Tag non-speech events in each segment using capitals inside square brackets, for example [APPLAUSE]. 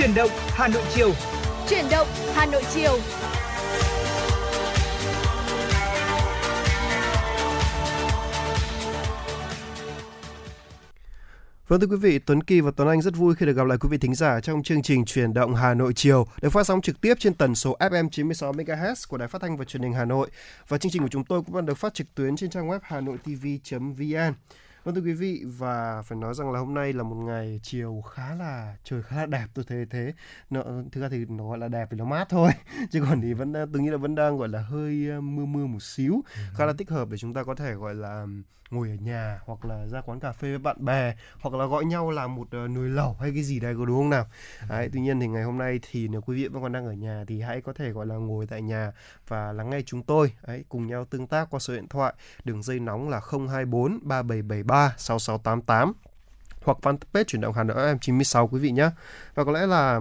Chuyển động Hà Nội chiều. Chuyển động Hà Nội chiều. Vâng thưa quý vị, Tuấn Kỳ và Tuấn Anh rất vui khi được gặp lại quý vị thính giả trong chương trình Truyền động Hà Nội chiều được phát sóng trực tiếp trên tần số FM 96 MHz của Đài Phát thanh và Truyền hình Hà Nội. Và chương trình của chúng tôi cũng đang được phát trực tuyến trên trang web hanoitv.vn. Vâng thưa quý vị và phải nói rằng là hôm nay là một ngày chiều khá là trời khá là đẹp tôi thấy thế. Nó, thực ra thì nó gọi là đẹp vì nó mát thôi. [LAUGHS] Chứ còn thì vẫn tôi nghĩ là vẫn đang gọi là hơi ờ, mưa mưa một xíu. Khá là thích hợp để chúng ta có thể gọi là ngồi ở nhà hoặc là ra quán cà phê với bạn bè hoặc là gọi nhau làm một uh, nồi lẩu hay cái gì đấy có đúng không nào? Đấy, tuy nhiên thì ngày hôm nay thì nếu quý vị vẫn còn đang ở nhà thì hãy có thể gọi là ngồi tại nhà và lắng nghe chúng tôi. Đấy, cùng nhau tương tác qua số điện thoại đường dây nóng là 024 3773 6688 hoặc fanpage chuyển động Hà Nội FM 96 quý vị nhé. Và có lẽ là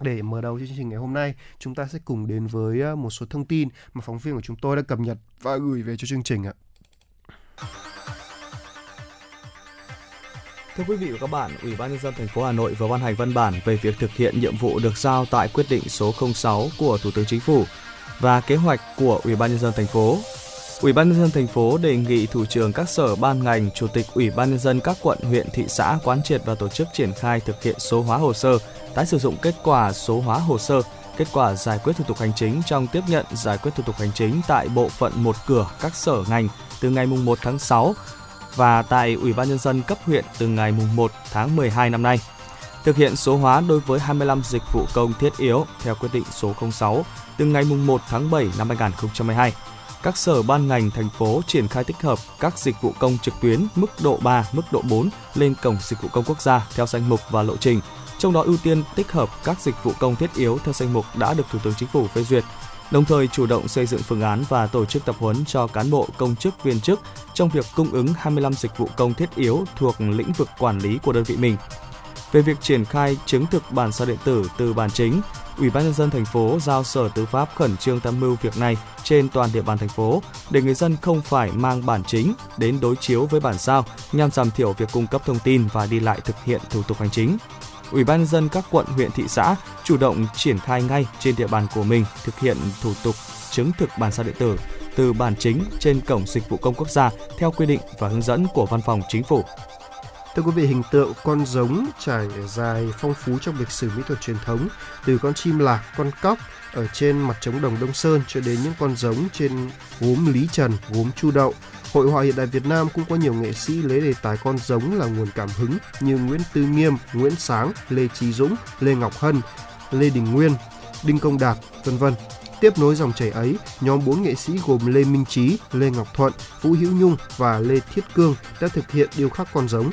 để mở đầu chương trình ngày hôm nay, chúng ta sẽ cùng đến với ờ, một số thông tin mà phóng viên của chúng tôi đã cập nhật và gửi về cho chương trình ạ. Thưa quý vị và các bạn, Ủy ban nhân dân thành phố Hà Nội vừa ban hành văn bản về việc thực hiện nhiệm vụ được giao tại quyết định số 06 của Thủ tướng Chính phủ và kế hoạch của Ủy ban nhân dân thành phố. Ủy ban nhân dân thành phố đề nghị thủ trưởng các sở ban ngành, chủ tịch Ủy ban nhân dân các quận, huyện, thị xã quán triệt và tổ chức triển khai thực hiện số hóa hồ sơ, tái sử dụng kết quả số hóa hồ sơ, kết quả giải quyết thủ tục hành chính trong tiếp nhận giải quyết thủ tục hành chính tại bộ phận một cửa các sở ngành từ ngày 1 tháng 6 và tại Ủy ban nhân dân cấp huyện từ ngày 1 tháng 12 năm nay. Thực hiện số hóa đối với 25 dịch vụ công thiết yếu theo quyết định số 06 từ ngày 1 tháng 7 năm 2022. Các sở ban ngành thành phố triển khai tích hợp các dịch vụ công trực tuyến mức độ 3, mức độ 4 lên cổng dịch vụ công quốc gia theo danh mục và lộ trình. Trong đó ưu tiên tích hợp các dịch vụ công thiết yếu theo danh mục đã được Thủ tướng Chính phủ phê duyệt đồng thời chủ động xây dựng phương án và tổ chức tập huấn cho cán bộ công chức viên chức trong việc cung ứng 25 dịch vụ công thiết yếu thuộc lĩnh vực quản lý của đơn vị mình. Về việc triển khai chứng thực bản sao điện tử từ bản chính, Ủy ban nhân dân thành phố giao Sở Tư pháp khẩn trương tham mưu việc này trên toàn địa bàn thành phố để người dân không phải mang bản chính đến đối chiếu với bản sao nhằm giảm thiểu việc cung cấp thông tin và đi lại thực hiện thủ tục hành chính. Ủy ban nhân dân các quận, huyện, thị xã chủ động triển khai ngay trên địa bàn của mình thực hiện thủ tục chứng thực bản sao điện tử từ bản chính trên cổng dịch vụ công quốc gia theo quy định và hướng dẫn của Văn phòng Chính phủ. Thưa quý vị, hình tượng con giống trải dài phong phú trong lịch sử mỹ thuật truyền thống, từ con chim lạc, con cóc ở trên mặt trống đồng Đông Sơn cho đến những con giống trên gốm Lý Trần, gốm Chu Đậu, Hội họa hiện đại Việt Nam cũng có nhiều nghệ sĩ lấy đề tài con giống là nguồn cảm hứng như Nguyễn Tư Nghiêm, Nguyễn Sáng, Lê Trí Dũng, Lê Ngọc Hân, Lê Đình Nguyên, Đinh Công Đạt, vân vân. Tiếp nối dòng chảy ấy, nhóm bốn nghệ sĩ gồm Lê Minh Trí, Lê Ngọc Thuận, Vũ Hữu Nhung và Lê Thiết Cương đã thực hiện điêu khắc con giống.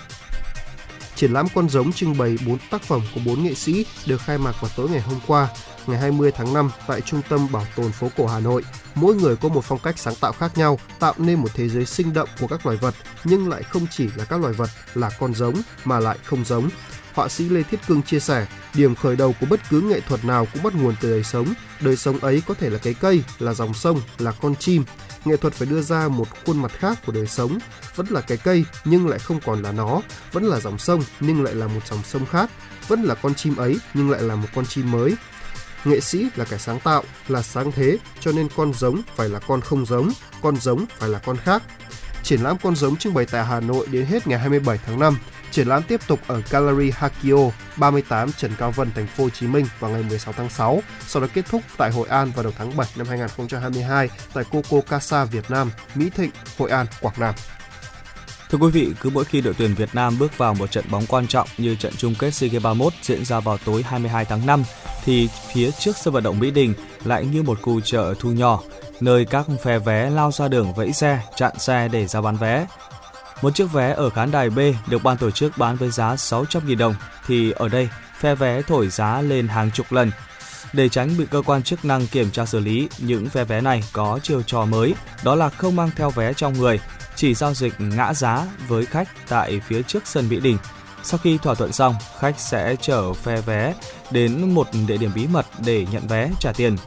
Triển lãm con giống trưng bày 4 tác phẩm của 4 nghệ sĩ được khai mạc vào tối ngày hôm qua, ngày 20 tháng 5 tại Trung tâm Bảo tồn phố cổ Hà Nội. Mỗi người có một phong cách sáng tạo khác nhau, tạo nên một thế giới sinh động của các loài vật, nhưng lại không chỉ là các loài vật là con giống mà lại không giống. Họa sĩ Lê Thiết Cương chia sẻ, điểm khởi đầu của bất cứ nghệ thuật nào cũng bắt nguồn từ đời sống. Đời sống ấy có thể là cái cây, là dòng sông, là con chim. Nghệ thuật phải đưa ra một khuôn mặt khác của đời sống. Vẫn là cái cây nhưng lại không còn là nó. Vẫn là dòng sông nhưng lại là một dòng sông khác. Vẫn là con chim ấy nhưng lại là một con chim mới nghệ sĩ là kẻ sáng tạo, là sáng thế, cho nên con giống phải là con không giống, con giống phải là con khác. Triển lãm con giống trưng bày tại Hà Nội đến hết ngày 27 tháng 5. Triển lãm tiếp tục ở Gallery Hakio, 38 Trần Cao Vân, thành phố Hồ Chí Minh vào ngày 16 tháng 6, sau đó kết thúc tại Hội An vào đầu tháng 7 năm 2022 tại Coco Casa Việt Nam, Mỹ Thịnh, Hội An, Quảng Nam. Thưa quý vị, cứ mỗi khi đội tuyển Việt Nam bước vào một trận bóng quan trọng như trận chung kết SEA Games 31 diễn ra vào tối 22 tháng 5, thì phía trước sân vận động Mỹ Đình lại như một khu chợ thu nhỏ, nơi các phe vé lao ra đường vẫy xe, chặn xe để ra bán vé. Một chiếc vé ở khán đài B được ban tổ chức bán với giá 600.000 đồng, thì ở đây phe vé thổi giá lên hàng chục lần. Để tránh bị cơ quan chức năng kiểm tra xử lý, những phe vé này có chiêu trò mới, đó là không mang theo vé trong người, chỉ giao dịch ngã giá với khách tại phía trước sân Mỹ Đình. Sau khi thỏa thuận xong, khách sẽ chở phe vé đến một địa điểm bí mật để nhận vé trả tiền.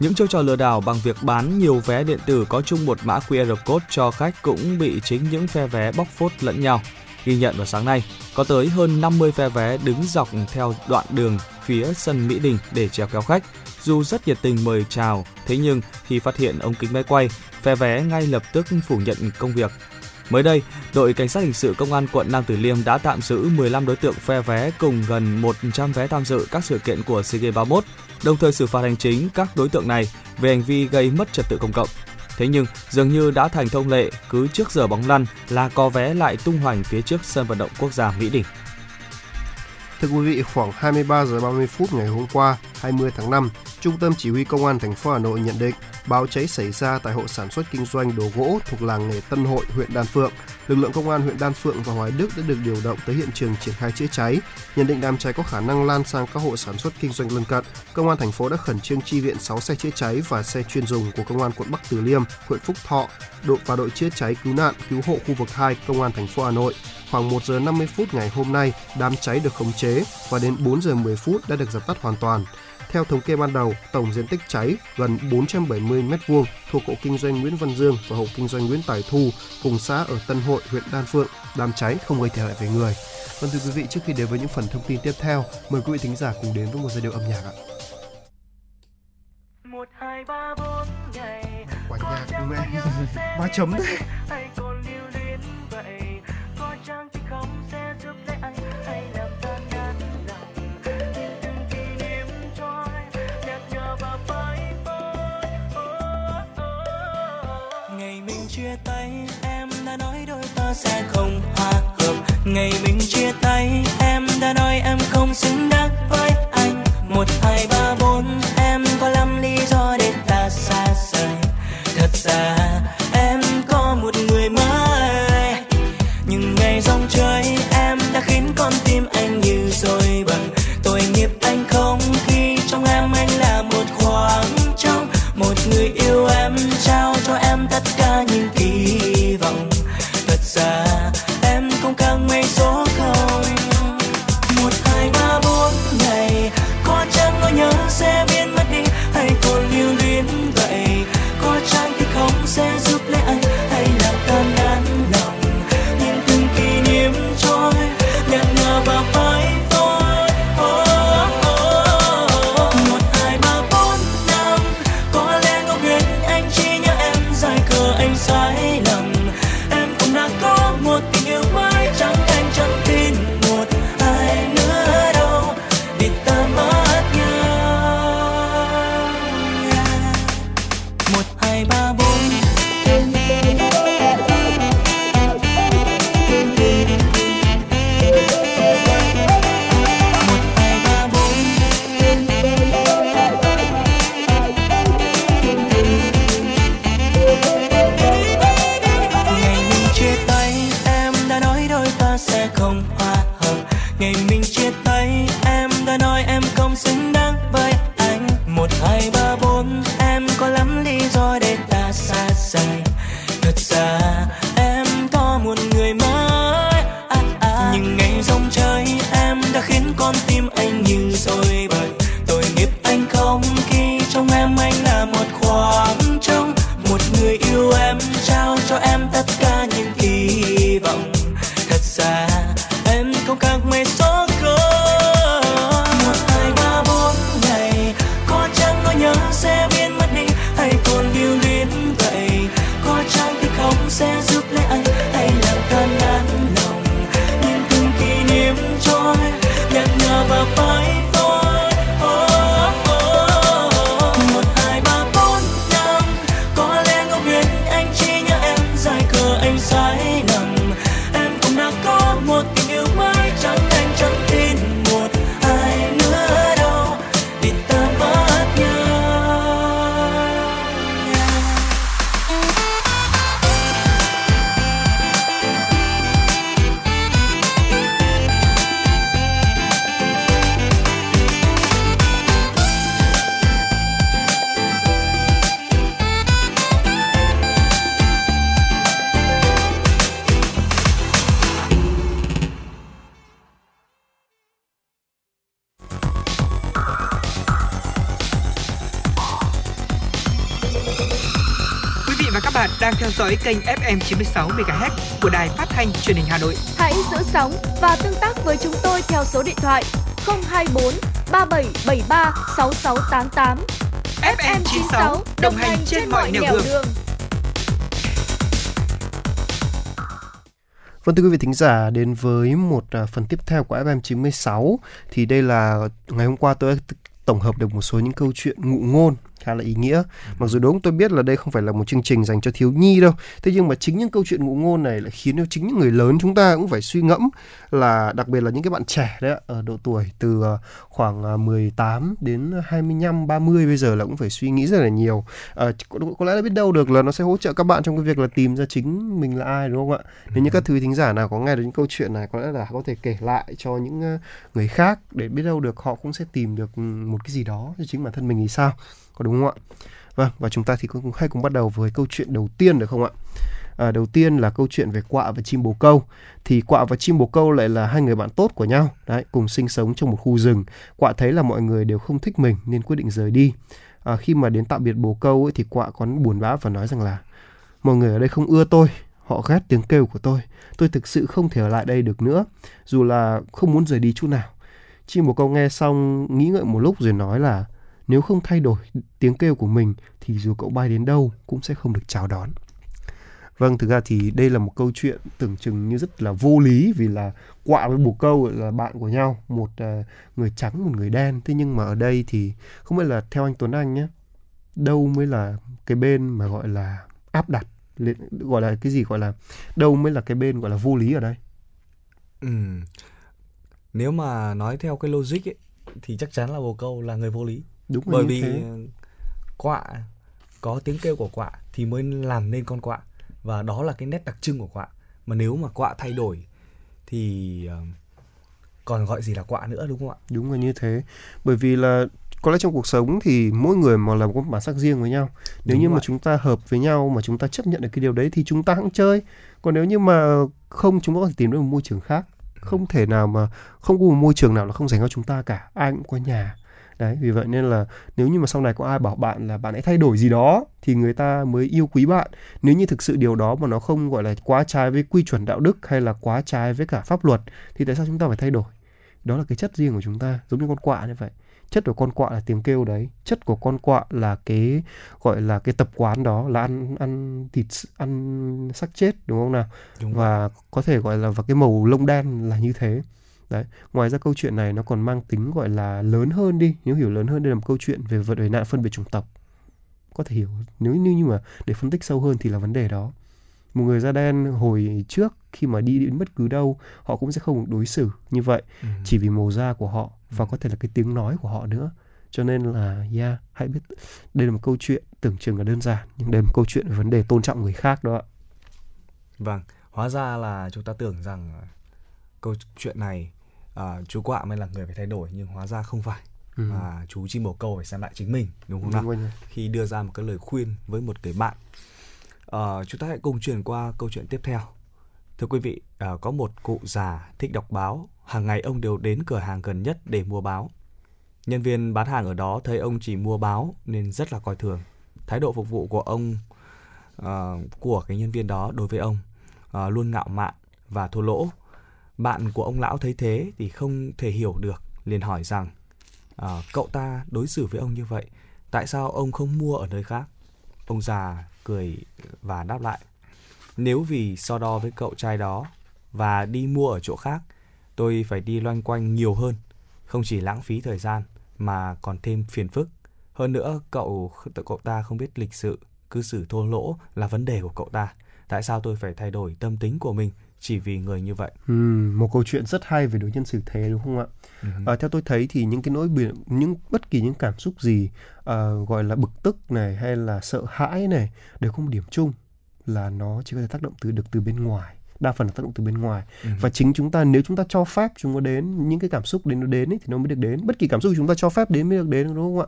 Những chiêu trò lừa đảo bằng việc bán nhiều vé điện tử có chung một mã QR code cho khách cũng bị chính những phe vé bóc phốt lẫn nhau. Ghi nhận vào sáng nay, có tới hơn 50 phe vé đứng dọc theo đoạn đường phía sân Mỹ Đình để treo kéo khách. Dù rất nhiệt tình mời chào, thế nhưng khi phát hiện ống kính máy quay, phe vé ngay lập tức phủ nhận công việc. Mới đây, đội cảnh sát hình sự công an quận Nam Từ Liêm đã tạm giữ 15 đối tượng phe vé cùng gần 100 vé tham dự các sự kiện của SEA Games 31, đồng thời xử phạt hành chính các đối tượng này về hành vi gây mất trật tự công cộng. Thế nhưng, dường như đã thành thông lệ, cứ trước giờ bóng lăn là có vé lại tung hoành phía trước sân vận động quốc gia Mỹ Đình. Thưa quý vị, khoảng 23 giờ 30 phút ngày hôm qua, 20 tháng 5, Trung tâm Chỉ huy Công an thành phố Hà Nội nhận định báo cháy xảy ra tại hộ sản xuất kinh doanh đồ gỗ thuộc làng nghề Tân Hội, huyện Đan Phượng. Lực lượng công an huyện Đan Phượng và Hoài Đức đã được điều động tới hiện trường triển khai chữa cháy. Nhận định đám cháy có khả năng lan sang các hộ sản xuất kinh doanh lân cận, công an thành phố đã khẩn trương chi viện 6 xe chữa cháy và xe chuyên dùng của công an quận Bắc Từ Liêm, huyện Phúc Thọ, đội và đội chữa cháy cứu nạn cứu hộ khu vực 2 công an thành phố Hà Nội. Khoảng 1 giờ 50 phút ngày hôm nay, đám cháy được khống chế và đến 4 giờ 10 phút đã được dập tắt hoàn toàn. Theo thống kê ban đầu, tổng diện tích cháy gần 470 m2 thuộc hộ kinh doanh Nguyễn Văn Dương và hộ kinh doanh Nguyễn Tài Thu cùng xã ở Tân Hội, huyện Đan Phượng. Đám cháy không gây thiệt hại về người. Vâng thưa quý vị, trước khi đến với những phần thông tin tiếp theo, mời quý vị thính giả cùng đến với một giai điệu âm nhạc ạ. một hai ba bốn ngày quả nhạc mẹ ba chấm đấy chia tay, em đã nói đôi ta sẽ không hòa hợp. Ngày mình chia tay, em đã nói em không xứng đáng với anh. Một, hai, ba, bốn, em có lắm lý do để ta xa rời. Thật ra kênh FM 96 MHz của đài phát thanh truyền hình Hà Nội. Hãy giữ sóng và tương tác với chúng tôi theo số điện thoại 024 3773 6688. FM 96 đồng hành trên mọi nẻo đường. đường. Vâng thưa quý vị thính giả, đến với một à, phần tiếp theo của FM 96 thì đây là ngày hôm qua tôi đã tổng hợp được một số những câu chuyện ngụ ngôn khá là ý nghĩa. Mặc dù đúng tôi biết là đây không phải là một chương trình dành cho thiếu nhi đâu. Thế nhưng mà chính những câu chuyện ngụ ngôn này lại khiến cho chính những người lớn chúng ta cũng phải suy ngẫm là đặc biệt là những cái bạn trẻ đấy ở độ tuổi từ ờ, khoảng 18 ờ, đến 25 30 bây giờ là cũng phải suy nghĩ rất là nhiều. À, có, có lẽ là biết đâu được là nó sẽ hỗ trợ các bạn trong cái việc là tìm ra chính mình là ai đúng không ạ? Nếu như các thứ thính giả nào có nghe được những câu chuyện này có lẽ là có thể kể lại cho những người khác để biết đâu được họ cũng sẽ tìm được một cái gì đó cho chính bản thân mình thì sao? Có đúng không ạ? Vâng và chúng ta thì cũng hãy cùng bắt đầu với câu chuyện đầu tiên được không ạ? À, đầu tiên là câu chuyện về quạ và chim bồ câu. Thì quạ và chim bồ câu lại là hai người bạn tốt của nhau. Đấy cùng sinh sống trong một khu rừng. Quạ thấy là mọi người đều không thích mình nên quyết định rời đi. À, khi mà đến tạm biệt bồ câu ấy, thì quạ còn buồn bã và nói rằng là mọi người ở đây không ưa tôi họ ghét tiếng kêu của tôi. Tôi thực sự không thể ở lại đây được nữa dù là không muốn rời đi chút nào. Chim bồ câu nghe xong nghĩ ngợi một lúc rồi nói là nếu không thay đổi tiếng kêu của mình thì dù cậu bay đến đâu cũng sẽ không được chào đón. Vâng, thực ra thì đây là một câu chuyện tưởng chừng như rất là vô lý vì là quạ với bồ câu là bạn của nhau, một uh, người trắng một người đen. Thế nhưng mà ở đây thì không phải là theo anh Tuấn Anh nhé, đâu mới là cái bên mà gọi là áp đặt gọi là cái gì gọi là đâu mới là cái bên gọi là vô lý ở đây. Ừ. Nếu mà nói theo cái logic ấy thì chắc chắn là bồ câu là người vô lý đúng bởi vì thế. quạ có tiếng kêu của quạ thì mới làm nên con quạ. Và đó là cái nét đặc trưng của quạ. Mà nếu mà quạ thay đổi thì ờ, còn gọi gì là quạ nữa đúng không ạ? Đúng là như thế. Bởi vì là có lẽ trong cuộc sống thì mỗi người mà làm có bản sắc riêng với nhau. Nếu đúng như mà chúng ta hợp với nhau mà chúng ta chấp nhận được cái điều đấy thì chúng ta hãng chơi. Còn nếu như mà không chúng ta có thể tìm được một môi trường khác. Không thể nào mà không có một môi trường nào là không dành cho chúng ta cả. Ai cũng có nhà đấy vì vậy nên là nếu như mà sau này có ai bảo bạn là bạn hãy thay đổi gì đó thì người ta mới yêu quý bạn. Nếu như thực sự điều đó mà nó không gọi là quá trái với quy chuẩn đạo đức hay là quá trái với cả pháp luật thì tại sao chúng ta phải thay đổi? Đó là cái chất riêng của chúng ta giống như con quạ như vậy. Chất của con quạ là tiếng kêu đấy chất của con quạ là cái gọi là cái tập quán đó là ăn ăn thịt ăn xác chết đúng không nào? Đúng và rồi. có thể gọi là và cái màu lông đen là như thế đấy ngoài ra câu chuyện này nó còn mang tính gọi là lớn hơn đi nếu hiểu lớn hơn đây là một câu chuyện về vật đời nạn phân biệt chủng tộc có thể hiểu nếu như nhưng mà để phân tích sâu hơn thì là vấn đề đó một người da đen hồi trước khi mà đi đến bất cứ đâu họ cũng sẽ không đối xử như vậy ừ. chỉ vì màu da của họ và ừ. có thể là cái tiếng nói của họ nữa cho nên là yeah hãy biết đây là một câu chuyện tưởng chừng là đơn giản nhưng đây là một câu chuyện về vấn đề tôn trọng người khác đó ạ vâng hóa ra là chúng ta tưởng rằng câu chuyện này à, chú quạ mới là người phải thay đổi nhưng hóa ra không phải. Ừ. mà chú chim bồ câu phải xem lại chính mình đúng không nào? khi đưa ra một cái lời khuyên với một người bạn. À, chúng ta hãy cùng chuyển qua câu chuyện tiếp theo. Thưa quý vị à, có một cụ già thích đọc báo. Hàng ngày ông đều đến cửa hàng gần nhất để mua báo. Nhân viên bán hàng ở đó thấy ông chỉ mua báo nên rất là coi thường. Thái độ phục vụ của ông uh, của cái nhân viên đó đối với ông uh, luôn ngạo mạn và thua lỗ bạn của ông lão thấy thế thì không thể hiểu được, liền hỏi rằng à, cậu ta đối xử với ông như vậy, tại sao ông không mua ở nơi khác? Ông già cười và đáp lại, nếu vì so đo với cậu trai đó và đi mua ở chỗ khác, tôi phải đi loanh quanh nhiều hơn, không chỉ lãng phí thời gian mà còn thêm phiền phức. Hơn nữa, cậu cậu ta không biết lịch sự, cư xử thô lỗ là vấn đề của cậu ta. Tại sao tôi phải thay đổi tâm tính của mình chỉ vì người như vậy. Ừ, một câu chuyện rất hay về đối nhân xử thế đúng không ạ? Uh-huh. À, theo tôi thấy thì những cái nỗi biển, những bất kỳ những cảm xúc gì à, gọi là bực tức này hay là sợ hãi này đều không điểm chung là nó chỉ có thể tác động từ được từ bên ngoài đa phần là tác động từ bên ngoài. Ừ. và chính chúng ta nếu chúng ta cho phép chúng nó đến những cái cảm xúc đến nó đến ấy, thì nó mới được đến. Bất kỳ cảm xúc chúng ta cho phép đến mới được đến đúng không ạ?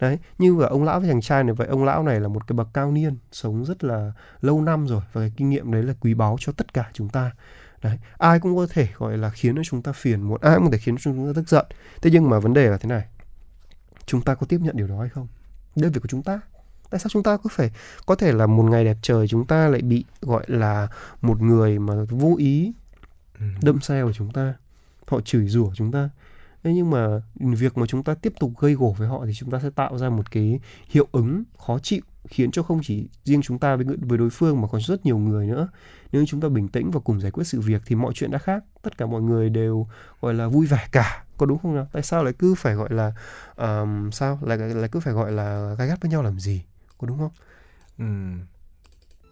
Đấy như ở ông lão với chàng trai này vậy ông lão này là một cái bậc cao niên sống rất là lâu năm rồi và cái kinh nghiệm đấy là quý báu cho tất cả chúng ta. Đấy ai cũng có thể gọi là khiến cho chúng ta phiền một ai cũng có thể khiến cho chúng ta tức giận. Thế nhưng mà vấn đề là thế này chúng ta có tiếp nhận điều đó hay không? Là việc của chúng ta tại sao chúng ta cứ phải có thể là một ngày đẹp trời chúng ta lại bị gọi là một người mà vô ý ừ. đâm xe của chúng ta họ chửi rủa chúng ta. Thế nhưng mà việc mà chúng ta tiếp tục gây gổ với họ thì chúng ta sẽ tạo ra một cái hiệu ứng khó chịu khiến cho không chỉ riêng chúng ta với với đối phương mà còn rất nhiều người nữa. Nếu chúng ta bình tĩnh và cùng giải quyết sự việc thì mọi chuyện đã khác. Tất cả mọi người đều gọi là vui vẻ cả. Có đúng không nào? Tại sao lại cứ phải gọi là um, sao? Lại lại cứ phải gọi là gai gắt với nhau làm gì có đúng không? Ừ.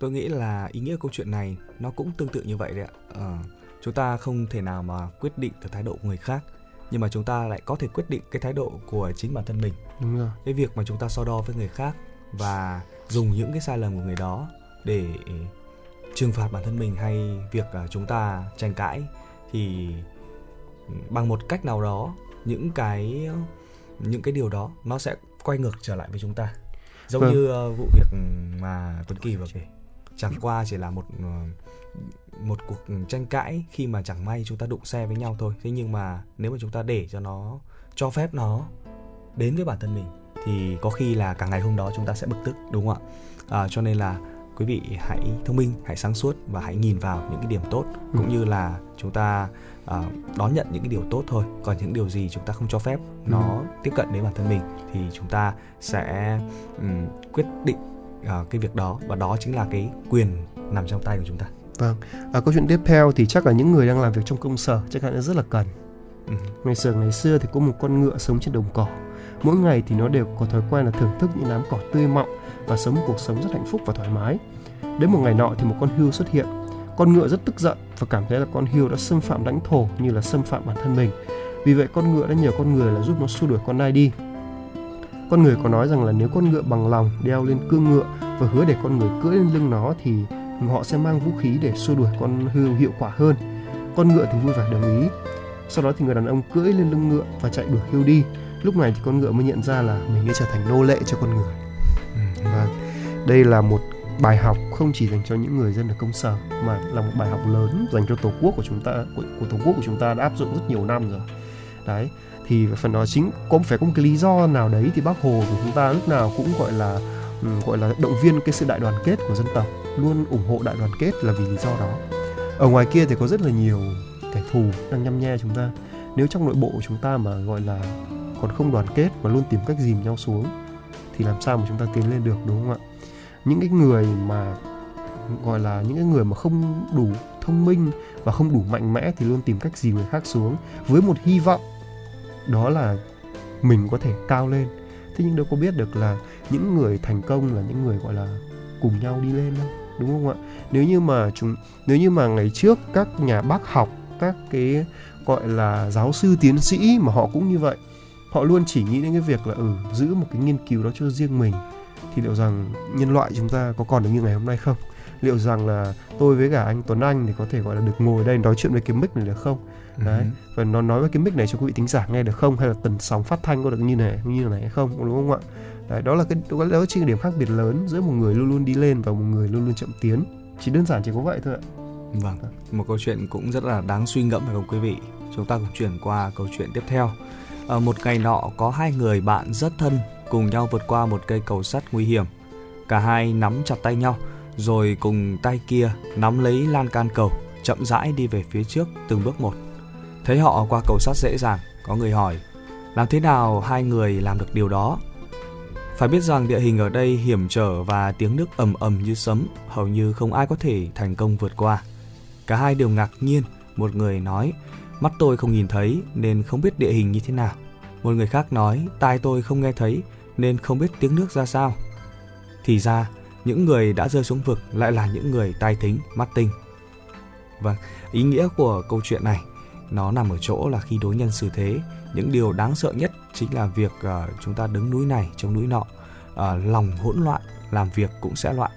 tôi nghĩ là ý nghĩa câu chuyện này nó cũng tương tự như vậy đấy ạ. Ờ, chúng ta không thể nào mà quyết định được thái độ của người khác nhưng mà chúng ta lại có thể quyết định cái thái độ của chính bản thân mình. Đúng rồi. Cái việc mà chúng ta so đo với người khác và dùng những cái sai lầm của người đó để trừng phạt bản thân mình hay việc chúng ta tranh cãi thì bằng một cách nào đó những cái những cái điều đó nó sẽ quay ngược trở lại với chúng ta giống vâng. như uh, vụ việc mà Tuấn Kỳ vừa kể chẳng qua chỉ là một uh, một cuộc tranh cãi khi mà chẳng may chúng ta đụng xe với nhau thôi thế nhưng mà nếu mà chúng ta để cho nó cho phép nó đến với bản thân mình thì có khi là cả ngày hôm đó chúng ta sẽ bực tức đúng không ạ à, cho nên là quý vị hãy thông minh hãy sáng suốt và hãy nhìn vào những cái điểm tốt ừ. cũng như là chúng ta uh, đón nhận những cái điều tốt thôi còn những điều gì chúng ta không cho phép ừ. nó tiếp cận đến bản thân mình thì chúng ta sẽ um, quyết định uh, cái việc đó và đó chính là cái quyền nằm trong tay của chúng ta vâng à, câu chuyện tiếp theo thì chắc là những người đang làm việc trong công sở chắc chắn rất là cần ừ. ngày xưa ngày xưa thì có một con ngựa sống trên đồng cỏ mỗi ngày thì nó đều có thói quen là thưởng thức những đám cỏ tươi mọng và sống một cuộc sống rất hạnh phúc và thoải mái. Đến một ngày nọ thì một con hươu xuất hiện. Con ngựa rất tức giận và cảm thấy là con hươu đã xâm phạm lãnh thổ như là xâm phạm bản thân mình. Vì vậy con ngựa đã nhờ con người là giúp nó xua đuổi con nai đi. Con người có nói rằng là nếu con ngựa bằng lòng đeo lên cương ngựa và hứa để con người cưỡi lên lưng nó thì họ sẽ mang vũ khí để xua đuổi con hươu hiệu quả hơn. Con ngựa thì vui vẻ đồng ý. Sau đó thì người đàn ông cưỡi lên lưng ngựa và chạy đuổi hươu đi. Lúc này thì con ngựa mới nhận ra là mình đã trở thành nô lệ cho con người và đây là một bài học không chỉ dành cho những người dân ở công sở mà là một bài học lớn dành cho tổ quốc của chúng ta của, của tổ quốc của chúng ta đã áp dụng rất nhiều năm rồi. Đấy thì phần đó chính có phải có một cái lý do nào đấy thì bác hồ của chúng ta lúc nào cũng gọi là ừ, gọi là động viên cái sự đại đoàn kết của dân tộc luôn ủng hộ đại đoàn kết là vì lý do đó. Ở ngoài kia thì có rất là nhiều kẻ thù đang nhăm nhe chúng ta. Nếu trong nội bộ của chúng ta mà gọi là còn không đoàn kết mà luôn tìm cách dìm nhau xuống thì làm sao mà chúng ta tiến lên được đúng không ạ? Những cái người mà, gọi là, những cái người mà không đủ thông minh và không đủ mạnh mẽ thì luôn tìm cách dìm người khác xuống với một hy vọng đó là mình có thể cao lên. Thế nhưng đâu có biết được là những người thành công là những người, gọi là, cùng nhau đi lên đâu, đúng không ạ? Nếu như mà chúng, nếu như mà ngày trước các nhà bác học, các cái, gọi là, giáo sư tiến sĩ mà họ cũng như vậy, họ luôn chỉ nghĩ đến cái việc là ừ giữ một cái nghiên cứu đó cho riêng mình thì liệu rằng nhân loại chúng ta có còn được như ngày hôm nay không? Liệu rằng là tôi với cả anh Tuấn Anh thì có thể gọi là được ngồi đây nói chuyện với cái mic này được không? Đấy uh-huh. và nó nói với cái mic này cho quý vị tính giả nghe được không? Hay là tần sóng phát thanh có được như này như này hay không đúng không ạ? Đấy đó là cái đó là là điểm khác biệt lớn giữa một người luôn luôn đi lên và một người luôn luôn chậm tiến. Chỉ đơn giản chỉ có vậy thôi ạ. Vâng một câu chuyện cũng rất là đáng suy ngẫm phải không quý vị? Chúng ta cùng chuyển qua câu chuyện tiếp theo. Ở một ngày nọ có hai người bạn rất thân cùng nhau vượt qua một cây cầu sắt nguy hiểm. Cả hai nắm chặt tay nhau, rồi cùng tay kia nắm lấy lan can cầu, chậm rãi đi về phía trước từng bước một. Thấy họ qua cầu sắt dễ dàng, có người hỏi, làm thế nào hai người làm được điều đó? Phải biết rằng địa hình ở đây hiểm trở và tiếng nước ầm ầm như sấm, hầu như không ai có thể thành công vượt qua. Cả hai đều ngạc nhiên, một người nói, Mắt tôi không nhìn thấy nên không biết địa hình như thế nào. Một người khác nói tai tôi không nghe thấy nên không biết tiếng nước ra sao. Thì ra, những người đã rơi xuống vực lại là những người tai thính, mắt tinh. Vâng, ý nghĩa của câu chuyện này nó nằm ở chỗ là khi đối nhân xử thế, những điều đáng sợ nhất chính là việc uh, chúng ta đứng núi này chống núi nọ, uh, lòng hỗn loạn, làm việc cũng sẽ loạn.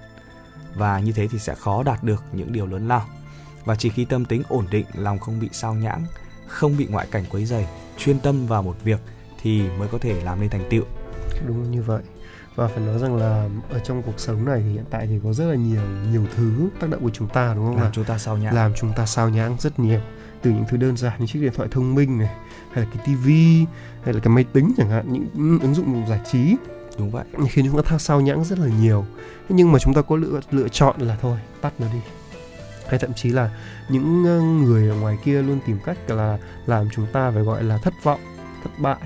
Và như thế thì sẽ khó đạt được những điều lớn lao và chỉ khi tâm tính ổn định lòng không bị sao nhãng không bị ngoại cảnh quấy rầy, chuyên tâm vào một việc thì mới có thể làm nên thành tựu đúng như vậy. Và phải nói rằng là ở trong cuộc sống này thì hiện tại thì có rất là nhiều nhiều thứ tác động của chúng ta đúng không làm chúng ta sao nhãng. Làm chúng ta sao nhãng rất nhiều. Từ những thứ đơn giản như chiếc điện thoại thông minh này hay là cái tivi hay là cái máy tính chẳng hạn những ứng dụng giải trí. Đúng vậy. Khiến chúng ta sao nhãng rất là nhiều. Nhưng mà chúng ta có lựa lựa chọn là thôi tắt nó đi. Hay thậm chí là những người ở ngoài kia luôn tìm cách là làm chúng ta phải gọi là thất vọng thất bại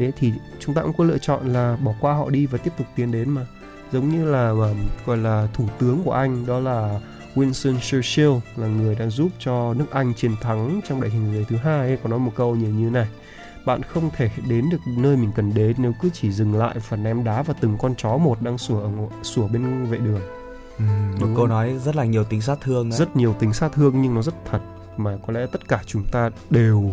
thế thì chúng ta cũng có lựa chọn là bỏ qua họ đi và tiếp tục tiến đến mà. Giống như là mà gọi là thủ tướng của Anh đó là Winston Churchill là người đã giúp cho nước Anh chiến thắng trong đại chiến thế giới thứ hai ấy, có nói một câu như như này bạn không thể đến được nơi mình cần đến nếu cứ chỉ dừng lại và ném đá vào từng con chó một đang sủa ở sủa bên vệ đường. Ừ, một câu nói rất là nhiều tính sát thương đấy. rất nhiều tính sát thương nhưng nó rất thật mà có lẽ tất cả chúng ta đều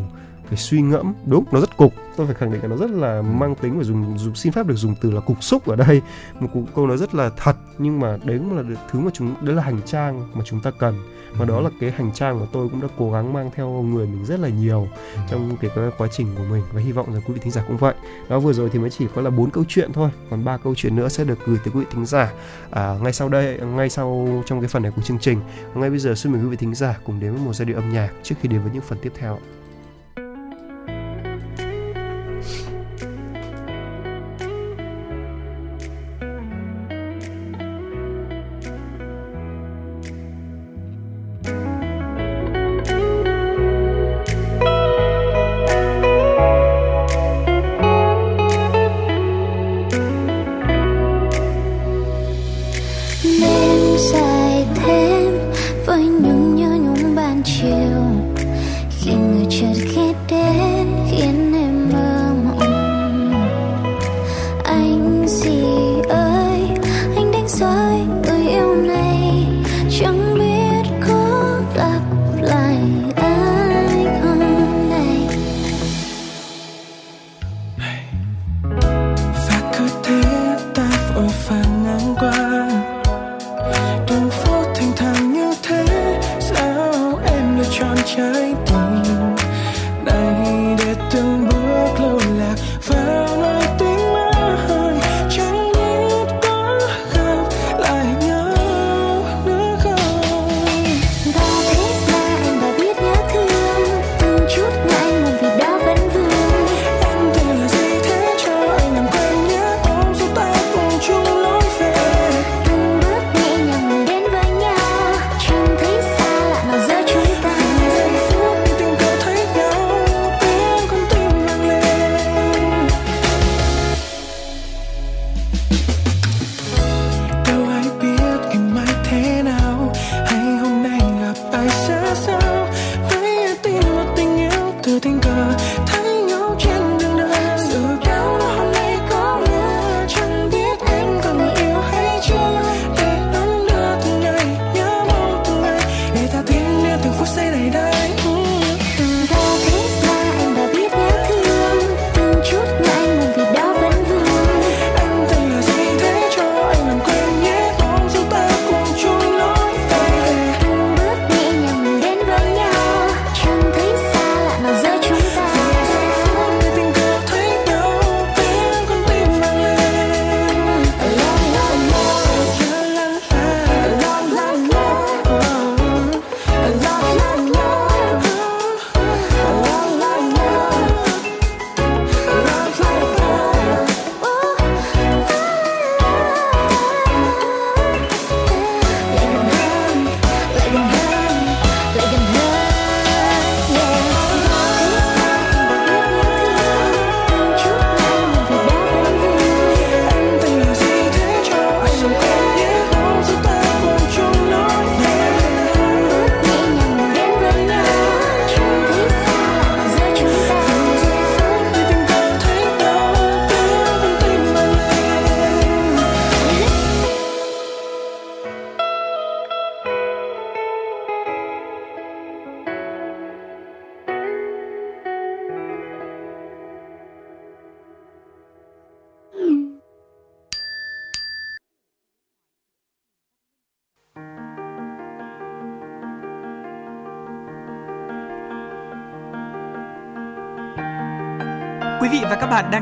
phải suy ngẫm đúng nó rất cục. Tôi phải khẳng định là nó rất là mang tính và dùng dùng xin phép được dùng từ là cục xúc ở đây. Một câu nói rất là thật nhưng mà đấy cũng là thứ mà chúng đấy là hành trang mà chúng ta cần. Và đó ừ. là cái hành trang mà tôi cũng đã cố gắng mang theo người mình rất là nhiều ừ. trong cái, cái quá trình của mình. Và hy vọng rằng quý vị thính giả cũng vậy. Đó vừa rồi thì mới chỉ có là bốn câu chuyện thôi còn ba câu chuyện nữa sẽ được gửi tới quý vị thính giả à, ngay sau đây ngay sau trong cái phần này của chương trình. Ngay bây giờ xin mời quý vị thính giả cùng đến với một giai điệu âm nhạc trước khi đến với những phần tiếp theo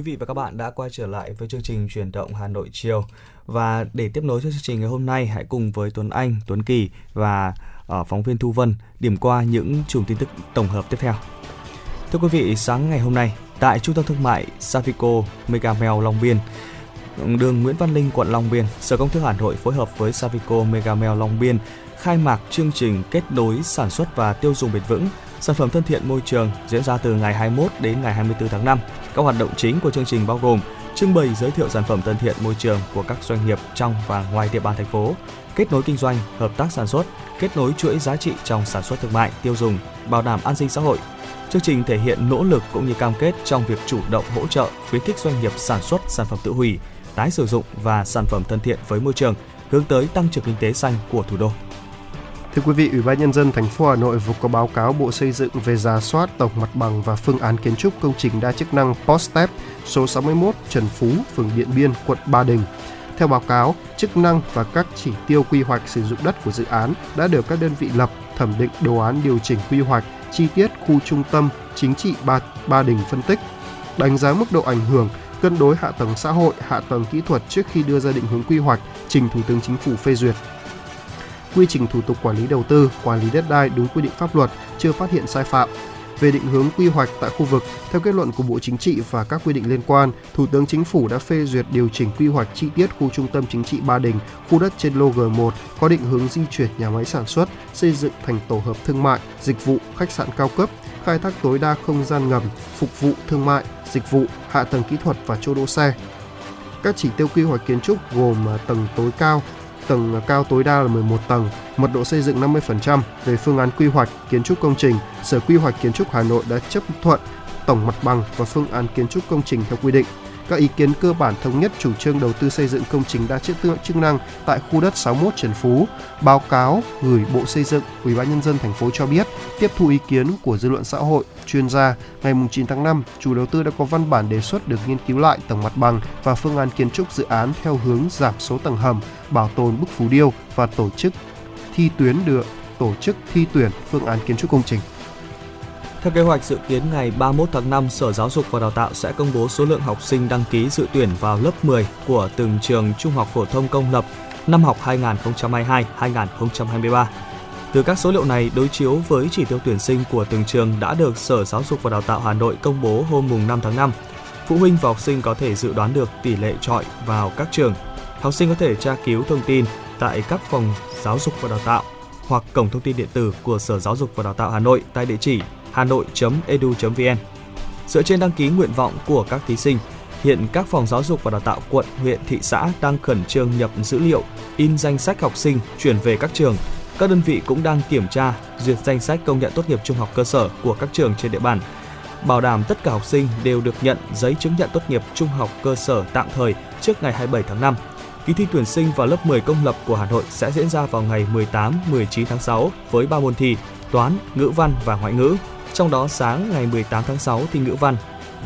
Quý vị và các bạn đã quay trở lại với chương trình truyền động Hà Nội chiều và để tiếp nối cho chương trình ngày hôm nay hãy cùng với Tuấn Anh, Tuấn Kỳ và uh, phóng viên Thu Vân điểm qua những chùm tin tức tổng hợp tiếp theo. Thưa quý vị, sáng ngày hôm nay tại Trung tâm Thương mại Savico Megamall Long Biên, đường Nguyễn Văn Linh, quận Long Biên, Sở Công Thương Hà Nội phối hợp với Savico Megamall Long Biên khai mạc chương trình kết nối sản xuất và tiêu dùng bền vững sản phẩm thân thiện môi trường diễn ra từ ngày 21 đến ngày 24 tháng 5. Các hoạt động chính của chương trình bao gồm trưng bày giới thiệu sản phẩm thân thiện môi trường của các doanh nghiệp trong và ngoài địa bàn thành phố, kết nối kinh doanh, hợp tác sản xuất, kết nối chuỗi giá trị trong sản xuất thương mại, tiêu dùng, bảo đảm an sinh xã hội. Chương trình thể hiện nỗ lực cũng như cam kết trong việc chủ động hỗ trợ khuyến khích doanh nghiệp sản xuất sản phẩm tự hủy, tái sử dụng và sản phẩm thân thiện với môi trường, hướng tới tăng trưởng kinh tế xanh của thủ đô. Thưa quý vị, Ủy ban nhân dân thành phố Hà Nội vừa có báo cáo Bộ Xây dựng về giả soát tổng mặt bằng và phương án kiến trúc công trình đa chức năng Postep số 61 Trần Phú, phường Điện Biên, quận Ba Đình. Theo báo cáo, chức năng và các chỉ tiêu quy hoạch sử dụng đất của dự án đã được các đơn vị lập, thẩm định đồ án điều chỉnh quy hoạch chi tiết khu trung tâm chính trị Ba, Ba Đình phân tích, đánh giá mức độ ảnh hưởng, cân đối hạ tầng xã hội, hạ tầng kỹ thuật trước khi đưa ra định hướng quy hoạch trình Thủ tướng Chính phủ phê duyệt quy trình thủ tục quản lý đầu tư, quản lý đất đai đúng quy định pháp luật, chưa phát hiện sai phạm. Về định hướng quy hoạch tại khu vực, theo kết luận của Bộ Chính trị và các quy định liên quan, Thủ tướng Chính phủ đã phê duyệt điều chỉnh quy hoạch chi tiết khu trung tâm chính trị Ba Đình, khu đất trên lô G1 có định hướng di chuyển nhà máy sản xuất, xây dựng thành tổ hợp thương mại, dịch vụ, khách sạn cao cấp, khai thác tối đa không gian ngầm, phục vụ thương mại, dịch vụ, hạ tầng kỹ thuật và chỗ đỗ xe. Các chỉ tiêu quy hoạch kiến trúc gồm à, tầng tối cao tầng cao tối đa là 11 tầng, mật độ xây dựng 50%. Về phương án quy hoạch kiến trúc công trình, Sở Quy hoạch Kiến trúc Hà Nội đã chấp thuận tổng mặt bằng và phương án kiến trúc công trình theo quy định. Các ý kiến cơ bản thống nhất chủ trương đầu tư xây dựng công trình đa chức chức năng tại khu đất 61 Trần Phú. Báo cáo gửi Bộ Xây dựng, Ủy ban nhân dân thành phố cho biết, tiếp thu ý kiến của dư luận xã hội, chuyên gia, ngày 9 tháng 5, chủ đầu tư đã có văn bản đề xuất được nghiên cứu lại tổng mặt bằng và phương án kiến trúc dự án theo hướng giảm số tầng hầm, bảo tồn bức phù điêu và tổ chức thi tuyến được tổ chức thi tuyển phương án kiến trúc công trình. Theo kế hoạch dự kiến ngày 31 tháng 5, Sở Giáo dục và Đào tạo sẽ công bố số lượng học sinh đăng ký dự tuyển vào lớp 10 của từng trường trung học phổ thông công lập năm học 2022-2023. Từ các số liệu này đối chiếu với chỉ tiêu tuyển sinh của từng trường đã được Sở Giáo dục và Đào tạo Hà Nội công bố hôm mùng 5 tháng 5. Phụ huynh và học sinh có thể dự đoán được tỷ lệ trọi vào các trường. Học sinh có thể tra cứu thông tin tại các phòng giáo dục và đào tạo hoặc cổng thông tin điện tử của Sở Giáo dục và Đào tạo Hà Nội tại địa chỉ hanoi.edu.vn. Dựa trên đăng ký nguyện vọng của các thí sinh, hiện các phòng giáo dục và đào tạo quận, huyện, thị xã đang khẩn trương nhập dữ liệu, in danh sách học sinh chuyển về các trường. Các đơn vị cũng đang kiểm tra, duyệt danh sách công nhận tốt nghiệp trung học cơ sở của các trường trên địa bàn, bảo đảm tất cả học sinh đều được nhận giấy chứng nhận tốt nghiệp trung học cơ sở tạm thời trước ngày 27 tháng 5. Kỳ thi tuyển sinh vào lớp 10 công lập của Hà Nội sẽ diễn ra vào ngày 18-19 tháng 6 với 3 môn thi: toán, ngữ văn và ngoại ngữ. Trong đó sáng ngày 18 tháng 6 thi ngữ văn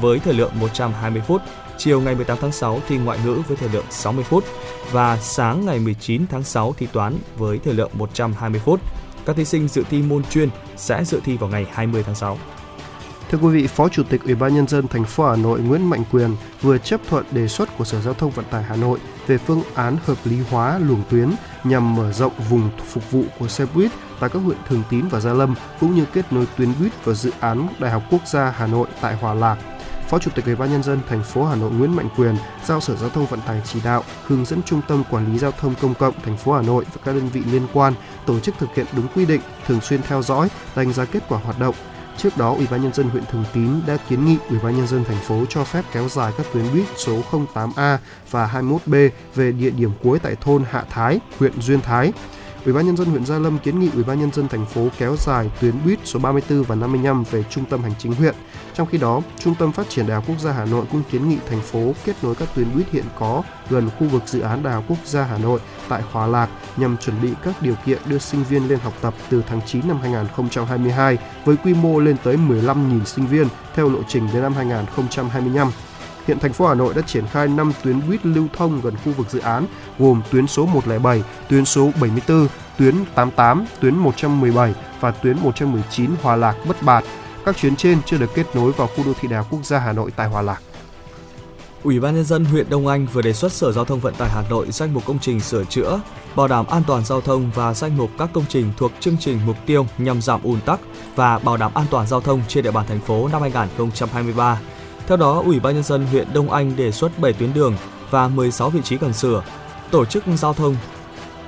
với thời lượng 120 phút, chiều ngày 18 tháng 6 thi ngoại ngữ với thời lượng 60 phút và sáng ngày 19 tháng 6 thi toán với thời lượng 120 phút. Các thí sinh dự thi môn chuyên sẽ dự thi vào ngày 20 tháng 6. Thưa quý vị, Phó Chủ tịch Ủy ban nhân dân thành phố Hà Nội Nguyễn Mạnh Quyền vừa chấp thuận đề xuất của Sở Giao thông Vận tải Hà Nội về phương án hợp lý hóa luồng tuyến nhằm mở rộng vùng phục vụ của xe buýt tại các huyện Thường Tín và Gia Lâm cũng như kết nối tuyến buýt vào dự án Đại học Quốc gia Hà Nội tại Hòa Lạc. Phó Chủ tịch Ủy ban nhân dân thành phố Hà Nội Nguyễn Mạnh Quyền giao Sở Giao thông Vận tải chỉ đạo hướng dẫn Trung tâm Quản lý giao thông công cộng thành phố Hà Nội và các đơn vị liên quan tổ chức thực hiện đúng quy định, thường xuyên theo dõi, đánh giá kết quả hoạt động, Trước đó, Ủy ban nhân dân huyện Thường Tín đã kiến nghị Ủy ban nhân dân thành phố cho phép kéo dài các tuyến buýt số 08A và 21B về địa điểm cuối tại thôn Hạ Thái, huyện Duyên Thái. Ủy ban nhân dân huyện Gia Lâm kiến nghị Ủy ban nhân dân thành phố kéo dài tuyến buýt số 34 và 55 về trung tâm hành chính huyện. Trong khi đó, Trung tâm Phát triển Đại học Quốc gia Hà Nội cũng kiến nghị thành phố kết nối các tuyến buýt hiện có gần khu vực dự án Đại học Quốc gia Hà Nội tại Hòa Lạc nhằm chuẩn bị các điều kiện đưa sinh viên lên học tập từ tháng 9 năm 2022 với quy mô lên tới 15.000 sinh viên theo lộ trình đến năm 2025. Hiện thành phố Hà Nội đã triển khai 5 tuyến buýt lưu thông gần khu vực dự án, gồm tuyến số 107, tuyến số 74, tuyến 88, tuyến 117 và tuyến 119 Hòa Lạc Bất Bạt. Các chuyến trên chưa được kết nối vào khu đô thị đảo Quốc gia Hà Nội tại Hòa Lạc. Ủy ban nhân dân huyện Đông Anh vừa đề xuất Sở Giao thông Vận tải Hà Nội danh mục công trình sửa chữa, bảo đảm an toàn giao thông và danh mục các công trình thuộc chương trình mục tiêu nhằm giảm ùn tắc và bảo đảm an toàn giao thông trên địa bàn thành phố năm 2023. Theo đó, Ủy ban nhân dân huyện Đông Anh đề xuất 7 tuyến đường và 16 vị trí cần sửa, tổ chức giao thông.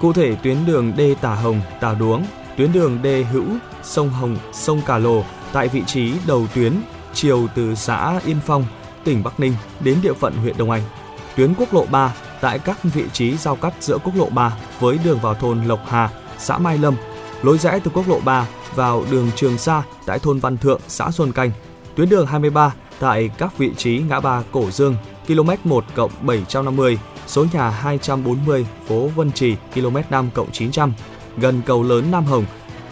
Cụ thể tuyến đường D Tả Hồng, Tả Đuống, tuyến đường D Hữu, sông Hồng, sông Cà Lồ tại vị trí đầu tuyến chiều từ xã Yên Phong, tỉnh Bắc Ninh đến địa phận huyện Đông Anh. Tuyến quốc lộ 3 tại các vị trí giao cắt giữa quốc lộ 3 với đường vào thôn Lộc Hà, xã Mai Lâm, lối rẽ từ quốc lộ 3 vào đường Trường Sa tại thôn Văn Thượng, xã Xuân Canh. Tuyến đường 23 tại các vị trí ngã ba Cổ Dương, km 1 cộng 750, số nhà 240, phố Vân Trì, km 5 cộng 900, gần cầu lớn Nam Hồng,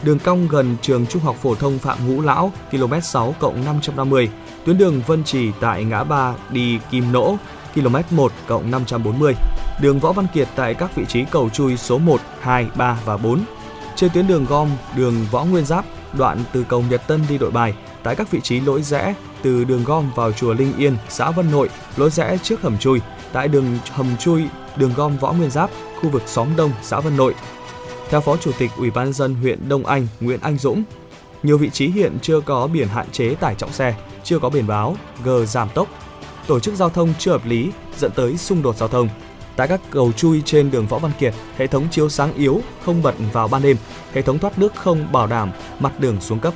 đường cong gần trường Trung học phổ thông Phạm Ngũ Lão, km 6 cộng 550, tuyến đường Vân Trì tại ngã ba đi Kim Nỗ, km 1 cộng 540, đường Võ Văn Kiệt tại các vị trí cầu chui số 1, 2, 3 và 4. Trên tuyến đường gom, đường Võ Nguyên Giáp, đoạn từ cầu Nhật Tân đi Đội Bài, tại các vị trí lỗi rẽ từ đường gom vào chùa Linh Yên, xã Vân Nội, lối rẽ trước hầm chui, tại đường hầm chui, đường gom Võ Nguyên Giáp, khu vực xóm Đông, xã Vân Nội. Theo Phó Chủ tịch Ủy ban dân huyện Đông Anh Nguyễn Anh Dũng, nhiều vị trí hiện chưa có biển hạn chế tải trọng xe, chưa có biển báo G giảm tốc, tổ chức giao thông chưa hợp lý dẫn tới xung đột giao thông. Tại các cầu chui trên đường Võ Văn Kiệt, hệ thống chiếu sáng yếu không bật vào ban đêm, hệ thống thoát nước không bảo đảm, mặt đường xuống cấp.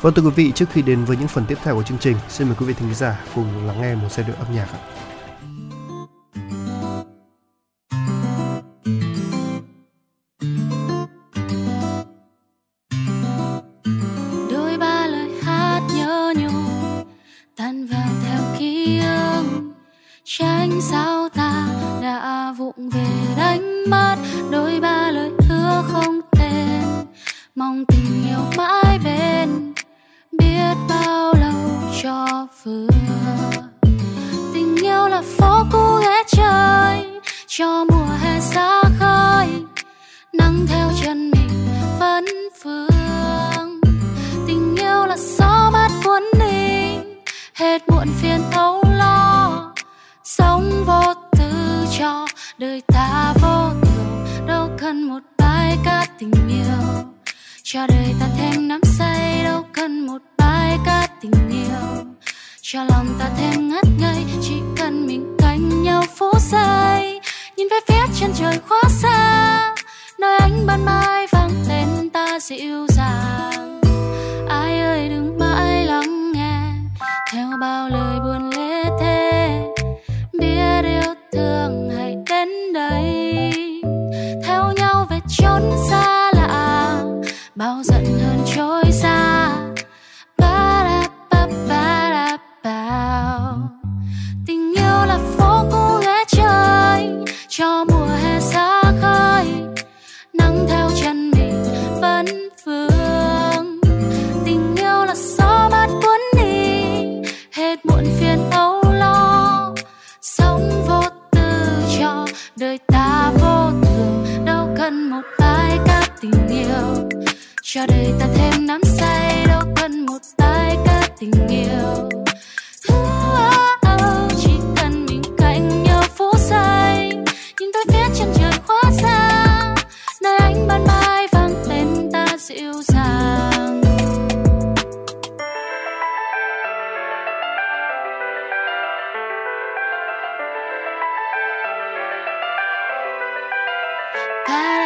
Vâng thưa quý vị, trước khi đến với những phần tiếp theo của chương trình, xin mời quý vị thính giả cùng lắng nghe một giai đoạn âm nhạc ạ. I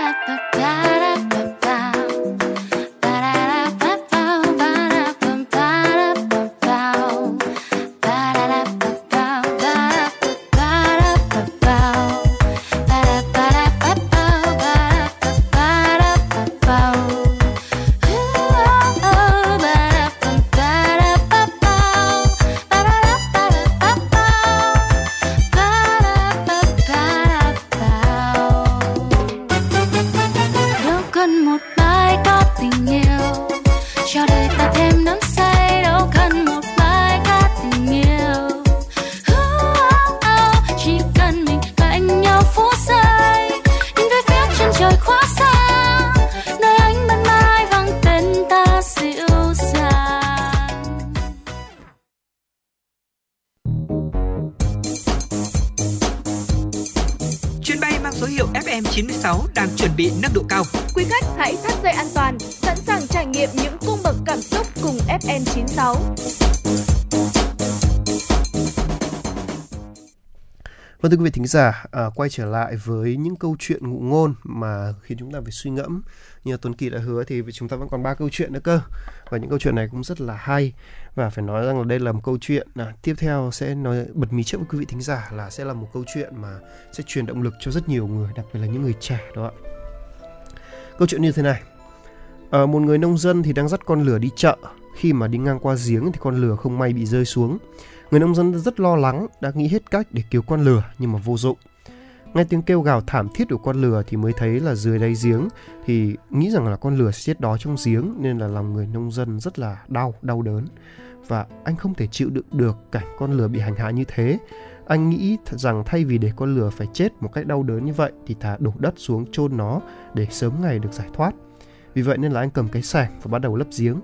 thính giả, à, quay trở lại với những câu chuyện ngụ ngôn mà khiến chúng ta phải suy ngẫm. Như Tuấn Kỳ đã hứa thì chúng ta vẫn còn ba câu chuyện nữa cơ. Và những câu chuyện này cũng rất là hay và phải nói rằng là đây là một câu chuyện à, tiếp theo sẽ nói bật mí trước với quý vị thính giả là sẽ là một câu chuyện mà sẽ truyền động lực cho rất nhiều người, đặc biệt là những người trẻ đó ạ. Câu chuyện như thế này. À, một người nông dân thì đang dắt con lửa đi chợ. Khi mà đi ngang qua giếng thì con lửa không may bị rơi xuống Người nông dân rất lo lắng, đã nghĩ hết cách để cứu con lừa nhưng mà vô dụng. Nghe tiếng kêu gào thảm thiết của con lừa thì mới thấy là dưới đáy giếng thì nghĩ rằng là con lừa sẽ chết đó trong giếng nên là lòng người nông dân rất là đau, đau đớn. Và anh không thể chịu đựng được cảnh con lừa bị hành hạ như thế. Anh nghĩ rằng thay vì để con lừa phải chết một cách đau đớn như vậy thì thà đổ đất xuống chôn nó để sớm ngày được giải thoát. Vì vậy nên là anh cầm cái sẻng và bắt đầu lấp giếng.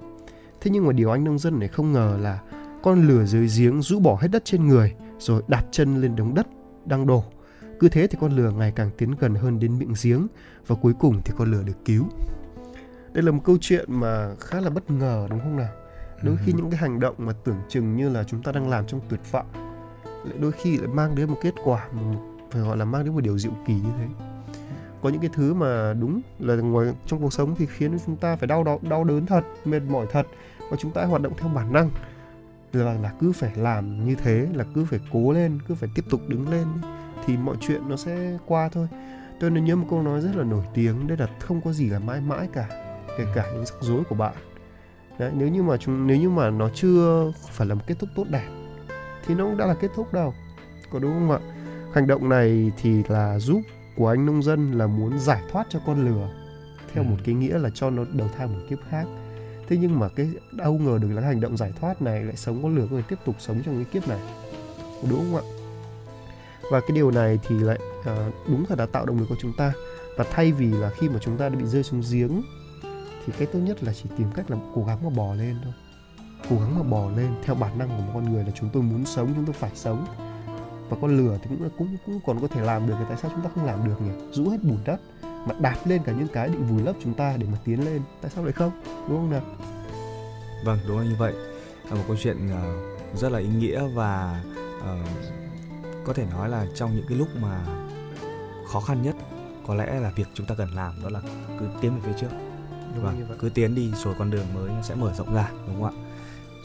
Thế nhưng mà điều anh nông dân này không ngờ là con lừa dưới giếng rũ bỏ hết đất trên người rồi đạp chân lên đống đất đang đổ. Cứ thế thì con lừa ngày càng tiến gần hơn đến miệng giếng và cuối cùng thì con lừa được cứu. Đây là một câu chuyện mà khá là bất ngờ đúng không nào? Đôi khi những cái hành động mà tưởng chừng như là chúng ta đang làm trong tuyệt vọng lại đôi khi lại mang đến một kết quả phải gọi là mang đến một điều diệu kỳ như thế có những cái thứ mà đúng là ngoài trong cuộc sống thì khiến chúng ta phải đau đau, đau đớn thật mệt mỏi thật và chúng ta hoạt động theo bản năng là là cứ phải làm như thế là cứ phải cố lên cứ phải tiếp tục đứng lên thì mọi chuyện nó sẽ qua thôi. Tôi nhớ một câu nói rất là nổi tiếng đấy là không có gì là mãi mãi cả kể cả những rắc rối của bạn. Đấy, nếu như mà chúng nếu như mà nó chưa phải là một kết thúc tốt đẹp thì nó cũng đã là kết thúc đâu. Có đúng không ạ? Hành động này thì là giúp của anh nông dân là muốn giải thoát cho con lừa theo một cái nghĩa là cho nó đầu thai một kiếp khác thế nhưng mà cái đâu ngờ được là hành động giải thoát này lại sống có lửa người tiếp tục sống trong cái kiếp này. Đúng không ạ? Và cái điều này thì lại à, đúng thật là tạo động lực cho chúng ta. Và thay vì là khi mà chúng ta đã bị rơi xuống giếng thì cái tốt nhất là chỉ tìm cách là cố gắng mà bò lên thôi. Cố gắng mà bò lên theo bản năng của một con người là chúng tôi muốn sống chúng tôi phải sống. Và con lửa thì cũng cũng cũng còn có thể làm được thì tại sao chúng ta không làm được nhỉ? Rũ hết bùn đất mà đạp lên cả những cái định vùi lấp chúng ta để mà tiến lên. Tại sao lại không? Đúng không nào? Vâng đúng là như vậy. Là một câu chuyện uh, rất là ý nghĩa và uh, có thể nói là trong những cái lúc mà khó khăn nhất có lẽ là việc chúng ta cần làm đó là cứ tiến về phía trước. Đúng vâng, cứ tiến đi rồi con đường mới sẽ mở rộng ra đúng không ạ?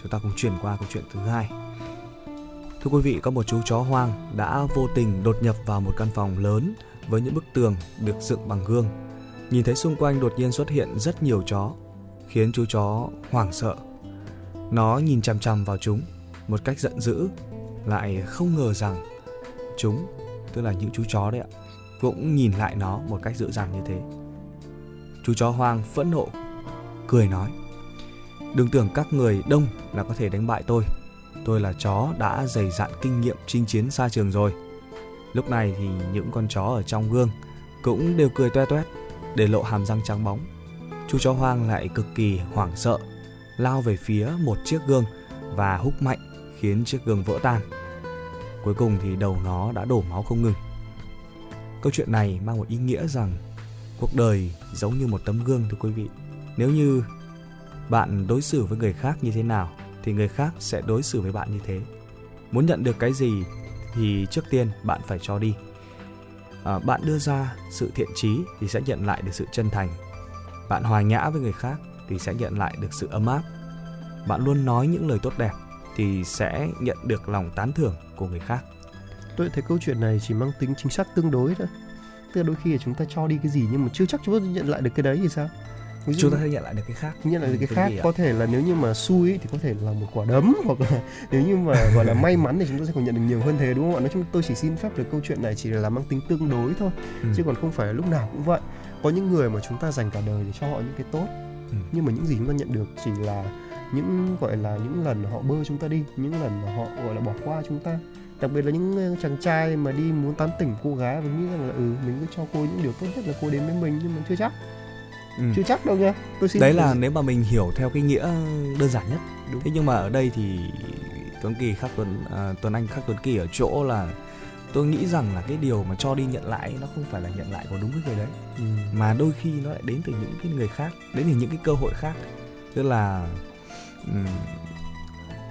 Chúng ta cùng chuyển qua câu chuyện thứ hai. Thưa quý vị có một chú chó hoang đã vô tình đột nhập vào một căn phòng lớn với những bức tường được dựng bằng gương. Nhìn thấy xung quanh đột nhiên xuất hiện rất nhiều chó, khiến chú chó hoảng sợ. Nó nhìn chằm chằm vào chúng một cách giận dữ, lại không ngờ rằng chúng, tức là những chú chó đấy ạ, cũng nhìn lại nó một cách dữ dằn như thế. Chú chó hoang phẫn nộ, cười nói: "Đừng tưởng các người đông là có thể đánh bại tôi. Tôi là chó đã dày dặn kinh nghiệm chinh chiến xa trường rồi." Lúc này thì những con chó ở trong gương cũng đều cười toe toét để lộ hàm răng trắng bóng. Chú chó hoang lại cực kỳ hoảng sợ, lao về phía một chiếc gương và húc mạnh khiến chiếc gương vỡ tan. Cuối cùng thì đầu nó đã đổ máu không ngừng. Câu chuyện này mang một ý nghĩa rằng cuộc đời giống như một tấm gương thưa quý vị. Nếu như bạn đối xử với người khác như thế nào thì người khác sẽ đối xử với bạn như thế. Muốn nhận được cái gì thì trước tiên bạn phải cho đi. À, bạn đưa ra sự thiện trí thì sẽ nhận lại được sự chân thành. Bạn hòa nhã với người khác thì sẽ nhận lại được sự ấm áp. Bạn luôn nói những lời tốt đẹp thì sẽ nhận được lòng tán thưởng của người khác. Tôi thấy câu chuyện này chỉ mang tính chính xác tương đối thôi. Tức là đôi khi chúng ta cho đi cái gì nhưng mà chưa chắc chúng ta nhận lại được cái đấy thì sao? Ví dụ chúng ta sẽ nhận lại được cái khác. Nhận lại được cái, cái khác có thể là nếu như mà xui thì có thể là một quả đấm hoặc là [LAUGHS] nếu như mà gọi là may mắn thì chúng ta sẽ còn nhận được nhiều hơn thế đúng không ạ? Nói chung tôi chỉ xin phép được câu chuyện này chỉ là mang tính tương đối thôi ừ. chứ còn không phải lúc nào cũng vậy. Có những người mà chúng ta dành cả đời để cho họ những cái tốt ừ. nhưng mà những gì chúng ta nhận được chỉ là những gọi là những lần họ bơ chúng ta đi những lần mà họ gọi là bỏ qua chúng ta. Đặc biệt là những chàng trai mà đi muốn tán tỉnh cô gái và nghĩ rằng là ừ mình cứ cho cô những điều tốt nhất là cô đến với mình nhưng mà chưa chắc ừ. chưa chắc đâu nha tôi xin đấy là nếu mà mình hiểu theo cái nghĩa đơn giản nhất Đúng. thế nhưng mà ở đây thì Tuấn Kỳ khác Tuấn à, Tuấn Anh khác Tuấn Kỳ ở chỗ là tôi nghĩ rằng là cái điều mà cho đi nhận lại nó không phải là nhận lại của đúng cái người đấy ừ. mà đôi khi nó lại đến từ những cái người khác đến từ những cái cơ hội khác tức là um,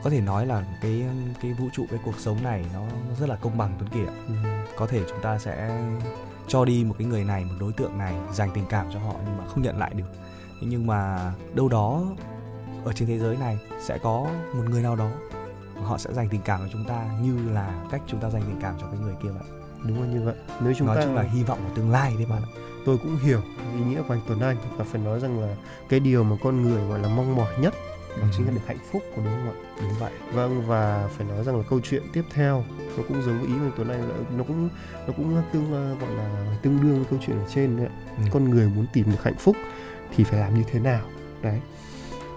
có thể nói là cái cái vũ trụ cái cuộc sống này nó rất là công bằng tuấn kiệt ừ. có thể chúng ta sẽ cho đi một cái người này một đối tượng này dành tình cảm cho họ nhưng mà không nhận lại được. Nhưng mà đâu đó ở trên thế giới này sẽ có một người nào đó họ sẽ dành tình cảm cho chúng ta như là cách chúng ta dành tình cảm cho cái người kia vậy. Đúng là như vậy. Nếu chúng nói ta chung là hy vọng của tương lai đấy bạn ạ. Tôi cũng hiểu ý nghĩa của anh Tuấn Anh. Và phải nói rằng là cái điều mà con người gọi là mong mỏi nhất đó ừ. chính là được hạnh phúc của đúng không ạ? Đúng vậy. Vâng và phải nói rằng là câu chuyện tiếp theo nó cũng giống với ý của Tuấn Anh là nó cũng nó cũng tương gọi là tương đương với câu chuyện ở trên đấy ừ. con người muốn tìm được hạnh phúc thì phải làm như thế nào? Đấy.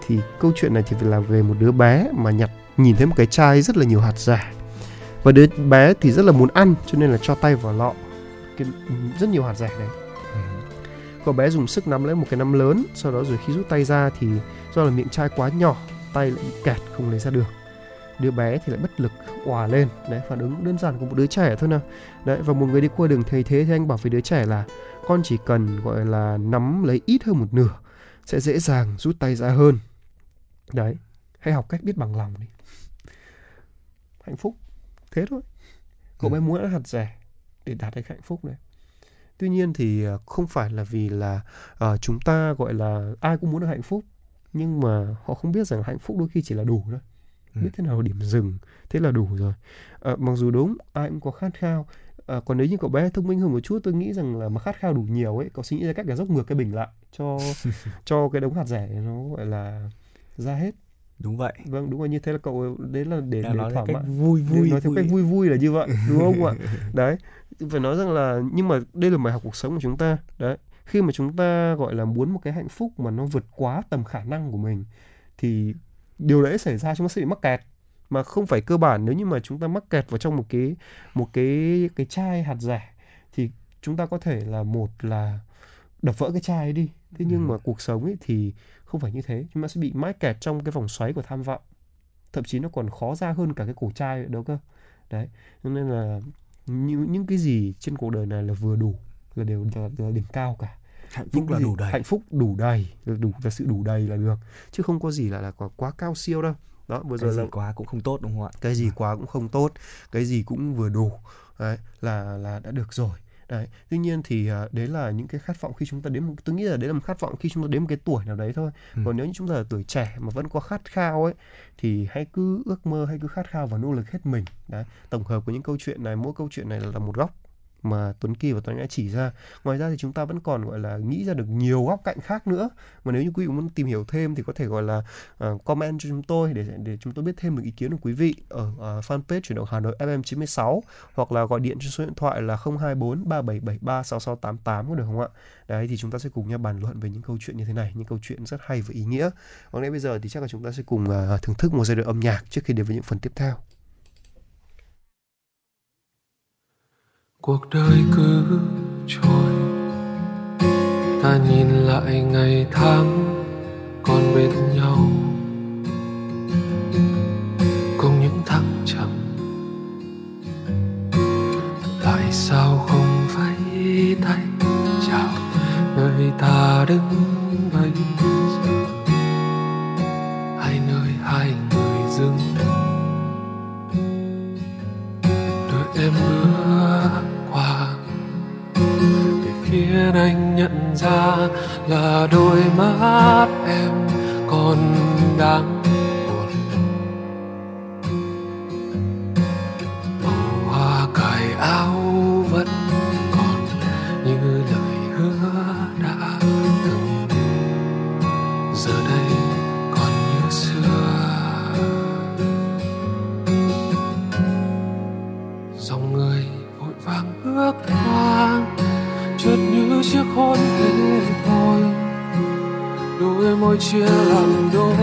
Thì câu chuyện này thì phải là về một đứa bé mà nhặt nhìn thấy một cái chai rất là nhiều hạt giả. Và đứa bé thì rất là muốn ăn cho nên là cho tay vào lọ cái rất nhiều hạt giả đấy. Ừ. cậu bé dùng sức nắm lấy một cái nắm lớn sau đó rồi khi rút tay ra thì do là miệng chai quá nhỏ tay lại bị kẹt không lấy ra được. Đứa bé thì lại bất lực òa lên. Đấy phản ứng đơn giản của một đứa trẻ thôi nào. Đấy và một người đi qua đường thấy thế thì anh bảo với đứa trẻ là con chỉ cần gọi là nắm lấy ít hơn một nửa sẽ dễ dàng rút tay ra hơn. Đấy hãy học cách biết bằng lòng đi. Hạnh phúc. Thế thôi. Cậu ừ. bé muốn ăn hạt rẻ để đạt được hạnh phúc này tuy nhiên thì à, không phải là vì là uh, chúng ta gọi là ai cũng muốn được hạnh phúc nhưng mà họ không biết rằng hạnh phúc đôi khi chỉ là đủ thôi. Ừ. biết thế nào điểm dừng thế là đủ rồi. À, mặc dù đúng ai cũng có khát khao. À, còn nếu như cậu bé thông minh hơn một chút tôi nghĩ rằng là mà khát khao đủ nhiều ấy cậu suy nghĩ ra cách là dốc ngược cái bình lại cho [LAUGHS] cho cái đống hạt rẻ nó gọi là ra hết. Đúng vậy. Vâng đúng rồi như thế là cậu đấy là để để thỏa mãn. vui vui nói theo cách vui vui là như vậy đúng không ạ? [LAUGHS] Đấy phải nói rằng là nhưng mà đây là bài học cuộc sống của chúng ta. Đấy khi mà chúng ta gọi là muốn một cái hạnh phúc mà nó vượt quá tầm khả năng của mình thì điều đấy xảy ra chúng ta sẽ bị mắc kẹt. Mà không phải cơ bản nếu như mà chúng ta mắc kẹt vào trong một cái một cái cái chai hạt rẻ thì chúng ta có thể là một là đập vỡ cái chai ấy đi. Thế nhưng ừ. mà cuộc sống ấy thì không phải như thế. Chúng ta sẽ bị mãi kẹt trong cái vòng xoáy của tham vọng. Thậm chí nó còn khó ra hơn cả cái cổ chai đâu cơ. Đấy nên là những những cái gì trên cuộc đời này là vừa đủ là đều là, là đỉnh cao cả hạnh phúc là đủ đầy. Hạnh phúc đủ đầy. Là đủ là sự đủ đầy là được. Chứ không có gì là là quá, quá cao siêu đâu. Đó vừa rồi là quá cũng không tốt đúng không ạ? Cái gì quá cũng không tốt cái gì cũng vừa đủ đấy là là đã được rồi. Đấy tuy nhiên thì uh, đấy là những cái khát vọng khi chúng ta đến một tôi nghĩ là đấy là một khát vọng khi chúng ta đến một cái tuổi nào đấy thôi. Ừ. còn nếu như chúng ta là tuổi trẻ mà vẫn có khát khao ấy thì hãy cứ ước mơ hay cứ khát khao và nỗ lực hết mình. Đấy tổng hợp của những câu chuyện này mỗi câu chuyện này là một góc mà Tuấn Kỳ và Tuấn đã chỉ ra. Ngoài ra thì chúng ta vẫn còn gọi là nghĩ ra được nhiều góc cạnh khác nữa. Mà nếu như quý vị muốn tìm hiểu thêm thì có thể gọi là uh, comment cho chúng tôi để để chúng tôi biết thêm được ý kiến của quý vị ở uh, fanpage chuyển động Hà Nội FM 96 hoặc là gọi điện cho số điện thoại là 024 3773 6688 có được không ạ? Đấy thì chúng ta sẽ cùng nhau bàn luận về những câu chuyện như thế này, những câu chuyện rất hay và ý nghĩa. Còn ngay bây giờ thì chắc là chúng ta sẽ cùng uh, thưởng thức một giai đoạn âm nhạc trước khi đến với những phần tiếp theo. Cuộc đời cứ trôi. Ta nhìn lại ngày tháng còn bên nhau. Cùng những thăng trầm tại sao không vẫy tay chào nơi ta đứng khiến anh nhận ra là đôi mắt em còn đang buồn. Màu hoa cài áo vẫn còn như lời hứa đã từng. Giờ đây còn như xưa. Dòng người vội vàng bước qua yêu chiếc hôn thế thôi. Đôi môi chia làm đôi.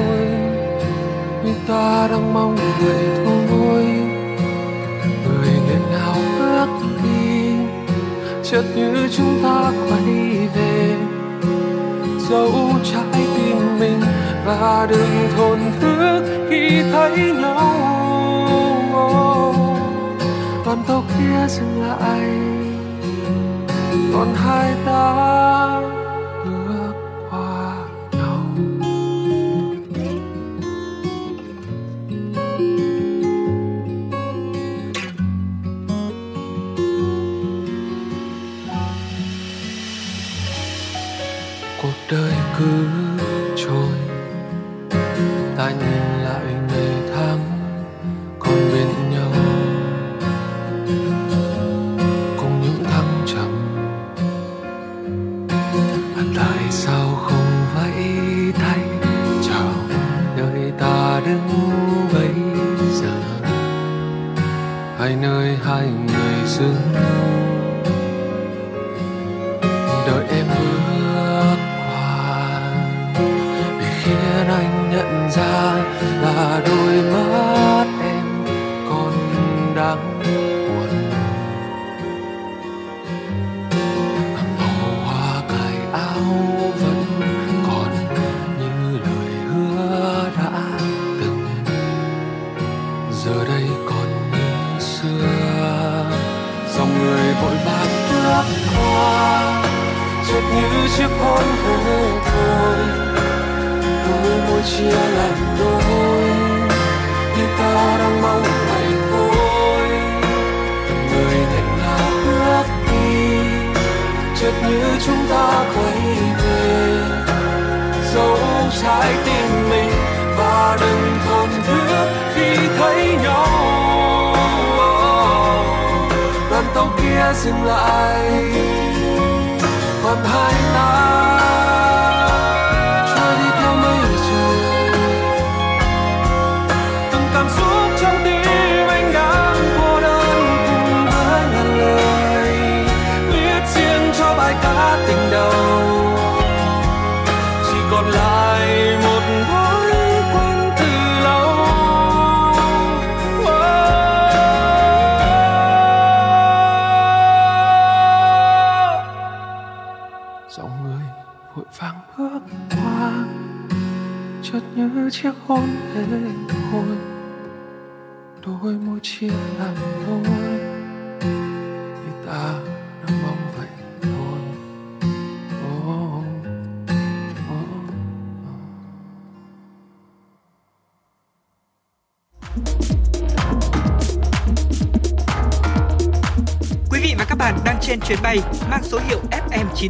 Nhưng ta đang mong vậy thôi người nên nào bước đi. Chợt như chúng ta quay về. Dấu trái tim mình và đừng thổn thức khi thấy nhau. Và đoàn tàu kia dừng lại còn hai ta bước qua nhau. Cuộc đời cứ trôi ta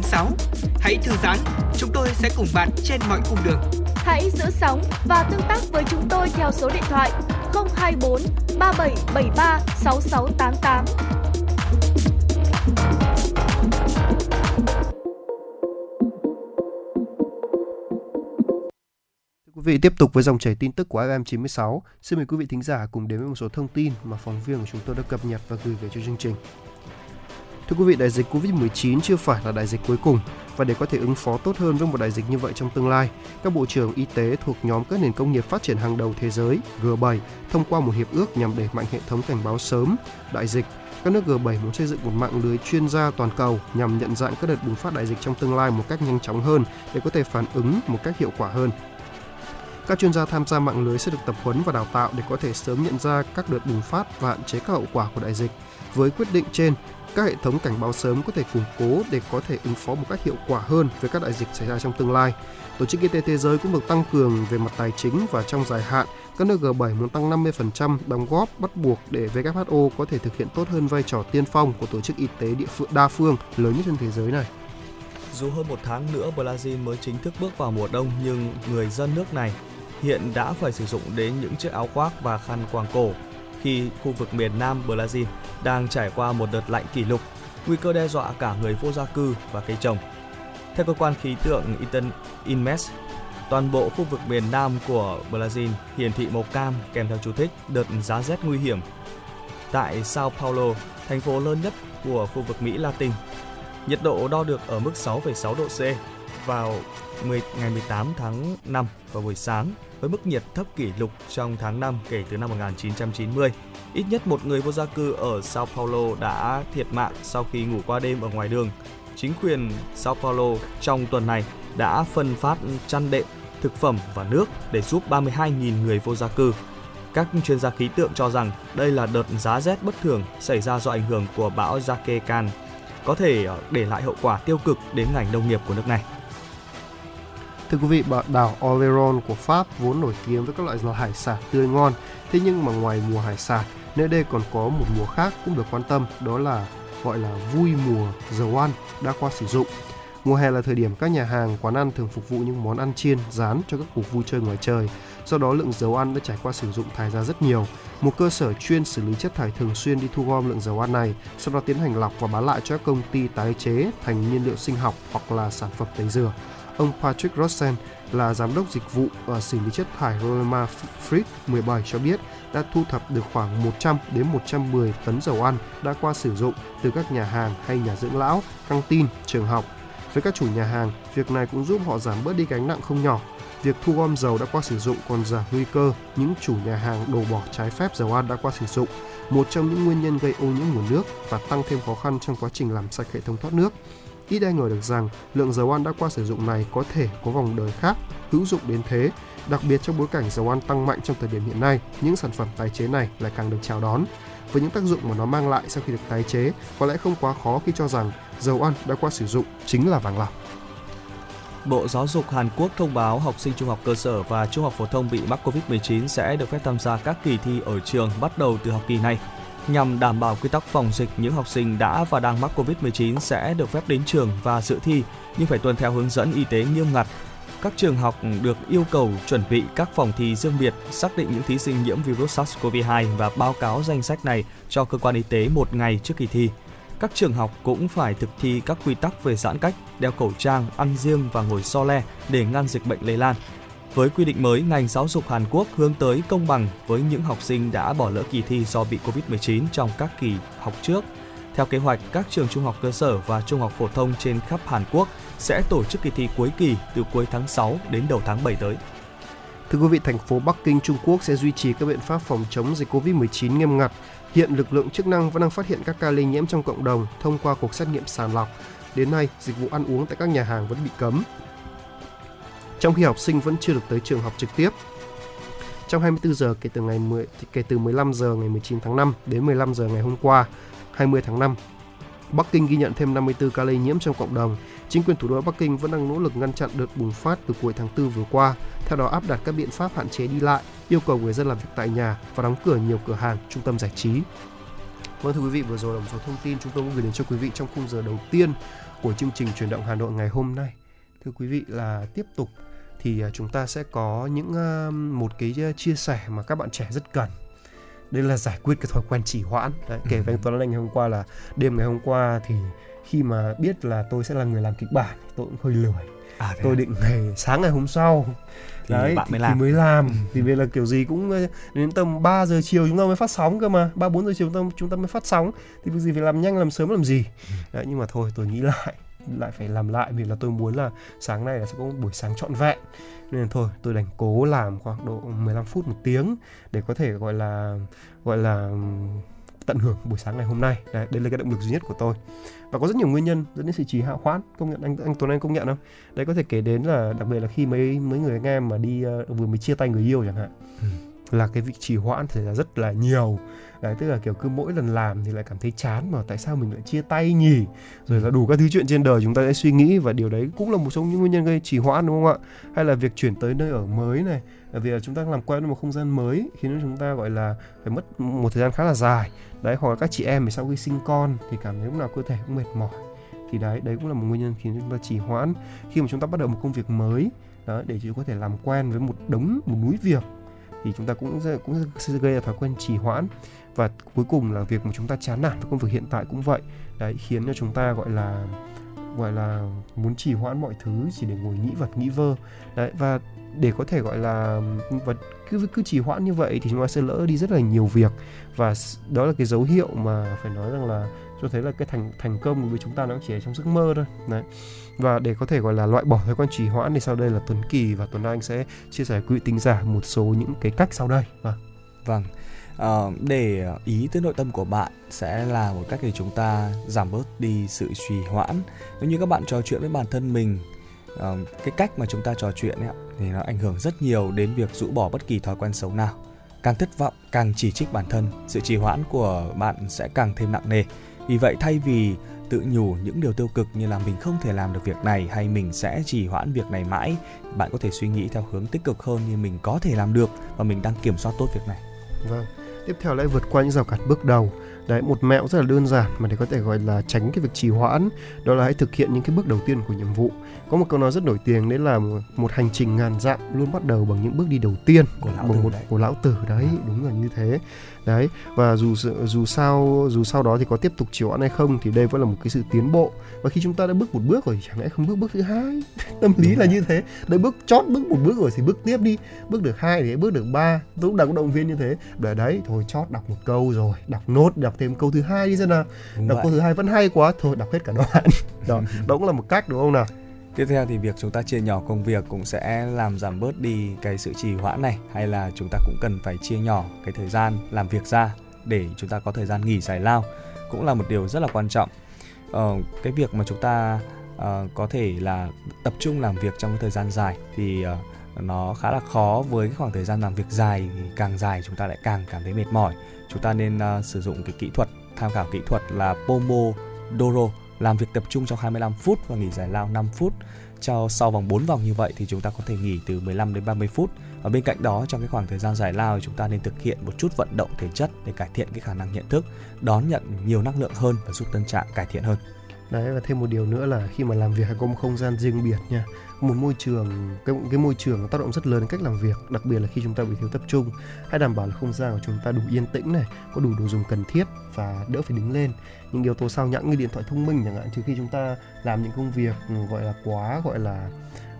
FM96. Hãy thư giãn, chúng tôi sẽ cùng bạn trên mọi cung đường. Hãy giữ sóng và tương tác với chúng tôi theo số điện thoại 024 3773 6688. Thưa quý vị, tiếp tục với dòng chảy tin tức của FM96. Xin mời quý vị thính giả cùng đến với một số thông tin mà phóng viên của chúng tôi đã cập nhật và gửi về cho chương trình. Thưa quý vị, đại dịch Covid-19 chưa phải là đại dịch cuối cùng và để có thể ứng phó tốt hơn với một đại dịch như vậy trong tương lai, các bộ trưởng y tế thuộc nhóm các nền công nghiệp phát triển hàng đầu thế giới G7 thông qua một hiệp ước nhằm đẩy mạnh hệ thống cảnh báo sớm đại dịch. Các nước G7 muốn xây dựng một mạng lưới chuyên gia toàn cầu nhằm nhận dạng các đợt bùng phát đại dịch trong tương lai một cách nhanh chóng hơn để có thể phản ứng một cách hiệu quả hơn. Các chuyên gia tham gia mạng lưới sẽ được tập huấn và đào tạo để có thể sớm nhận ra các đợt bùng phát và hạn chế các hậu quả của đại dịch. Với quyết định trên, các hệ thống cảnh báo sớm có thể củng cố để có thể ứng phó một cách hiệu quả hơn với các đại dịch xảy ra trong tương lai. Tổ chức Y tế Thế giới cũng được tăng cường về mặt tài chính và trong dài hạn, các nước G7 muốn tăng 50% đóng góp bắt buộc để WHO có thể thực hiện tốt hơn vai trò tiên phong của tổ chức y tế địa phương đa phương lớn nhất trên thế giới này. Dù hơn một tháng nữa Brazil mới chính thức bước vào mùa đông nhưng người dân nước này hiện đã phải sử dụng đến những chiếc áo khoác và khăn quàng cổ khi khu vực miền Nam Brazil đang trải qua một đợt lạnh kỷ lục, nguy cơ đe dọa cả người vô gia cư và cây trồng. Theo cơ quan khí tượng Iten Inmes, toàn bộ khu vực miền Nam của Brazil hiển thị màu cam kèm theo chú thích đợt giá rét nguy hiểm. Tại Sao Paulo, thành phố lớn nhất của khu vực Mỹ Latin, nhiệt độ đo được ở mức 6,6 độ C vào 10, ngày 18 tháng 5 vào buổi sáng với mức nhiệt thấp kỷ lục trong tháng 5 kể từ năm 1990. Ít nhất một người vô gia cư ở Sao Paulo đã thiệt mạng sau khi ngủ qua đêm ở ngoài đường. Chính quyền Sao Paulo trong tuần này đã phân phát chăn đệm, thực phẩm và nước để giúp 32.000 người vô gia cư. Các chuyên gia khí tượng cho rằng đây là đợt giá rét bất thường xảy ra do ảnh hưởng của bão Jacques có thể ờ, để lại hậu quả tiêu cực đến ngành nông nghiệp của nước này. Thưa quý vị, đảo Oléron của Pháp vốn nổi tiếng với các loại hải sản tươi ngon. Thế nhưng mà ngoài mùa hải sản, nơi đây còn có một mùa khác cũng được quan tâm, đó là gọi là vui mùa dầu ăn đã qua sử dụng. Mùa hè là thời điểm các nhà hàng, quán ăn thường phục vụ những món ăn chiên, rán cho các cuộc vui chơi ngoài trời. Do đó lượng dầu ăn đã trải qua sử dụng thải ra rất nhiều. Một cơ sở chuyên xử lý chất thải thường xuyên đi thu gom lượng dầu ăn này, sau đó tiến hành lọc và bán lại cho các công ty tái chế thành nhiên liệu sinh học hoặc là sản phẩm tẩy rửa. Ông Patrick Rosen là giám đốc dịch vụ ở xử lý chất thải Roma Frit 17 cho biết đã thu thập được khoảng 100 đến 110 tấn dầu ăn đã qua sử dụng từ các nhà hàng hay nhà dưỡng lão, căng tin, trường học. Với các chủ nhà hàng, việc này cũng giúp họ giảm bớt đi gánh nặng không nhỏ. Việc thu gom dầu đã qua sử dụng còn giảm nguy cơ những chủ nhà hàng đổ bỏ trái phép dầu ăn đã qua sử dụng, một trong những nguyên nhân gây ô nhiễm nguồn nước và tăng thêm khó khăn trong quá trình làm sạch hệ thống thoát nước. Ít ai ngờ được rằng lượng dầu ăn đã qua sử dụng này có thể có vòng đời khác hữu dụng đến thế. Đặc biệt trong bối cảnh dầu ăn tăng mạnh trong thời điểm hiện nay, những sản phẩm tái chế này lại càng được chào đón. Với những tác dụng mà nó mang lại sau khi được tái chế, có lẽ không quá khó khi cho rằng dầu ăn đã qua sử dụng chính là vàng lọc. Bộ Giáo dục Hàn Quốc thông báo học sinh trung học cơ sở và trung học phổ thông bị mắc Covid-19 sẽ được phép tham gia các kỳ thi ở trường bắt đầu từ học kỳ này nhằm đảm bảo quy tắc phòng dịch những học sinh đã và đang mắc Covid-19 sẽ được phép đến trường và dự thi nhưng phải tuân theo hướng dẫn y tế nghiêm ngặt. Các trường học được yêu cầu chuẩn bị các phòng thi riêng biệt, xác định những thí sinh nhiễm virus SARS-CoV-2 và báo cáo danh sách này cho cơ quan y tế một ngày trước kỳ thi. Các trường học cũng phải thực thi các quy tắc về giãn cách, đeo khẩu trang, ăn riêng và ngồi so le để ngăn dịch bệnh lây lan. Với quy định mới, ngành giáo dục Hàn Quốc hướng tới công bằng với những học sinh đã bỏ lỡ kỳ thi do bị Covid-19 trong các kỳ học trước. Theo kế hoạch, các trường trung học cơ sở và trung học phổ thông trên khắp Hàn Quốc sẽ tổ chức kỳ thi cuối kỳ từ cuối tháng 6 đến đầu tháng 7 tới. Thưa quý vị, thành phố Bắc Kinh, Trung Quốc sẽ duy trì các biện pháp phòng chống dịch COVID-19 nghiêm ngặt. Hiện lực lượng chức năng vẫn đang phát hiện các ca lây nhiễm trong cộng đồng thông qua cuộc xét nghiệm sàng lọc. Đến nay, dịch vụ ăn uống tại các nhà hàng vẫn bị cấm trong khi học sinh vẫn chưa được tới trường học trực tiếp. Trong 24 giờ kể từ ngày 10 kể từ 15 giờ ngày 19 tháng 5 đến 15 giờ ngày hôm qua 20 tháng 5, Bắc Kinh ghi nhận thêm 54 ca lây nhiễm trong cộng đồng. Chính quyền thủ đô Bắc Kinh vẫn đang nỗ lực ngăn chặn đợt bùng phát từ cuối tháng 4 vừa qua, theo đó áp đặt các biện pháp hạn chế đi lại, yêu cầu người dân làm việc tại nhà và đóng cửa nhiều cửa hàng, trung tâm giải trí. Vâng thưa quý vị, vừa rồi là một số thông tin chúng tôi muốn gửi đến cho quý vị trong khung giờ đầu tiên của chương trình truyền động Hà Nội ngày hôm nay. Thưa quý vị là tiếp tục thì à, chúng ta sẽ có những à, một cái à, chia sẻ mà các bạn trẻ rất cần. Đây là giải quyết cái thói quen trì hoãn. Đấy, kể với anh Tuấn Anh hôm qua là đêm ngày hôm qua thì khi mà biết là tôi sẽ là người làm kịch bản tôi cũng hơi lười. À, tôi à? định ngày sáng ngày hôm sau. Thì đấy bạn mới thì, làm. thì mới làm. Thì vì là kiểu gì cũng đến tầm 3 giờ chiều chúng ta mới phát sóng cơ mà. Ba bốn giờ chiều chúng ta, chúng ta mới phát sóng. Thì việc gì phải làm nhanh làm sớm làm gì? Ừ. đấy, nhưng mà thôi tôi nghĩ lại lại phải làm lại vì là tôi muốn là sáng nay là sẽ có một buổi sáng trọn vẹn. Nên là thôi tôi đành cố làm khoảng độ 15 phút một tiếng để có thể gọi là gọi là tận hưởng buổi sáng ngày hôm nay. Đấy, đây là cái động lực duy nhất của tôi. Và có rất nhiều nguyên nhân dẫn đến sự trì hoãn khoán công nhận anh anh Tuấn Anh công nhận không? Đấy có thể kể đến là đặc biệt là khi mấy mấy người anh em mà đi uh, vừa mới chia tay người yêu chẳng hạn. Ừ là cái vị trì hoãn thì là rất là nhiều. Đấy tức là kiểu cứ mỗi lần làm thì lại cảm thấy chán mà tại sao mình lại chia tay nhỉ? Rồi là đủ các thứ chuyện trên đời chúng ta sẽ suy nghĩ và điều đấy cũng là một trong những nguyên nhân gây trì hoãn đúng không ạ? Hay là việc chuyển tới nơi ở mới này là vì là chúng ta làm quen với một không gian mới khiến chúng ta gọi là phải mất một thời gian khá là dài. Đấy hoặc là các chị em thì sau khi sinh con thì cảm thấy lúc nào cơ thể cũng mệt mỏi. Thì đấy đấy cũng là một nguyên nhân khiến chúng ta trì hoãn khi mà chúng ta bắt đầu một công việc mới. Đó để chúng có thể làm quen với một đống một núi việc thì chúng ta cũng sẽ, cũng sẽ gây ra thói quen trì hoãn. Và cuối cùng là việc mà chúng ta chán nản với công việc hiện tại cũng vậy. Đấy khiến cho chúng ta gọi là gọi là muốn trì hoãn mọi thứ chỉ để ngồi nghĩ vật nghĩ vơ. Đấy và để có thể gọi là và cứ cứ trì hoãn như vậy thì chúng ta sẽ lỡ đi rất là nhiều việc. Và đó là cái dấu hiệu mà phải nói rằng là cho thấy là cái thành thành công của chúng ta nó chỉ ở trong giấc mơ thôi. Đấy. Và để có thể gọi là loại bỏ thói quen trì hoãn thì sau đây là Tuấn Kỳ và Tuấn Anh sẽ chia sẻ quý vị tính giả một số những cái cách sau đây. Vâng. Vâng. Uh, để ý tới nội tâm của bạn sẽ là một cách để chúng ta giảm bớt đi sự trì hoãn. Nếu như các bạn trò chuyện với bản thân mình uh, cái cách mà chúng ta trò chuyện ấy, thì nó ảnh hưởng rất nhiều đến việc rũ bỏ bất kỳ thói quen xấu nào. Càng thất vọng, càng chỉ trích bản thân, sự trì hoãn của bạn sẽ càng thêm nặng nề. Vì vậy thay vì tự nhủ những điều tiêu cực như là mình không thể làm được việc này hay mình sẽ trì hoãn việc này mãi, bạn có thể suy nghĩ theo hướng tích cực hơn như mình có thể làm được và mình đang kiểm soát tốt việc này. Vâng. Tiếp theo lại vượt qua những rào cản bước đầu đấy một mẹo rất là đơn giản mà để có thể gọi là tránh cái việc trì hoãn đó là hãy thực hiện những cái bước đầu tiên của nhiệm vụ có một câu nói rất nổi tiếng đấy là một hành trình ngàn dặm luôn bắt đầu bằng những bước đi đầu tiên của lão bằng tử một đấy. của lão tử đấy đúng là như thế đấy và dù dù sao dù sau đó thì có tiếp tục trì hoãn hay không thì đây vẫn là một cái sự tiến bộ. Và khi chúng ta đã bước một bước rồi chẳng lẽ không bước bước thứ hai? [LAUGHS] Tâm lý là như thế. Đấy bước chót bước một bước rồi thì bước tiếp đi. Bước được hai thì bước được ba. Lúc nào cũng động viên như thế. Để đấy thôi chót đọc một câu rồi đọc nốt đọc thêm câu thứ hai đi xem nào. Đúng đọc vậy. câu thứ hai vẫn hay quá thôi đọc hết cả đoạn. [LAUGHS] Đó [LAUGHS] đó cũng là một cách đúng không nào Tiếp theo thì việc chúng ta chia nhỏ công việc cũng sẽ làm giảm bớt đi cái sự trì hoãn này hay là chúng ta cũng cần phải chia nhỏ cái thời gian làm việc ra để chúng ta có thời gian nghỉ giải lao cũng là một điều rất là quan trọng. Ờ, cái việc mà chúng ta uh, có thể là tập trung làm việc trong cái thời gian dài thì uh, nó khá là khó với cái khoảng thời gian làm việc dài thì càng dài chúng ta lại càng cảm thấy mệt mỏi. Chúng ta nên uh, sử dụng cái kỹ thuật tham khảo kỹ thuật là Pomodoro làm việc tập trung trong 25 phút và nghỉ giải lao 5 phút. Cho sau vòng 4 vòng như vậy thì chúng ta có thể nghỉ từ 15 đến 30 phút. Và bên cạnh đó trong cái khoảng thời gian giải lao thì chúng ta nên thực hiện một chút vận động thể chất để cải thiện cái khả năng nhận thức, đón nhận nhiều năng lượng hơn và giúp tâm trạng cải thiện hơn. đấy và thêm một điều nữa là khi mà làm việc hãy có một không gian riêng biệt nha một môi trường cái cái môi trường tác động rất lớn đến cách làm việc đặc biệt là khi chúng ta bị thiếu tập trung. Hãy đảm bảo là không gian của chúng ta đủ yên tĩnh này có đủ đồ dùng cần thiết và đỡ phải đứng lên. Những yếu tố sao nhãng như điện thoại thông minh chẳng hạn trừ khi chúng ta làm những công việc ừ, gọi là quá gọi là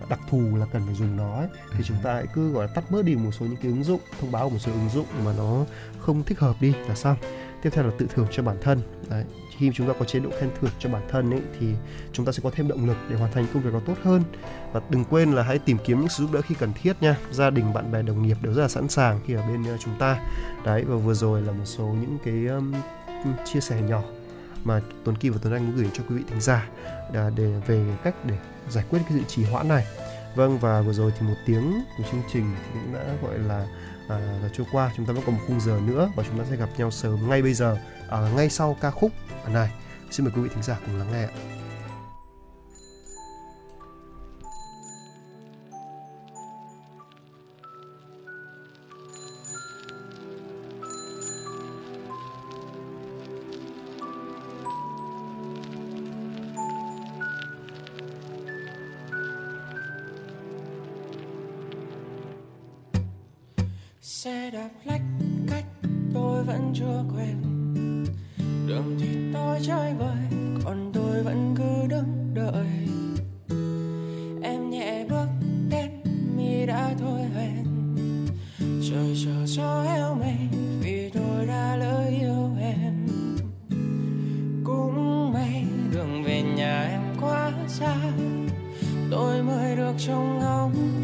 đặc thù là cần phải dùng nó ấy, thì chúng ta hãy cứ gọi là tắt bớt đi một số những cái ứng dụng thông báo của một số ứng dụng mà nó không thích hợp đi là xong. Tiếp theo là tự thưởng cho bản thân. Đấy khi chúng ta có chế độ khen thưởng cho bản thân ấy thì chúng ta sẽ có thêm động lực để hoàn thành công việc nó tốt hơn. Và đừng quên là hãy tìm kiếm những sự giúp đỡ khi cần thiết nha. Gia đình bạn bè đồng nghiệp đều rất là sẵn sàng khi ở bên ờ, chúng ta. Đấy và vừa rồi là một số những cái um, chia sẻ nhỏ mà Tuấn Kỳ và Tuấn Anh muốn gửi cho quý vị thính giả à, để về cách để giải quyết cái sự trì hoãn này. Vâng và vừa rồi thì một tiếng của chương trình cũng đã gọi là à, là trôi qua. Chúng ta vẫn còn một khung giờ nữa và chúng ta sẽ gặp nhau sớm ngay bây giờ à, ngay sau ca khúc à, này xin mời quý vị thính giả cùng lắng nghe ạ. xe đạp lách cách tôi vẫn chưa quen tôi chơi bời, còn tôi vẫn cứ đứng đợi. Em nhẹ bước đến mi đã thôi hẹn. Trời chờ cho heo mây vì tôi đã lỡ yêu em. Cũng may đường về nhà em quá xa, tôi mới được trông ngóng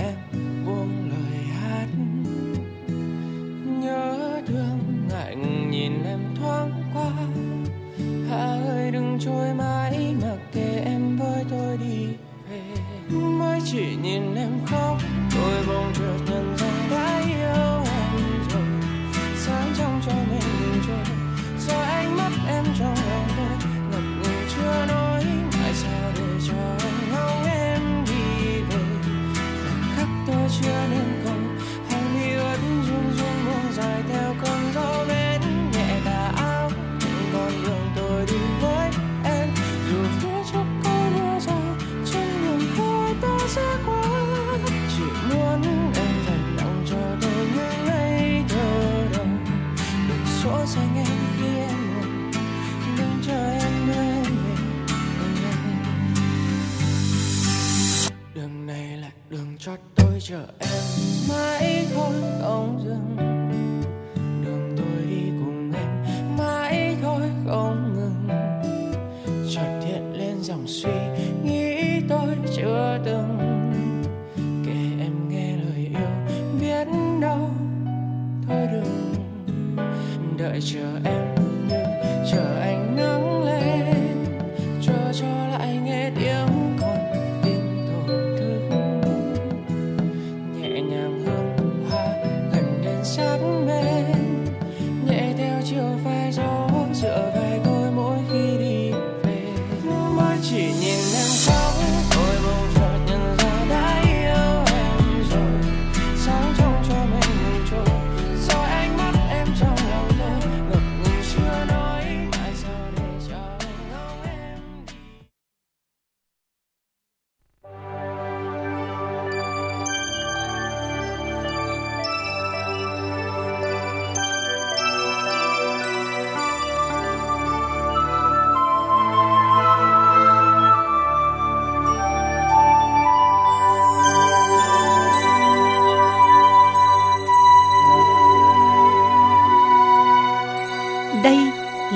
trôi mãi, mặc kệ em với tôi đi về. Mới chỉ nhìn em khóc, tôi bỗng chợt mãi thôi không dừng. Đường tôi đi cùng em mãi thôi không ngừng. Chợt hiện lên dòng suy nghĩ tôi chưa từng. Kể em nghe lời yêu biết đâu thôi đừng đợi chờ em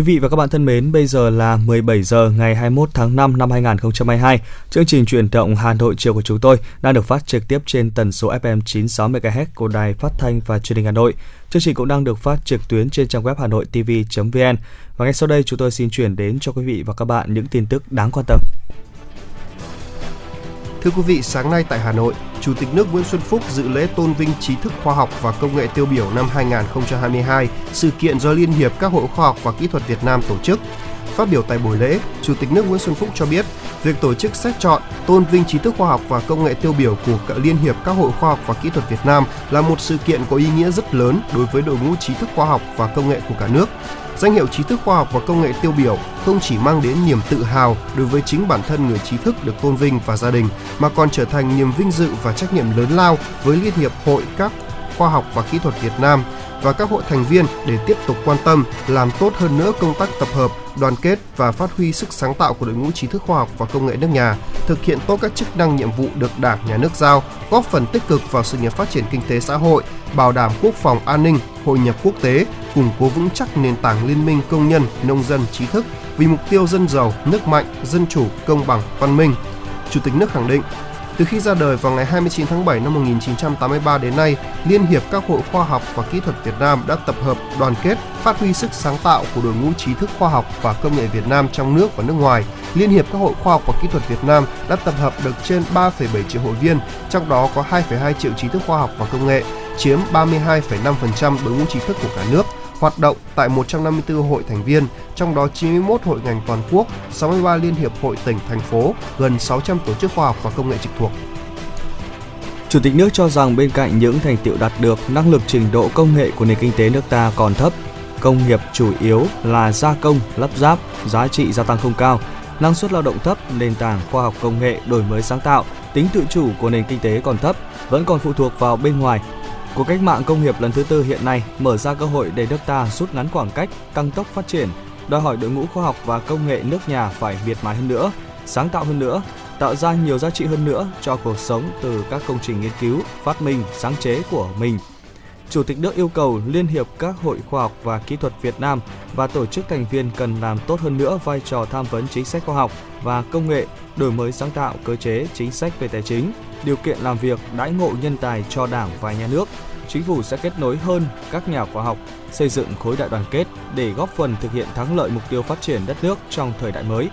Quý vị và các bạn thân mến, bây giờ là 17 giờ ngày 21 tháng 5 năm 2022. Chương trình truyền động Hà Nội chiều của chúng tôi đang được phát trực tiếp trên tần số FM 96 MHz của Đài Phát thanh và Truyền hình Hà Nội. Chương trình cũng đang được phát trực tuyến trên trang web Hà Nội TV.vn. Và ngay sau đây chúng tôi xin chuyển đến cho quý vị và các bạn những tin tức đáng quan tâm. Thưa quý vị, sáng nay tại Hà Nội, Chủ tịch nước Nguyễn Xuân Phúc dự lễ tôn vinh trí thức khoa học và công nghệ tiêu biểu năm 2022, sự kiện do Liên hiệp các hội khoa học và kỹ thuật Việt Nam tổ chức. Phát biểu tại buổi lễ, Chủ tịch nước Nguyễn Xuân Phúc cho biết, việc tổ chức xét chọn, tôn vinh trí thức khoa học và công nghệ tiêu biểu của Liên hiệp các hội khoa học và kỹ thuật Việt Nam là một sự kiện có ý nghĩa rất lớn đối với đội ngũ trí thức khoa học và công nghệ của cả nước. Danh hiệu trí thức khoa học và công nghệ tiêu biểu không chỉ mang đến niềm tự hào đối với chính bản thân người trí thức được tôn vinh và gia đình, mà còn trở thành niềm vinh dự và trách nhiệm lớn lao với Liên hiệp hội các khoa học và kỹ thuật Việt Nam và các hội thành viên để tiếp tục quan tâm, làm tốt hơn nữa công tác tập hợp, đoàn kết và phát huy sức sáng tạo của đội ngũ trí thức khoa học và công nghệ nước nhà, thực hiện tốt các chức năng nhiệm vụ được Đảng, Nhà nước giao, góp phần tích cực vào sự nghiệp phát triển kinh tế xã hội, bảo đảm quốc phòng an ninh, hội nhập quốc tế, củng cố vững chắc nền tảng liên minh công nhân, nông dân, trí thức vì mục tiêu dân giàu, nước mạnh, dân chủ, công bằng, văn minh. Chủ tịch nước khẳng định, từ khi ra đời vào ngày 29 tháng 7 năm 1983 đến nay, Liên hiệp các hội khoa học và kỹ thuật Việt Nam đã tập hợp, đoàn kết, phát huy sức sáng tạo của đội ngũ trí thức khoa học và công nghệ Việt Nam trong nước và nước ngoài. Liên hiệp các hội khoa học và kỹ thuật Việt Nam đã tập hợp được trên 3,7 triệu hội viên, trong đó có 2,2 triệu trí thức khoa học và công nghệ, chiếm 32,5% đội ngũ trí thức của cả nước hoạt động tại 154 hội thành viên, trong đó 91 hội ngành toàn quốc, 63 liên hiệp hội tỉnh, thành phố, gần 600 tổ chức khoa học và công nghệ trực thuộc. Chủ tịch nước cho rằng bên cạnh những thành tiệu đạt được, năng lực trình độ công nghệ của nền kinh tế nước ta còn thấp. Công nghiệp chủ yếu là gia công, lắp ráp, giá trị gia tăng không cao, năng suất lao động thấp, nền tảng khoa học công nghệ đổi mới sáng tạo, tính tự chủ của nền kinh tế còn thấp, vẫn còn phụ thuộc vào bên ngoài, Cuộc cách mạng công nghiệp lần thứ tư hiện nay mở ra cơ hội để nước ta rút ngắn khoảng cách, tăng tốc phát triển, đòi hỏi đội ngũ khoa học và công nghệ nước nhà phải miệt mài hơn nữa, sáng tạo hơn nữa, tạo ra nhiều giá trị hơn nữa cho cuộc sống từ các công trình nghiên cứu, phát minh, sáng chế của mình. Chủ tịch nước yêu cầu Liên hiệp các hội khoa học và kỹ thuật Việt Nam và tổ chức thành viên cần làm tốt hơn nữa vai trò tham vấn chính sách khoa học và công nghệ, đổi mới sáng tạo cơ chế chính sách về tài chính, điều kiện làm việc, đãi ngộ nhân tài cho Đảng và Nhà nước. Chính phủ sẽ kết nối hơn các nhà khoa học, xây dựng khối đại đoàn kết để góp phần thực hiện thắng lợi mục tiêu phát triển đất nước trong thời đại mới.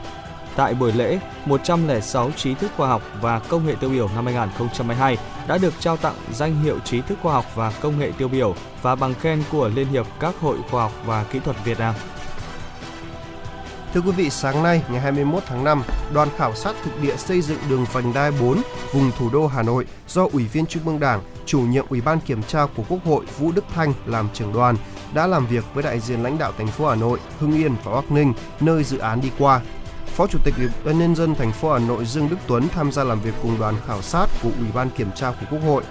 Tại buổi lễ, 106 trí thức khoa học và công nghệ tiêu biểu năm 2022 đã được trao tặng danh hiệu trí thức khoa học và công nghệ tiêu biểu và bằng khen của Liên hiệp các hội khoa học và kỹ thuật Việt Nam. Thưa quý vị, sáng nay ngày 21 tháng 5, đoàn khảo sát thực địa xây dựng đường vành đai 4 vùng thủ đô Hà Nội do Ủy viên Trung ương Đảng, chủ nhiệm Ủy ban kiểm tra của Quốc hội Vũ Đức Thanh làm trưởng đoàn đã làm việc với đại diện lãnh đạo thành phố Hà Nội, Hưng Yên và Bắc Ninh nơi dự án đi qua. Phó Chủ tịch Ủy ban nhân dân thành phố Hà Nội Dương Đức Tuấn tham gia làm việc cùng đoàn khảo sát của Ủy ban kiểm tra của Quốc hội.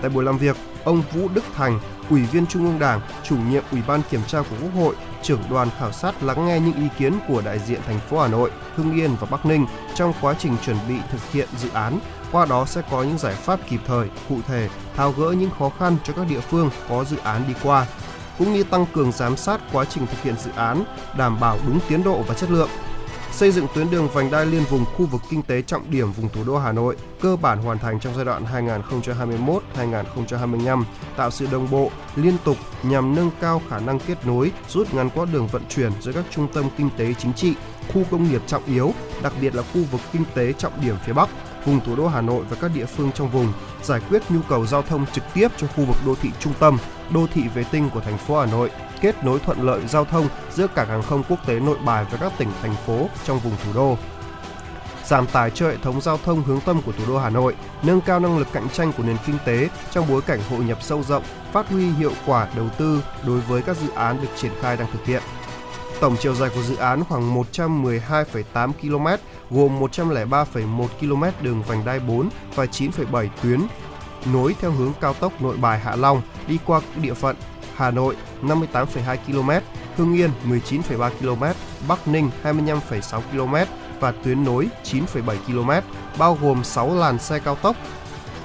Tại buổi làm việc, ông Vũ Đức Thành, Ủy viên Trung ương Đảng, chủ nhiệm Ủy ban kiểm tra của Quốc hội, trưởng đoàn khảo sát lắng nghe những ý kiến của đại diện thành phố Hà Nội, Hưng Yên và Bắc Ninh trong quá trình chuẩn bị thực hiện dự án, qua đó sẽ có những giải pháp kịp thời, cụ thể, tháo gỡ những khó khăn cho các địa phương có dự án đi qua, cũng như tăng cường giám sát quá trình thực hiện dự án, đảm bảo đúng tiến độ và chất lượng, xây dựng tuyến đường vành đai liên vùng khu vực kinh tế trọng điểm vùng thủ đô Hà Nội cơ bản hoàn thành trong giai đoạn 2021-2025, tạo sự đồng bộ, liên tục nhằm nâng cao khả năng kết nối, rút ngắn quãng đường vận chuyển giữa các trung tâm kinh tế chính trị, khu công nghiệp trọng yếu, đặc biệt là khu vực kinh tế trọng điểm phía Bắc, vùng thủ đô Hà Nội và các địa phương trong vùng, giải quyết nhu cầu giao thông trực tiếp cho khu vực đô thị trung tâm, đô thị vệ tinh của thành phố Hà Nội, kết nối thuận lợi giao thông giữa cảng hàng không quốc tế Nội Bài và các tỉnh thành phố trong vùng thủ đô giảm tải cho hệ thống giao thông hướng tâm của thủ đô Hà Nội, nâng cao năng lực cạnh tranh của nền kinh tế trong bối cảnh hội nhập sâu rộng, phát huy hiệu quả đầu tư đối với các dự án được triển khai đang thực hiện. Tổng chiều dài của dự án khoảng 112,8 km, gồm 103,1 km đường vành đai 4 và 9,7 tuyến nối theo hướng cao tốc Nội Bài Hạ Long đi qua địa phận Hà Nội 58,2 km, Hưng Yên 19,3 km, Bắc Ninh 25,6 km và tuyến nối 9,7 km, bao gồm 6 làn xe cao tốc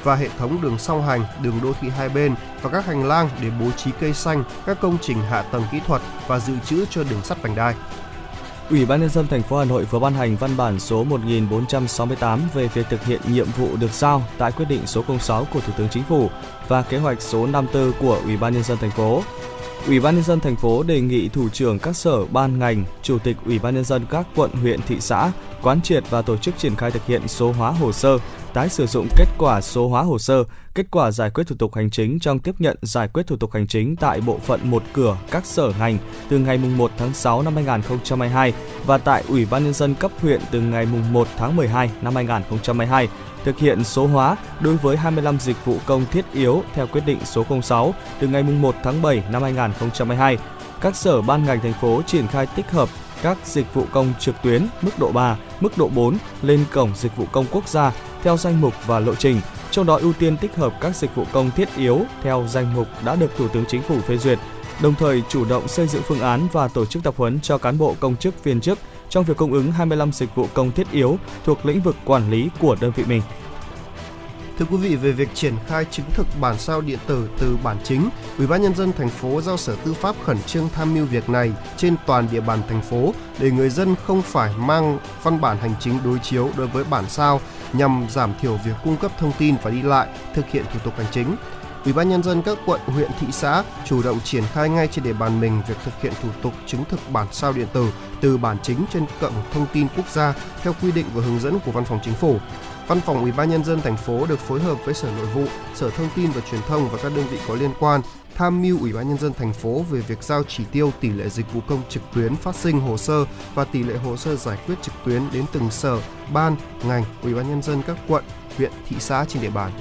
và hệ thống đường song hành, đường đô thị hai bên và các hành lang để bố trí cây xanh, các công trình hạ tầng kỹ thuật và dự trữ cho đường sắt vành đai. Ủy ban nhân dân thành phố Hà Nội vừa ban hành văn bản số 1468 về việc thực hiện nhiệm vụ được giao tại quyết định số 06 của Thủ tướng Chính phủ và kế hoạch số 54 của Ủy ban nhân dân thành phố. Ủy ban nhân dân thành phố đề nghị thủ trưởng các sở ban ngành, chủ tịch Ủy ban nhân dân các quận, huyện, thị xã quán triệt và tổ chức triển khai thực hiện số hóa hồ sơ, tái sử dụng kết quả số hóa hồ sơ, kết quả giải quyết thủ tục hành chính trong tiếp nhận giải quyết thủ tục hành chính tại bộ phận một cửa các sở ngành từ ngày 1 tháng 6 năm 2022 và tại Ủy ban nhân dân cấp huyện từ ngày 1 tháng 12 năm 2022 thực hiện số hóa đối với 25 dịch vụ công thiết yếu theo quyết định số 06 từ ngày 1 tháng 7 năm 2022. Các sở ban ngành thành phố triển khai tích hợp các dịch vụ công trực tuyến mức độ 3, mức độ 4 lên cổng dịch vụ công quốc gia theo danh mục và lộ trình, trong đó ưu tiên tích hợp các dịch vụ công thiết yếu theo danh mục đã được Thủ tướng Chính phủ phê duyệt, đồng thời chủ động xây dựng phương án và tổ chức tập huấn cho cán bộ công chức viên chức trong việc cung ứng 25 dịch vụ công thiết yếu thuộc lĩnh vực quản lý của đơn vị mình. Thưa quý vị, về việc triển khai chứng thực bản sao điện tử từ bản chính, Ủy ban nhân dân thành phố giao Sở Tư pháp khẩn trương tham mưu việc này trên toàn địa bàn thành phố để người dân không phải mang văn bản hành chính đối chiếu đối với bản sao nhằm giảm thiểu việc cung cấp thông tin và đi lại, thực hiện thủ tục hành chính. Ủy ban nhân dân các quận, huyện, thị xã chủ động triển khai ngay trên địa bàn mình việc thực hiện thủ tục chứng thực bản sao điện tử từ bản chính trên cổng thông tin quốc gia theo quy định và hướng dẫn của Văn phòng Chính phủ. Văn phòng Ủy ban nhân dân thành phố được phối hợp với Sở Nội vụ, Sở Thông tin và Truyền thông và các đơn vị có liên quan tham mưu Ủy ban nhân dân thành phố về việc giao chỉ tiêu tỷ lệ dịch vụ công trực tuyến phát sinh hồ sơ và tỷ lệ hồ sơ giải quyết trực tuyến đến từng sở, ban, ngành, Ủy ban nhân dân các quận, huyện, thị xã trên địa bàn.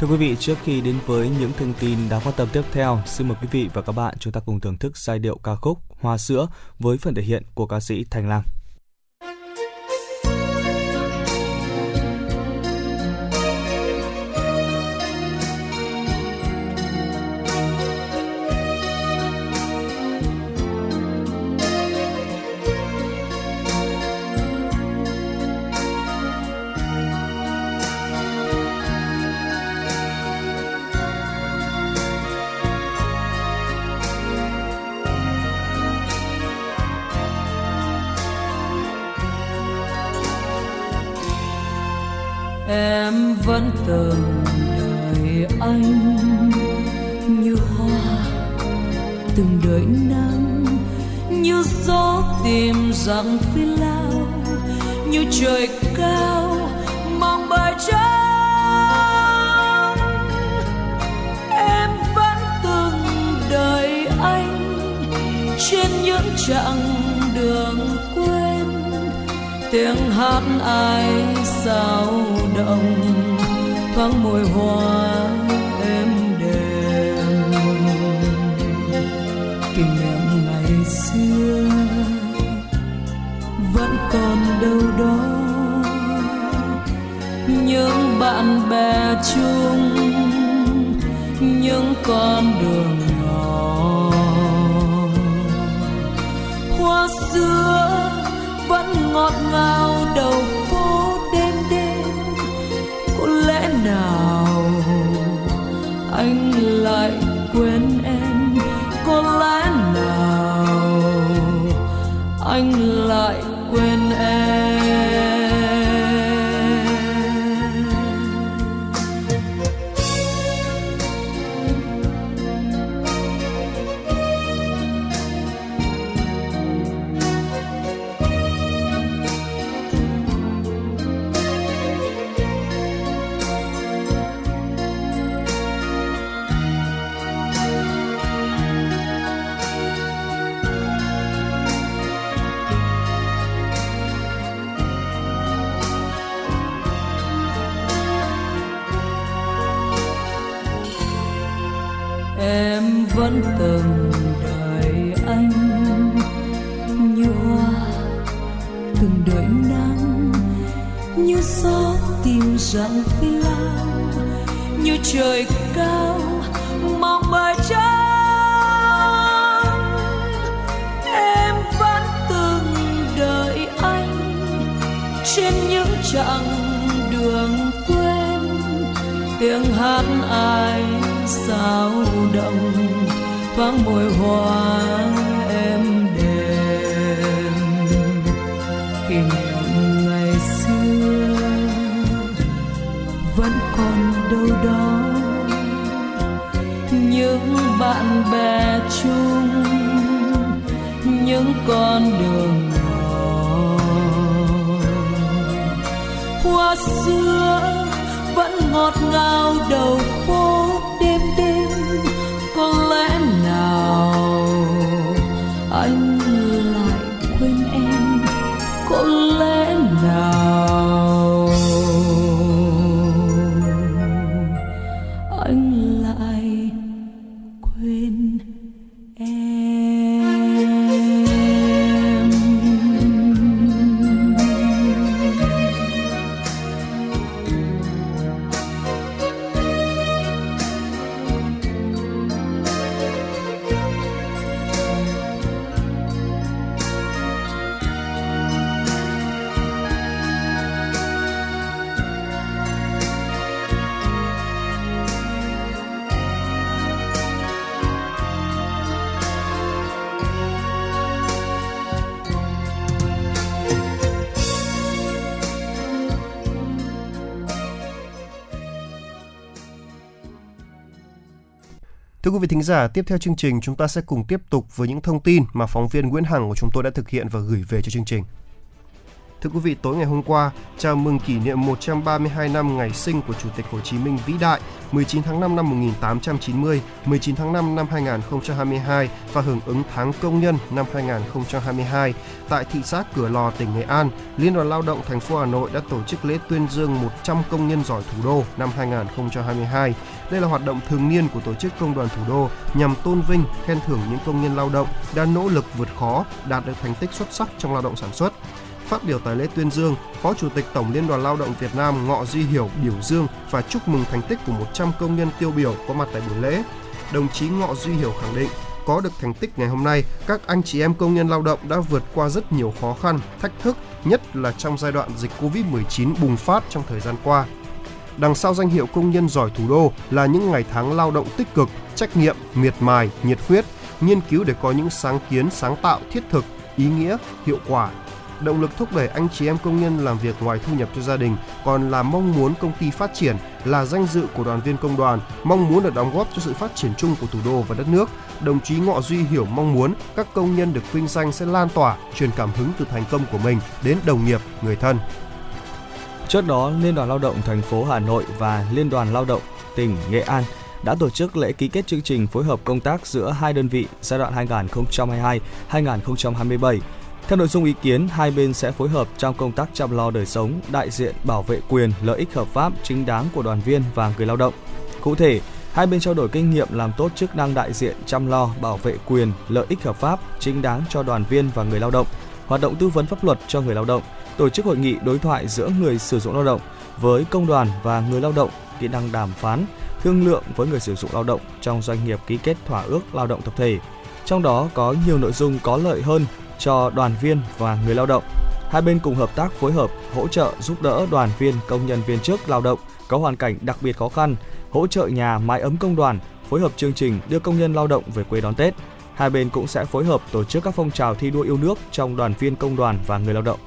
Thưa quý vị, trước khi đến với những thông tin đáng quan tâm tiếp theo, xin mời quý vị và các bạn chúng ta cùng thưởng thức giai điệu ca khúc Hoa sữa với phần thể hiện của ca sĩ Thành Lam. Thưa quý vị thính giả, tiếp theo chương trình chúng ta sẽ cùng tiếp tục với những thông tin mà phóng viên Nguyễn Hằng của chúng tôi đã thực hiện và gửi về cho chương trình. Thưa quý vị, tối ngày hôm qua, chào mừng kỷ niệm 132 năm ngày sinh của Chủ tịch Hồ Chí Minh vĩ đại 19 tháng 5 năm 1890, 19 tháng 5 năm 2022 và hưởng ứng tháng công nhân năm 2022 tại thị xã Cửa Lò, tỉnh Nghệ An, Liên đoàn Lao động thành phố Hà Nội đã tổ chức lễ tuyên dương 100 công nhân giỏi thủ đô năm 2022. Đây là hoạt động thường niên của tổ chức công đoàn thủ đô nhằm tôn vinh, khen thưởng những công nhân lao động đã nỗ lực vượt khó, đạt được thành tích xuất sắc trong lao động sản xuất. Phát biểu tại lễ tuyên dương, Phó Chủ tịch Tổng Liên đoàn Lao động Việt Nam Ngọ Duy Hiểu biểu dương và chúc mừng thành tích của 100 công nhân tiêu biểu có mặt tại buổi lễ. Đồng chí Ngọ Duy Hiểu khẳng định, có được thành tích ngày hôm nay, các anh chị em công nhân lao động đã vượt qua rất nhiều khó khăn, thách thức, nhất là trong giai đoạn dịch Covid-19 bùng phát trong thời gian qua. Đằng sau danh hiệu công nhân giỏi thủ đô là những ngày tháng lao động tích cực, trách nhiệm, miệt mài, nhiệt huyết, nghiên cứu để có những sáng kiến, sáng tạo thiết thực, ý nghĩa, hiệu quả động lực thúc đẩy anh chị em công nhân làm việc ngoài thu nhập cho gia đình, còn là mong muốn công ty phát triển, là danh dự của đoàn viên công đoàn, mong muốn được đóng góp cho sự phát triển chung của thủ đô và đất nước. Đồng chí Ngọ Duy hiểu mong muốn các công nhân được vinh danh sẽ lan tỏa, truyền cảm hứng từ thành công của mình đến đồng nghiệp, người thân. Trước đó, Liên đoàn Lao động thành phố Hà Nội và Liên đoàn Lao động tỉnh Nghệ An đã tổ chức lễ ký kết chương trình phối hợp công tác giữa hai đơn vị giai đoạn 2022-2027. Theo nội dung ý kiến, hai bên sẽ phối hợp trong công tác chăm lo đời sống, đại diện bảo vệ quyền, lợi ích hợp pháp chính đáng của đoàn viên và người lao động. Cụ thể, hai bên trao đổi kinh nghiệm làm tốt chức năng đại diện chăm lo, bảo vệ quyền, lợi ích hợp pháp chính đáng cho đoàn viên và người lao động, hoạt động tư vấn pháp luật cho người lao động, tổ chức hội nghị đối thoại giữa người sử dụng lao động với công đoàn và người lao động, kỹ năng đàm phán, thương lượng với người sử dụng lao động trong doanh nghiệp ký kết thỏa ước lao động tập thể. Trong đó có nhiều nội dung có lợi hơn cho đoàn viên và người lao động. Hai bên cùng hợp tác phối hợp, hỗ trợ giúp đỡ đoàn viên, công nhân viên chức lao động có hoàn cảnh đặc biệt khó khăn, hỗ trợ nhà mái ấm công đoàn, phối hợp chương trình đưa công nhân lao động về quê đón Tết. Hai bên cũng sẽ phối hợp tổ chức các phong trào thi đua yêu nước trong đoàn viên công đoàn và người lao động.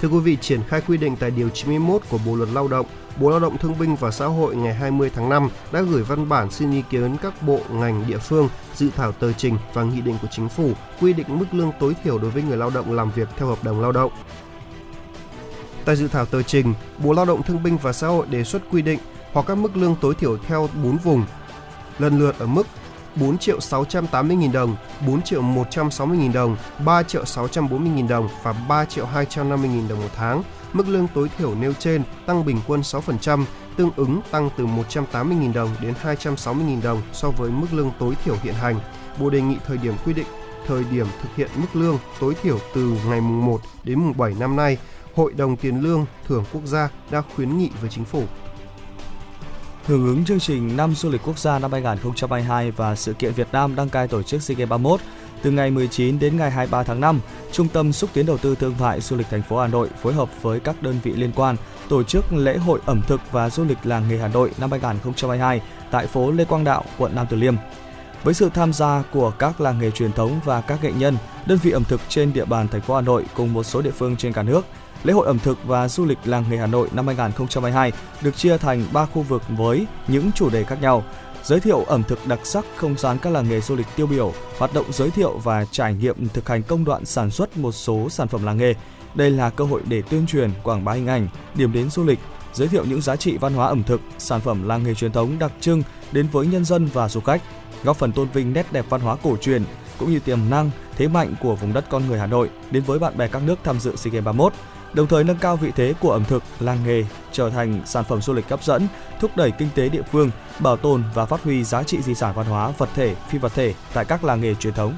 Thưa quý vị, triển khai quy định tại Điều 91 của Bộ Luật Lao động, Bộ Lao động Thương binh và Xã hội ngày 20 tháng 5 đã gửi văn bản xin ý kiến các bộ, ngành, địa phương dự thảo tờ trình và nghị định của chính phủ quy định mức lương tối thiểu đối với người lao động làm việc theo hợp đồng lao động. Tại dự thảo tờ trình, Bộ Lao động Thương binh và Xã hội đề xuất quy định hoặc các mức lương tối thiểu theo 4 vùng, lần lượt ở mức 4 triệu 680 000 đồng, 4 triệu 160 000 đồng, 3 triệu 640 000 đồng và 3 triệu 250 000 đồng một tháng. Mức lương tối thiểu nêu trên tăng bình quân 6%, tương ứng tăng từ 180.000 đồng đến 260.000 đồng so với mức lương tối thiểu hiện hành. Bộ đề nghị thời điểm quy định thời điểm thực hiện mức lương tối thiểu từ ngày mùng 1 đến mùng 7 năm nay, Hội đồng Tiền lương Thưởng Quốc gia đã khuyến nghị với chính phủ. Hưởng ứng chương trình Năm Du lịch Quốc gia năm 2022 và sự kiện Việt Nam đăng cai tổ chức SEA Games 31, Từ ngày 19 đến ngày 23 tháng 5, Trung tâm xúc tiến đầu tư thương mại du lịch thành phố Hà Nội phối hợp với các đơn vị liên quan tổ chức lễ hội ẩm thực và du lịch làng nghề Hà Nội năm 2022 tại phố Lê Quang Đạo, quận Nam Từ Liêm. Với sự tham gia của các làng nghề truyền thống và các nghệ nhân, đơn vị ẩm thực trên địa bàn thành phố Hà Nội cùng một số địa phương trên cả nước, Lễ hội ẩm thực và du lịch làng nghề Hà Nội năm 2022 được chia thành 3 khu vực với những chủ đề khác nhau. Giới thiệu ẩm thực đặc sắc không gian các làng nghề du lịch tiêu biểu, hoạt động giới thiệu và trải nghiệm thực hành công đoạn sản xuất một số sản phẩm làng nghề. Đây là cơ hội để tuyên truyền, quảng bá hình ảnh, điểm đến du lịch, giới thiệu những giá trị văn hóa ẩm thực, sản phẩm làng nghề truyền thống đặc trưng đến với nhân dân và du khách, góp phần tôn vinh nét đẹp văn hóa cổ truyền cũng như tiềm năng, thế mạnh của vùng đất con người Hà Nội đến với bạn bè các nước tham dự SEA Games 31 đồng thời nâng cao vị thế của ẩm thực, làng nghề trở thành sản phẩm du lịch hấp dẫn, thúc đẩy kinh tế địa phương, bảo tồn và phát huy giá trị di sản văn hóa vật thể, phi vật thể tại các làng nghề truyền thống.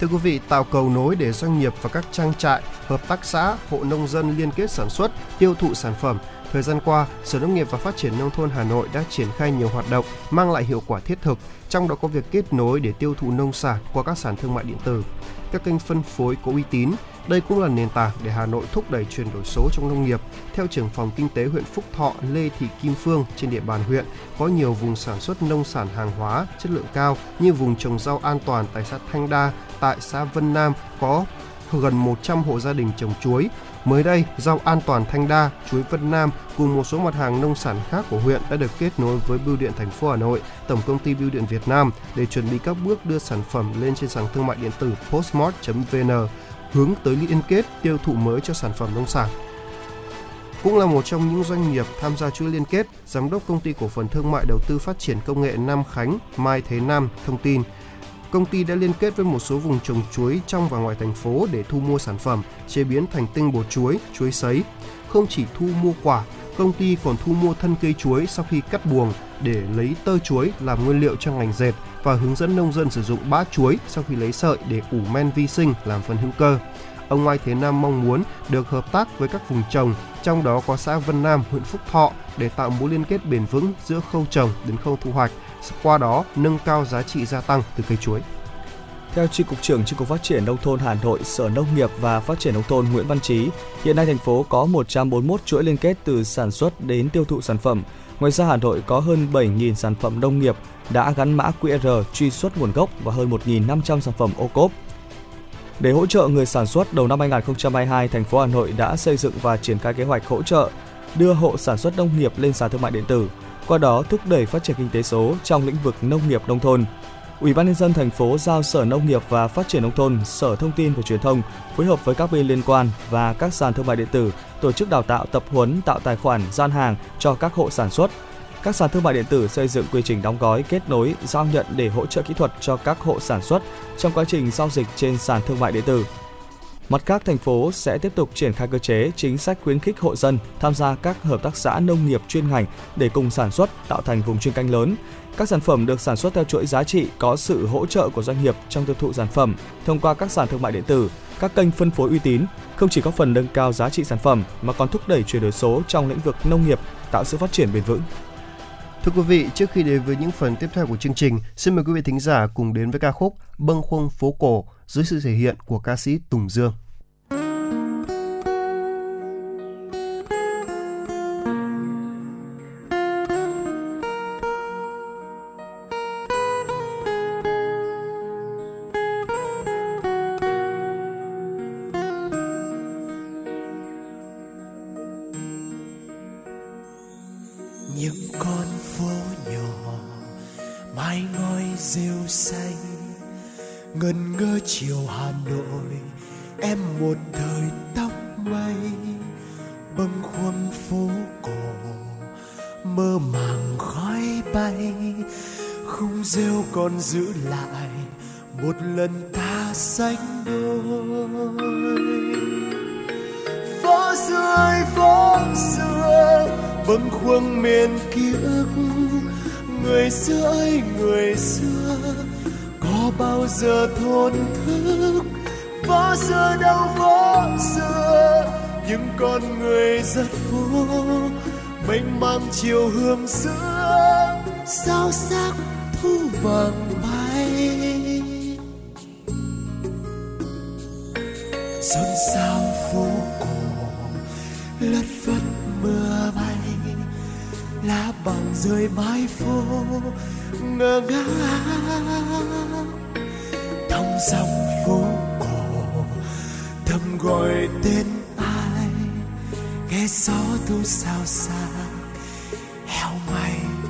Thưa quý vị, tạo cầu nối để doanh nghiệp và các trang trại, hợp tác xã, hộ nông dân liên kết sản xuất, tiêu thụ sản phẩm. Thời gian qua, Sở Nông nghiệp và Phát triển Nông thôn Hà Nội đã triển khai nhiều hoạt động mang lại hiệu quả thiết thực, trong đó có việc kết nối để tiêu thụ nông sản qua các sàn thương mại điện tử. Các kênh phân phối có uy tín, đây cũng là nền tảng để Hà Nội thúc đẩy chuyển đổi số trong nông nghiệp. Theo trưởng phòng kinh tế huyện Phúc Thọ Lê Thị Kim Phương, trên địa bàn huyện có nhiều vùng sản xuất nông sản hàng hóa chất lượng cao như vùng trồng rau an toàn tại xã Thanh Đa, tại xã Vân Nam có gần 100 hộ gia đình trồng chuối. Mới đây, rau an toàn Thanh Đa, chuối Vân Nam cùng một số mặt hàng nông sản khác của huyện đã được kết nối với Bưu điện thành phố Hà Nội, Tổng công ty Bưu điện Việt Nam để chuẩn bị các bước đưa sản phẩm lên trên sàn thương mại điện tử postmart.vn hướng tới liên kết tiêu thụ mới cho sản phẩm nông sản. Cũng là một trong những doanh nghiệp tham gia chuỗi liên kết, Giám đốc Công ty Cổ phần Thương mại Đầu tư Phát triển Công nghệ Nam Khánh Mai Thế Nam thông tin, công ty đã liên kết với một số vùng trồng chuối trong và ngoài thành phố để thu mua sản phẩm, chế biến thành tinh bột chuối, chuối sấy. Không chỉ thu mua quả, công ty còn thu mua thân cây chuối sau khi cắt buồng để lấy tơ chuối làm nguyên liệu cho ngành dệt và hướng dẫn nông dân sử dụng bã chuối sau khi lấy sợi để ủ men vi sinh làm phân hữu cơ. Ông Mai Thế Nam mong muốn được hợp tác với các vùng trồng, trong đó có xã Vân Nam, huyện Phúc Thọ để tạo mối liên kết bền vững giữa khâu trồng đến khâu thu hoạch, qua đó nâng cao giá trị gia tăng từ cây chuối. Theo Tri Cục trưởng Tri Cục Phát triển Nông thôn Hà Nội, Sở Nông nghiệp và Phát triển Nông thôn Nguyễn Văn Trí, hiện nay thành phố có 141 chuỗi liên kết từ sản xuất đến tiêu thụ sản phẩm. Ngoài ra Hà Nội có hơn 7.000 sản phẩm nông nghiệp đã gắn mã QR truy xuất nguồn gốc và hơn 1.500 sản phẩm ô cốp. Để hỗ trợ người sản xuất, đầu năm 2022, thành phố Hà Nội đã xây dựng và triển khai kế hoạch hỗ trợ đưa hộ sản xuất nông nghiệp lên sàn thương mại điện tử, qua đó thúc đẩy phát triển kinh tế số trong lĩnh vực nông nghiệp nông thôn. Ủy ban nhân dân thành phố giao Sở Nông nghiệp và Phát triển nông thôn, Sở Thông tin và Truyền thông phối hợp với các bên liên quan và các sàn thương mại điện tử tổ chức đào tạo tập huấn tạo tài khoản gian hàng cho các hộ sản xuất. Các sàn thương mại điện tử xây dựng quy trình đóng gói, kết nối, giao nhận để hỗ trợ kỹ thuật cho các hộ sản xuất trong quá trình giao dịch trên sàn thương mại điện tử. Mặt khác, thành phố sẽ tiếp tục triển khai cơ chế, chính sách khuyến khích hộ dân tham gia các hợp tác xã nông nghiệp chuyên ngành để cùng sản xuất tạo thành vùng chuyên canh lớn. Các sản phẩm được sản xuất theo chuỗi giá trị có sự hỗ trợ của doanh nghiệp trong tiêu thụ sản phẩm thông qua các sàn thương mại điện tử, các kênh phân phối uy tín, không chỉ có phần nâng cao giá trị sản phẩm mà còn thúc đẩy chuyển đổi số trong lĩnh vực nông nghiệp, tạo sự phát triển bền vững. Thưa quý vị, trước khi đến với những phần tiếp theo của chương trình, xin mời quý vị thính giả cùng đến với ca khúc Bâng khuâng phố cổ dưới sự thể hiện của ca sĩ Tùng Dương. Chiều hương xưa sao sắc thu vàng bay. Xuân sao phố cổ, lất phất mưa bay, lá bằng rơi mái phố, ngơ ngác. Thong dòng phố cổ, thầm gọi tên ai, nghe gió thu sao xa mây những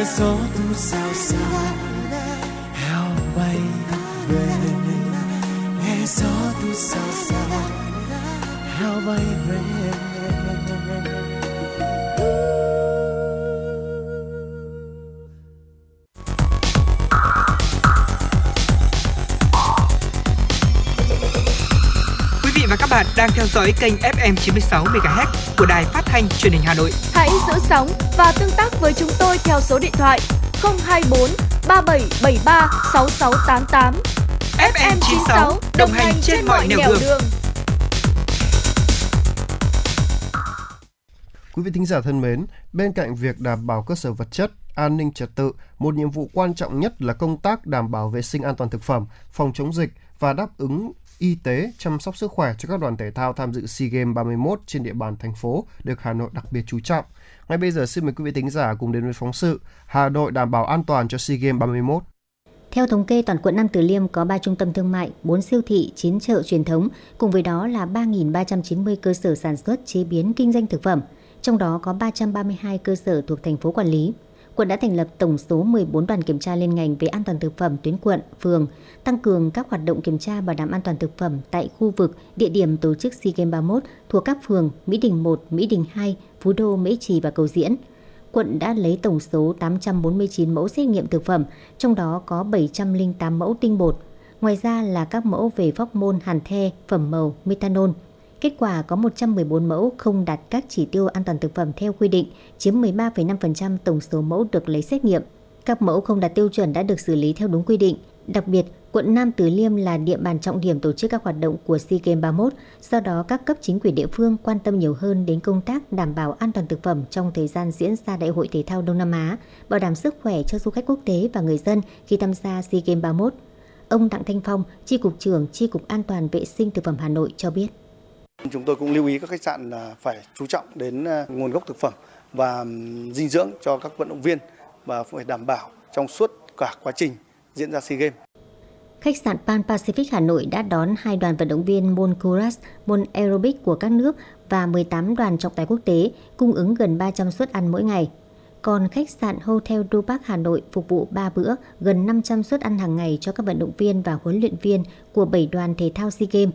nghe gió thu sao xa. Heo bay về. Nghe gió thu sao xa. Heo bay về đang theo dõi kênh FM 96 MHz của đài phát thanh truyền hình Hà Nội. Hãy giữ sóng và tương tác với chúng tôi theo số điện thoại 024 3773 6688. FM 96 đồng hành trên mọi nẻo đường. Quý vị thính giả thân mến, bên cạnh việc đảm bảo cơ sở vật chất, an ninh trật tự, một nhiệm vụ quan trọng nhất là công tác đảm bảo vệ sinh an toàn thực phẩm, phòng chống dịch và đáp ứng y tế chăm sóc sức khỏe cho các đoàn thể thao tham dự SEA Games 31 trên địa bàn thành phố được Hà Nội đặc biệt chú trọng. Ngay bây giờ xin mời quý vị thính giả cùng đến với phóng sự Hà Nội đảm bảo an toàn cho SEA Games 31. Theo thống kê, toàn quận Nam Từ Liêm có 3 trung tâm thương mại, 4 siêu thị, 9 chợ truyền thống, cùng với đó là 3.390 cơ sở sản xuất, chế biến, kinh doanh thực phẩm. Trong đó có 332 cơ sở thuộc thành phố quản lý. Quận đã thành lập tổng số 14 đoàn kiểm tra liên ngành về an toàn thực phẩm tuyến quận, phường, tăng cường các hoạt động kiểm tra bảo đảm an toàn thực phẩm tại khu vực, địa điểm tổ chức SEA Games 31 thuộc các phường Mỹ Đình 1, Mỹ Đình 2, Phú Đô, Mễ Trì và Cầu Diễn quận đã lấy tổng số 849 mẫu xét nghiệm thực phẩm, trong đó có 708 mẫu tinh bột. Ngoài ra là các mẫu về phóc môn, hàn the, phẩm màu, methanol. Kết quả có 114 mẫu không đạt các chỉ tiêu an toàn thực phẩm theo quy định, chiếm 13,5% tổng số mẫu được lấy xét nghiệm. Các mẫu không đạt tiêu chuẩn đã được xử lý theo đúng quy định. Đặc biệt, quận Nam Từ Liêm là địa bàn trọng điểm tổ chức các hoạt động của SEA Games 31, do đó các cấp chính quyền địa phương quan tâm nhiều hơn đến công tác đảm bảo an toàn thực phẩm trong thời gian diễn ra Đại hội Thể thao Đông Nam Á, bảo đảm sức khỏe cho du khách quốc tế và người dân khi tham gia SEA Games 31. Ông Đặng Thanh Phong, Chi cục trưởng Chi cục An toàn vệ sinh thực phẩm Hà Nội cho biết. Chúng tôi cũng lưu ý các khách sạn là phải chú trọng đến à, nguồn gốc thực phẩm và dinh dưỡng cho các vận động viên và phải đảm bảo trong suốt cả quá trình diễn ra SEA Games. Khách sạn Pan Pacific Hà Nội đã đón hai đoàn vận động viên môn Kuras, môn aerobic của các nước và 18 đoàn trọng tài quốc tế, cung ứng gần 300 suất ăn mỗi ngày. Còn khách sạn Hotel Du Park Hà Nội phục vụ 3 bữa, gần 500 suất ăn hàng ngày cho các vận động viên và huấn luyện viên của 7 đoàn thể thao SEA Games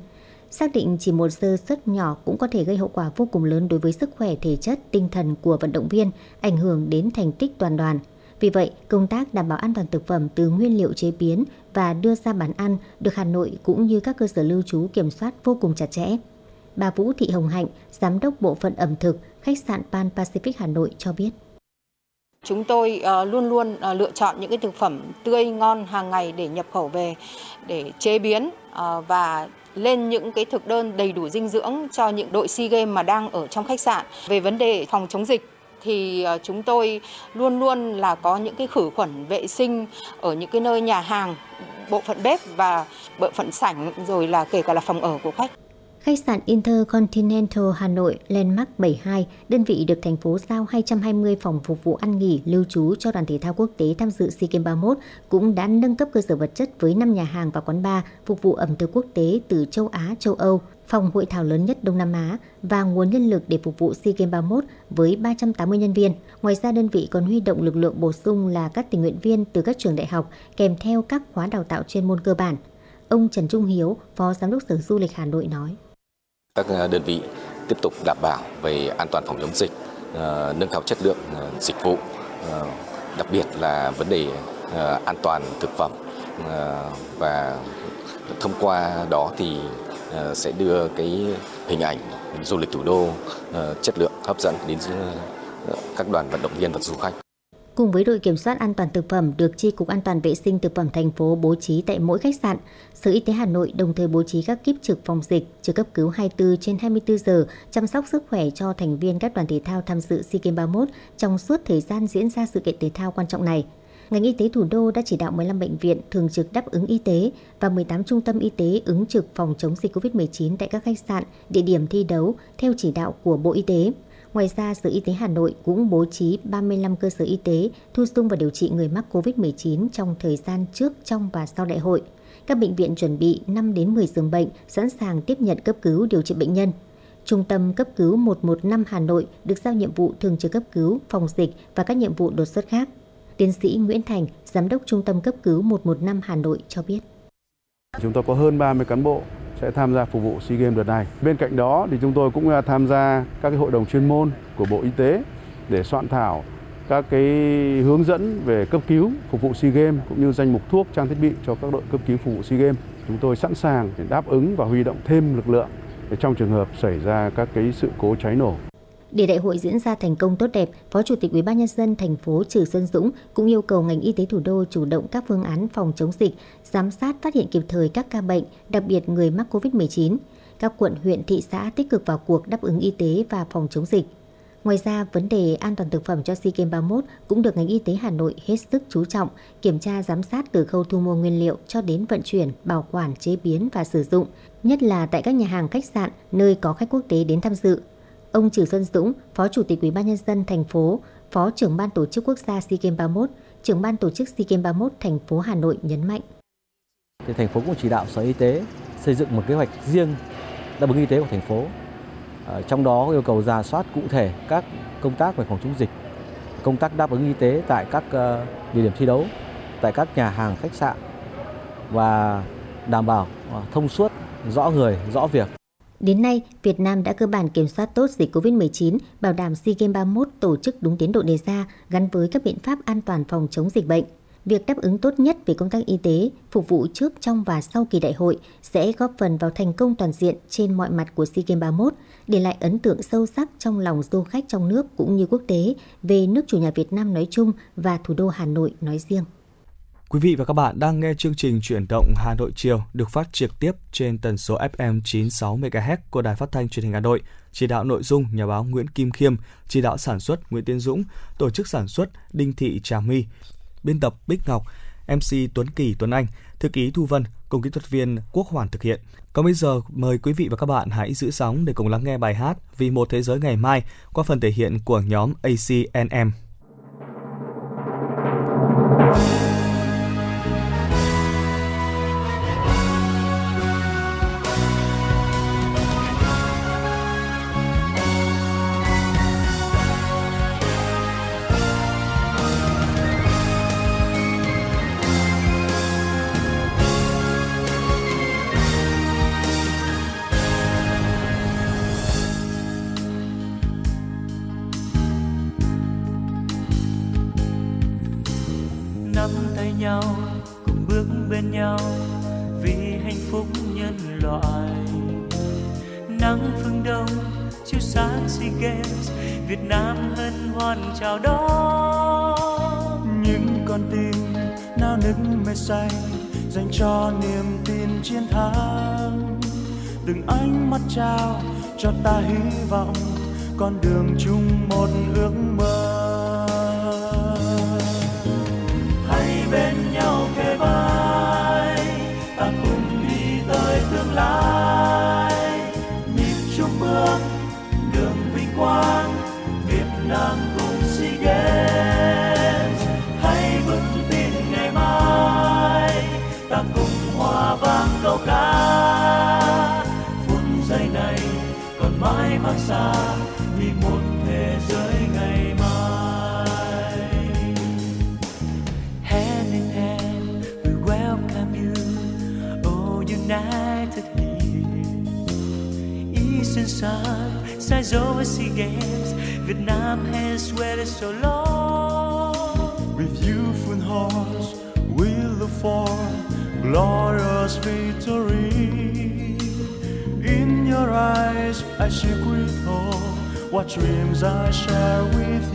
xác định chỉ một sơ suất nhỏ cũng có thể gây hậu quả vô cùng lớn đối với sức khỏe thể chất, tinh thần của vận động viên, ảnh hưởng đến thành tích toàn đoàn. Vì vậy, công tác đảm bảo an toàn thực phẩm từ nguyên liệu chế biến và đưa ra bán ăn được Hà Nội cũng như các cơ sở lưu trú kiểm soát vô cùng chặt chẽ. Bà Vũ Thị Hồng Hạnh, Giám đốc Bộ phận ẩm thực, khách sạn Pan Pacific Hà Nội cho biết. Chúng tôi ờ, luôn luôn ờ, lựa chọn những cái thực phẩm tươi ngon hàng ngày để nhập khẩu về để chế biến ờ, và lên những cái thực đơn đầy đủ dinh dưỡng cho những đội SEA Games mà đang ở trong khách sạn. Về vấn đề phòng chống dịch thì ờ, chúng tôi luôn luôn là có những cái khử khuẩn vệ sinh ở những cái nơi nhà hàng, bộ phận bếp và bộ phận sảnh rồi là kể cả là phòng ở của khách. Khách sạn Intercontinental Hà Nội Landmark 72, đơn vị được thành phố giao 220 phòng phục vụ ăn nghỉ lưu trú cho đoàn thể thao quốc tế tham dự SEA Games 31, cũng đã nâng cấp cơ sở vật chất với 5 nhà hàng và quán bar phục vụ ẩm thực quốc tế từ châu Á, châu Âu, phòng hội thảo lớn nhất Đông Nam Á và nguồn nhân lực để phục vụ SEA Games 31 với 380 nhân viên. Ngoài ra đơn vị còn huy động lực lượng bổ sung là các tình nguyện viên từ các trường đại học kèm theo các khóa đào tạo chuyên môn cơ bản. Ông Trần Trung Hiếu, Phó Giám đốc Sở Du lịch Hà Nội nói các à, đơn vị tiếp tục đảm bảo về an toàn phòng chống dịch, à, nâng cao chất lượng à, dịch vụ, đặc biệt là vấn đề an toàn thực phẩm và thông qua đó thì sẽ đưa cái hình ảnh du lịch thủ đô chất lượng hấp dẫn đến các đoàn vận động viên và du khách cùng với đội kiểm soát an toàn thực phẩm được Chi cục An toàn vệ sinh thực phẩm thành phố bố trí tại mỗi khách sạn. Sở Y tế Hà Nội đồng thời bố trí các kíp trực phòng dịch, trực cấp cứu 24 trên 24 giờ, chăm sóc sức khỏe cho thành viên các đoàn thể thao tham dự SEA Games 31 trong suốt thời gian diễn ra sự kiện thể thao quan trọng này. Ngành y tế thủ đô đã chỉ đạo 15 bệnh viện thường trực đáp ứng y tế và 18 trung tâm y tế ứng trực phòng chống dịch COVID-19 tại các khách sạn, địa điểm thi đấu theo chỉ đạo của Bộ Y tế. Ngoài ra, Sở Y tế Hà Nội cũng bố trí 35 cơ sở y tế thu dung và điều trị người mắc COVID-19 trong thời gian trước, trong và sau đại hội. Các bệnh viện chuẩn bị 5 đến 10 giường bệnh sẵn sàng tiếp nhận cấp cứu điều trị bệnh nhân. Trung tâm cấp cứu 115 Hà Nội được giao nhiệm vụ thường trực cấp cứu, phòng dịch và các nhiệm vụ đột xuất khác. Tiến sĩ Nguyễn Thành, Giám đốc Trung tâm cấp cứu 115 Hà Nội cho biết. Chúng tôi có hơn 30 cán bộ sẽ tham gia phục vụ SEA Games đợt này. Bên cạnh đó thì chúng tôi cũng à, tham gia các cái hội đồng chuyên môn của Bộ Y tế để soạn thảo các cái hướng dẫn về cấp cứu phục vụ SEA Games cũng như danh mục thuốc, trang thiết bị cho các đội cấp cứu phục vụ SEA Games. Chúng tôi sẵn sàng để đáp ứng và huy động thêm lực lượng trong trường hợp xảy ra các cái sự cố cháy nổ. Để đại hội diễn ra thành công tốt đẹp, Phó Chủ tịch UBND thành phố Trừ Xuân Dũng cũng yêu cầu ngành y tế thủ đô chủ động các phương án phòng chống dịch, giám sát phát hiện kịp thời các ca bệnh, đặc biệt người mắc COVID-19. Các quận, huyện, thị xã tích cực vào cuộc đáp ứng y tế và phòng chống dịch. Ngoài ra, vấn đề an toàn thực phẩm cho SEA Games 31 cũng được ngành y tế Hà Nội hết sức chú trọng, kiểm tra giám sát từ khâu thu mua nguyên liệu cho đến vận chuyển, bảo quản, chế biến và sử dụng, nhất là tại các nhà hàng khách sạn nơi có khách quốc tế đến tham dự. Ông Trử Xuân Dũng, Phó Chủ tịch Ủy ban nhân dân thành phố, Phó trưởng ban tổ chức quốc gia SEA Games 31, trưởng ban tổ chức SEA Games 31 thành phố Hà Nội nhấn mạnh. Thì thành phố cũng chỉ đạo Sở Y tế xây dựng một kế hoạch riêng đáp ứng y tế của thành phố. Ở trong đó yêu cầu ra soát cụ thể các công tác về phòng chống dịch, công tác đáp ứng y tế tại các ờ, địa điểm thi đấu, tại các nhà hàng khách sạn và đảm bảo ờ, thông suốt, rõ người, rõ việc. Đến nay, Việt Nam đã cơ bản kiểm soát tốt dịch COVID-19, bảo đảm SEA Games 31 tổ chức đúng tiến độ đề ra gắn với các biện pháp an toàn phòng chống dịch bệnh. Việc đáp ứng tốt nhất về công tác y tế, phục vụ trước, trong và sau kỳ đại hội sẽ góp phần vào thành công toàn diện trên mọi mặt của SEA Games 31, để lại ấn tượng sâu sắc trong lòng du khách trong nước cũng như quốc tế về nước chủ nhà Việt Nam nói chung và thủ đô Hà Nội nói riêng. Quý vị và các bạn đang nghe chương trình chuyển động Hà Nội chiều được phát trực tiếp trên tần số FM 96 MHz của Đài Phát thanh Truyền hình Hà Nội. Chỉ đạo nội dung nhà báo Nguyễn Kim Khiêm, chỉ đạo sản xuất Nguyễn Tiến Dũng, tổ chức sản xuất Đinh Thị Trà My, biên tập Bích Ngọc, MC Tuấn Kỳ Tuấn Anh, thư ký Thu Vân cùng kỹ thuật viên Quốc Hoàn thực hiện. Còn bây giờ mời quý vị và các bạn hãy giữ sóng để cùng lắng nghe bài hát Vì một thế giới ngày mai qua phần thể hiện của nhóm ACNM. cho ta hy vọng con đường chung một Sea Games. Vietnam has waited so long. With youthful horse, will for glorious victory. In your eyes, I secret all what dreams I share with you.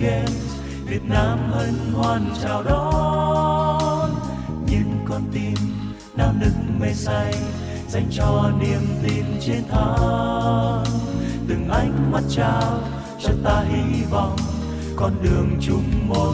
games, việt nam hân hoan chào đón. Những con tim nao nức mê say, dành cho niềm tin chiến thắng. Từng ánh mắt trao cho ta hy vọng con đường chung một.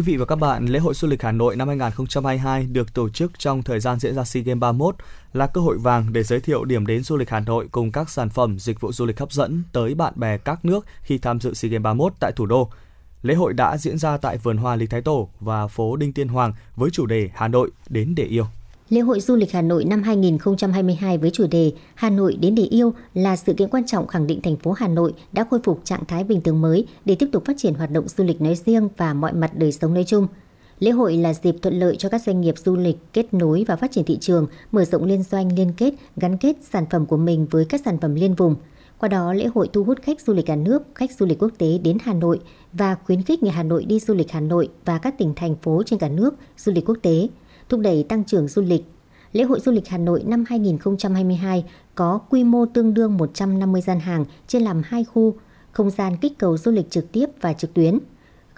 quý vị và các bạn, lễ hội du lịch Hà Nội năm 2022 được tổ chức trong thời gian diễn ra SEA Games 31 là cơ hội vàng để giới thiệu điểm đến du lịch Hà Nội cùng các sản phẩm dịch vụ du lịch hấp dẫn tới bạn bè các nước khi tham dự SEA Games 31 tại thủ đô. Lễ hội đã diễn ra tại vườn hoa Lý Thái Tổ và phố Đinh Tiên Hoàng với chủ đề Hà Nội đến để yêu. Lễ hội du lịch Hà Nội năm 2022 với chủ đề Hà Nội đến để yêu là sự kiện quan trọng khẳng định thành phố Hà Nội đã khôi phục trạng thái bình thường mới để tiếp tục phát triển hoạt động du lịch nói riêng và mọi mặt đời sống nói chung. Lễ hội là dịp thuận lợi cho các doanh nghiệp du lịch kết nối và phát triển thị trường, mở rộng liên doanh liên kết, gắn kết sản phẩm của mình với các sản phẩm liên vùng. Qua đó, lễ hội thu hút khách du lịch cả nước, khách du lịch quốc tế đến Hà Nội và khuyến khích người Hà Nội đi du lịch Hà Nội và các tỉnh thành phố trên cả nước, du lịch quốc tế – thúc đẩy tăng trưởng du lịch. Lễ hội du lịch Hà Nội năm 2022 có quy mô tương đương 150 gian hàng chia làm hai khu, không gian kích cầu du lịch trực tiếp và trực tuyến –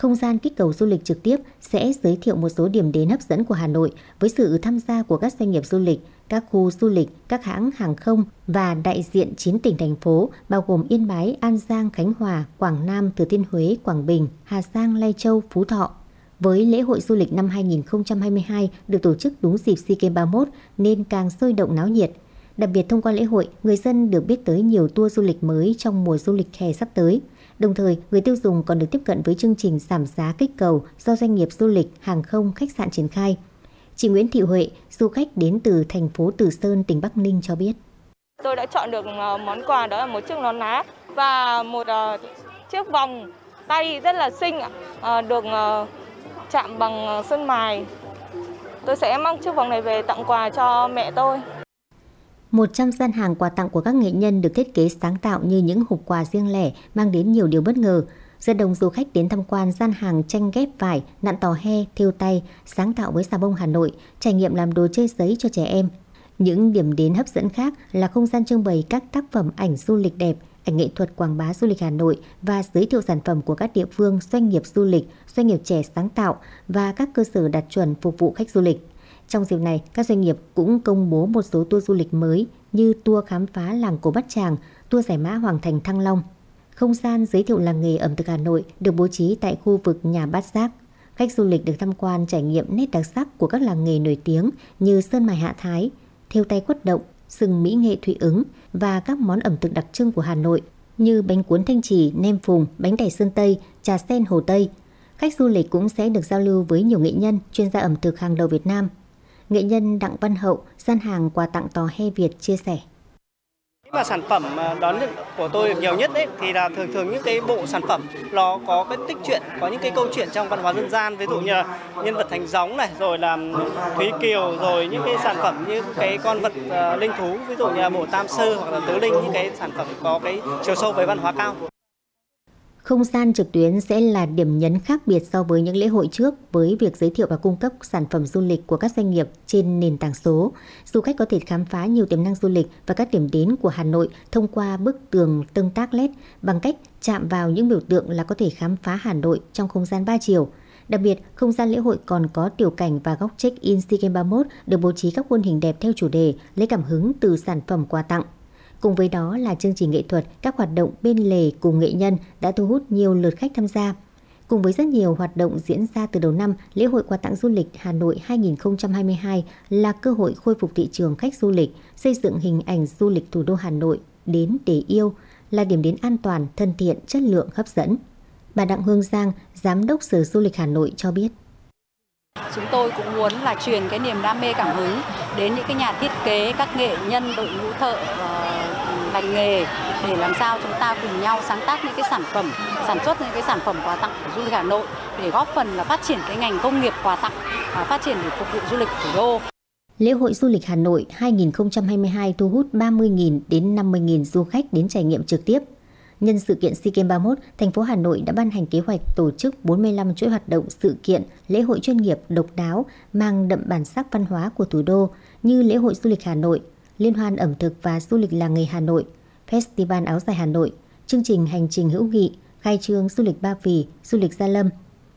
không gian kích cầu du lịch trực tiếp sẽ giới thiệu một số điểm đến hấp dẫn của Hà Nội với sự tham gia của các doanh nghiệp du lịch, các khu du lịch, các hãng hàng không và đại diện 9 tỉnh thành phố bao gồm Yên Bái, An Giang, Khánh Hòa, Quảng Nam, Thừa Thiên Huế, Quảng Bình, Hà Giang, Lai Châu, Phú Thọ. Với lễ hội du lịch năm 2022 được tổ chức đúng dịp SEA Games 31 nên càng sôi động náo nhiệt. Đặc biệt thông qua lễ hội, người dân được biết tới nhiều tour du lịch mới trong mùa du lịch hè sắp tới – Đồng thời, người tiêu dùng còn được tiếp cận với chương trình giảm giá kích cầu do doanh nghiệp du lịch, hàng không, khách sạn triển khai. Chị Nguyễn Thị Huệ, du khách đến từ thành phố Từ Sơn, tỉnh Bắc Ninh cho biết. Tôi đã chọn được ờ, món quà đó là một chiếc nón lá và một ờ, chiếc vòng tay rất là xinh ờ, được chạm bằng ờ, sơn mài. Tôi sẽ mang chiếc vòng này về tặng quà cho mẹ tôi. 100 gian hàng quà tặng của các nghệ nhân được thiết kế sáng tạo như những hộp quà riêng lẻ mang đến nhiều điều bất ngờ. Rất đông du khách đến tham quan gian hàng tranh ghép vải, nặn tò he, thêu tay, sáng tạo với xà bông Hà Nội, trải nghiệm làm đồ chơi giấy cho trẻ em. Những điểm đến hấp dẫn khác là không gian trưng bày các tác phẩm ảnh du lịch đẹp, ảnh nghệ thuật quảng bá du lịch Hà Nội và giới thiệu sản phẩm của các địa phương, doanh nghiệp du lịch, doanh nghiệp trẻ sáng tạo và các cơ sở đạt chuẩn phục vụ khách du lịch. Trong dịp này, các doanh nghiệp cũng công bố một số tour du lịch mới như tour khám phá làng cổ Bát Tràng, tour giải mã Hoàng Thành Thăng Long. Không gian giới thiệu làng nghề ẩm thực Hà Nội được bố trí tại khu vực nhà Bát Giác. Khách du lịch được tham quan trải nghiệm nét đặc sắc của các làng nghề nổi tiếng như sơn mài hạ thái, thêu tay quất động, sừng mỹ nghệ thụy ứng và các món ẩm thực đặc trưng của Hà Nội như bánh cuốn thanh trì, nem phùng, bánh đẻ sơn Tây, trà sen Hồ Tây. Khách du lịch cũng sẽ được giao lưu với nhiều nghệ nhân, chuyên gia ẩm thực hàng đầu Việt Nam Nghệ nhân Đặng Văn Hậu, gian hàng quà tặng tò he Việt chia sẻ. Mà sản phẩm ờ, đón nhận của tôi nhiều nhất đấy thì là thường thường những cái bộ sản phẩm nó có cái tích truyện, có những cái câu chuyện trong văn hóa dân gian, ví dụ như là nhân vật thành gióng này, rồi là Thúy Kiều, rồi những cái sản phẩm như cái con vật uh, linh thú, ví dụ như là bộ Tam Sư hoặc là Tứ Linh, những cái sản phẩm có cái chiều sâu về văn hóa cao. Không gian trực tuyến sẽ là điểm nhấn khác biệt so với những lễ hội trước với việc giới thiệu và cung cấp sản phẩm du lịch của các doanh nghiệp trên nền tảng số. Du khách có thể khám phá nhiều tiềm năng du lịch và các điểm đến của Hà Nội thông qua bức tường tương tác LED bằng cách chạm vào những biểu tượng là có thể khám phá Hà Nội trong không gian 3 chiều. Đặc biệt, không gian lễ hội còn có tiểu cảnh và góc check-in SEA Games 31 được bố trí các khuôn hình đẹp theo chủ đề, lấy cảm hứng từ sản phẩm quà tặng. Cùng với đó là chương trình nghệ thuật, các hoạt động bên lề cùng nghệ nhân đã thu hút nhiều lượt khách tham gia. Cùng với rất nhiều hoạt động diễn ra từ đầu năm, lễ hội quà tặng du lịch Hà Nội 2022 là cơ hội khôi phục thị trường khách du lịch, xây dựng hình ảnh du lịch thủ đô Hà Nội đến để yêu, là điểm đến an toàn, thân thiện, chất lượng, hấp dẫn. Bà Đặng Hương Giang, Giám đốc Sở Du lịch Hà Nội cho biết. Chúng tôi cũng muốn là truyền cái niềm đam mê cảm hứng đến những cái nhà thiết kế, các nghệ nhân, đội ngũ thợ ờ, lành nghề để làm sao chúng ta cùng nhau sáng tác những cái sản phẩm, sản xuất những cái sản phẩm quà tặng của du lịch Hà Nội để góp phần là phát triển cái ngành công nghiệp quà tặng và phát triển để phục vụ du lịch thủ đô. Lễ hội du lịch Hà Nội 2022 thu hút 30.000 đến 50.000 du khách đến trải nghiệm trực tiếp Nhân sự kiện SEA Games 31, thành phố Hà Nội đã ban hành kế hoạch tổ chức 45 chuỗi hoạt động sự kiện, lễ hội chuyên nghiệp độc đáo mang đậm bản sắc văn hóa của thủ đô như lễ hội du lịch Hà Nội, liên hoan ẩm thực và du lịch làng nghề Hà Nội, Festival áo dài Hà Nội, chương trình hành trình hữu nghị, khai trương du lịch Ba Vì, du lịch Gia Lâm.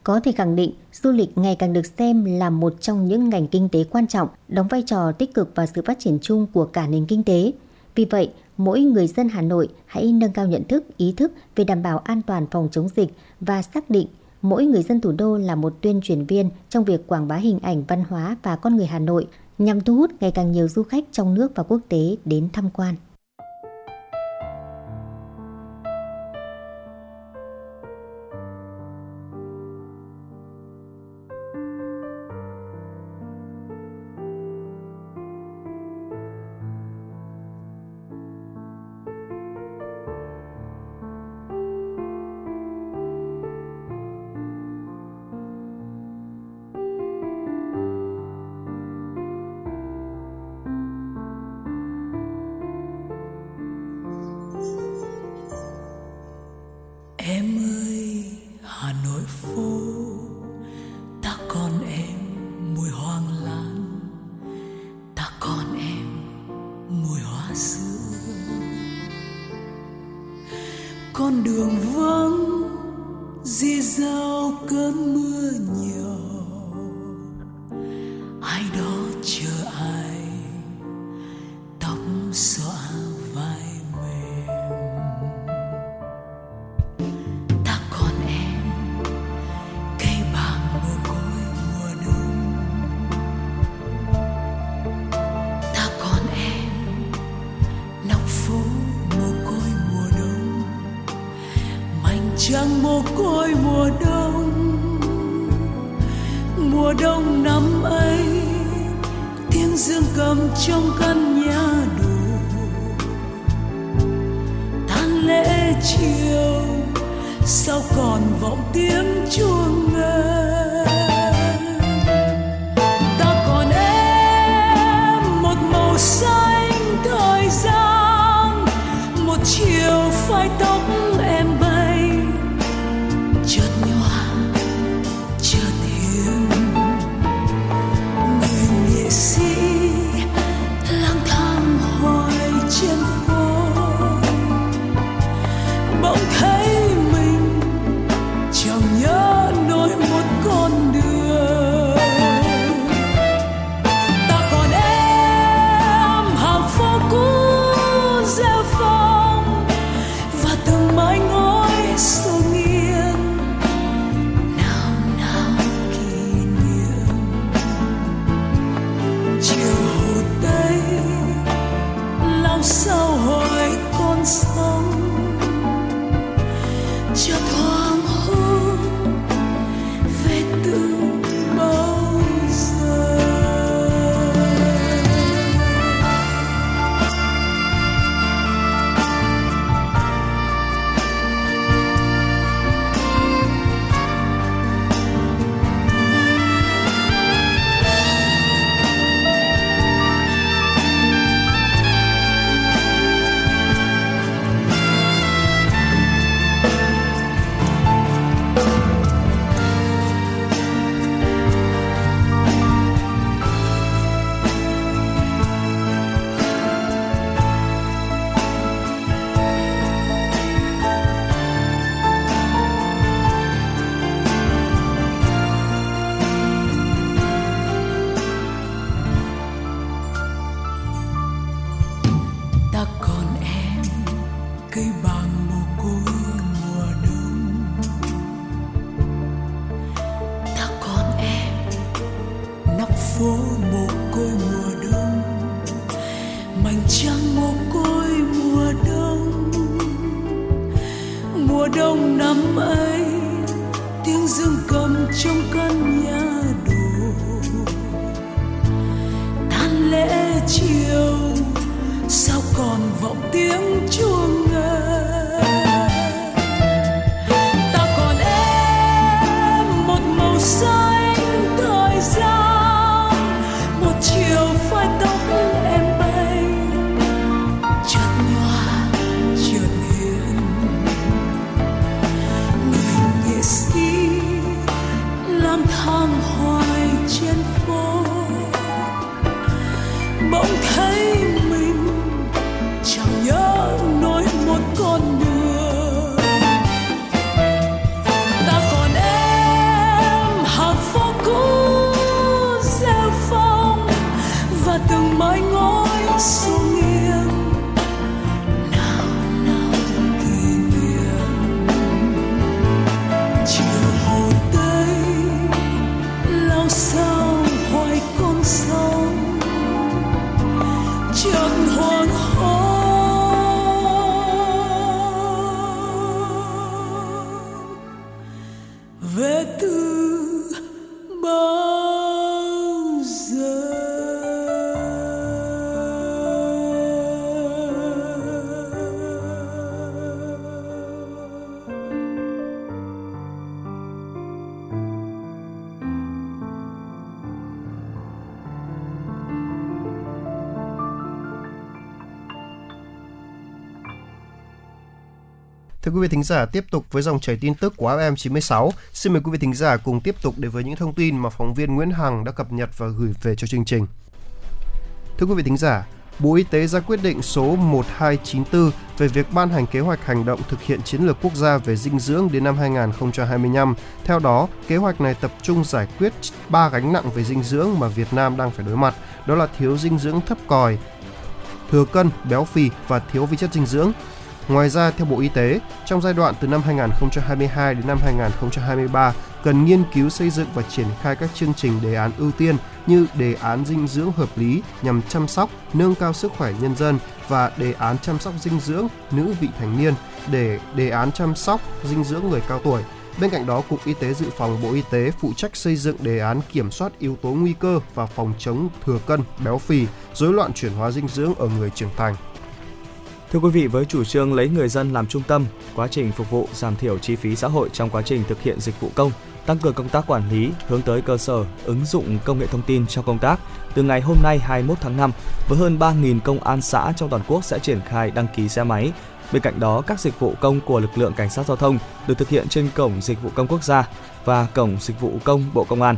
Có thể khẳng định, du lịch ngày càng được xem là một trong những ngành kinh tế quan trọng, đóng vai trò tích cực vào sự phát triển chung của cả nền kinh tế. Vì vậy, mỗi người dân Hà Nội hãy nâng cao nhận thức, ý thức về đảm bảo an toàn phòng chống dịch và xác định mỗi người dân thủ đô là một tuyên truyền viên trong việc quảng bá hình ảnh văn hóa và con người Hà Nội nhằm thu hút ngày càng nhiều du khách trong nước và quốc tế đến tham quan. dương cầm trong căn nhà đủ. Tan lễ chiều, sao còn vọng tiếng chuông ngân Thưa quý vị thính giả, tiếp tục với dòng chảy tin tức của FM96. Xin mời quý vị thính giả cùng tiếp tục đến với những thông tin mà phóng viên Nguyễn Hằng đã cập nhật và gửi về cho chương trình. Thưa quý vị thính giả, Bộ Y tế ra quyết định số 1294 về việc ban hành kế hoạch hành động thực hiện chiến lược quốc gia về dinh dưỡng đến năm 2025. Theo đó, kế hoạch này tập trung giải quyết ba gánh nặng về dinh dưỡng mà Việt Nam đang phải đối mặt, đó là thiếu dinh dưỡng thấp còi, thừa cân, béo phì và thiếu vi chất dinh dưỡng. Ngoài ra, theo Bộ Y tế, trong giai đoạn từ năm 2022 đến năm 2023, cần nghiên cứu xây dựng và triển khai các chương trình đề án ưu tiên như đề án dinh dưỡng hợp lý nhằm chăm sóc, nâng cao sức khỏe nhân dân và đề án chăm sóc dinh dưỡng nữ vị thành niên để đề án chăm sóc dinh dưỡng người cao tuổi. Bên cạnh đó, Cục Y tế Dự phòng Bộ Y tế phụ trách xây dựng đề án kiểm soát yếu tố nguy cơ và phòng chống thừa cân, béo phì, rối loạn chuyển hóa dinh dưỡng ở người trưởng thành. Thưa quý vị, với chủ trương lấy người dân làm trung tâm, quá trình phục vụ giảm thiểu chi phí xã hội trong quá trình thực hiện dịch vụ công, tăng cường công tác quản lý hướng tới cơ sở, ứng dụng công nghệ thông tin trong công tác. Từ ngày hôm nay 21 tháng 5, với hơn 3.000 công an xã trong toàn quốc sẽ triển khai đăng ký xe máy. Bên cạnh đó, các dịch vụ công của lực lượng cảnh sát giao thông được thực hiện trên cổng dịch vụ công quốc gia và cổng dịch vụ công Bộ Công an.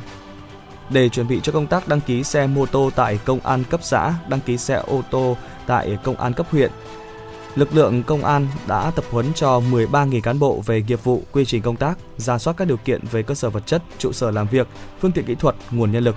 Để chuẩn bị cho công tác đăng ký xe mô tô tại công an cấp xã, đăng ký xe ô tô tại công an cấp huyện, lực lượng công an đã tập huấn cho 13.000 cán bộ về nghiệp vụ, quy trình công tác, ra soát các điều kiện về cơ sở vật chất, trụ sở làm việc, phương tiện kỹ thuật, nguồn nhân lực.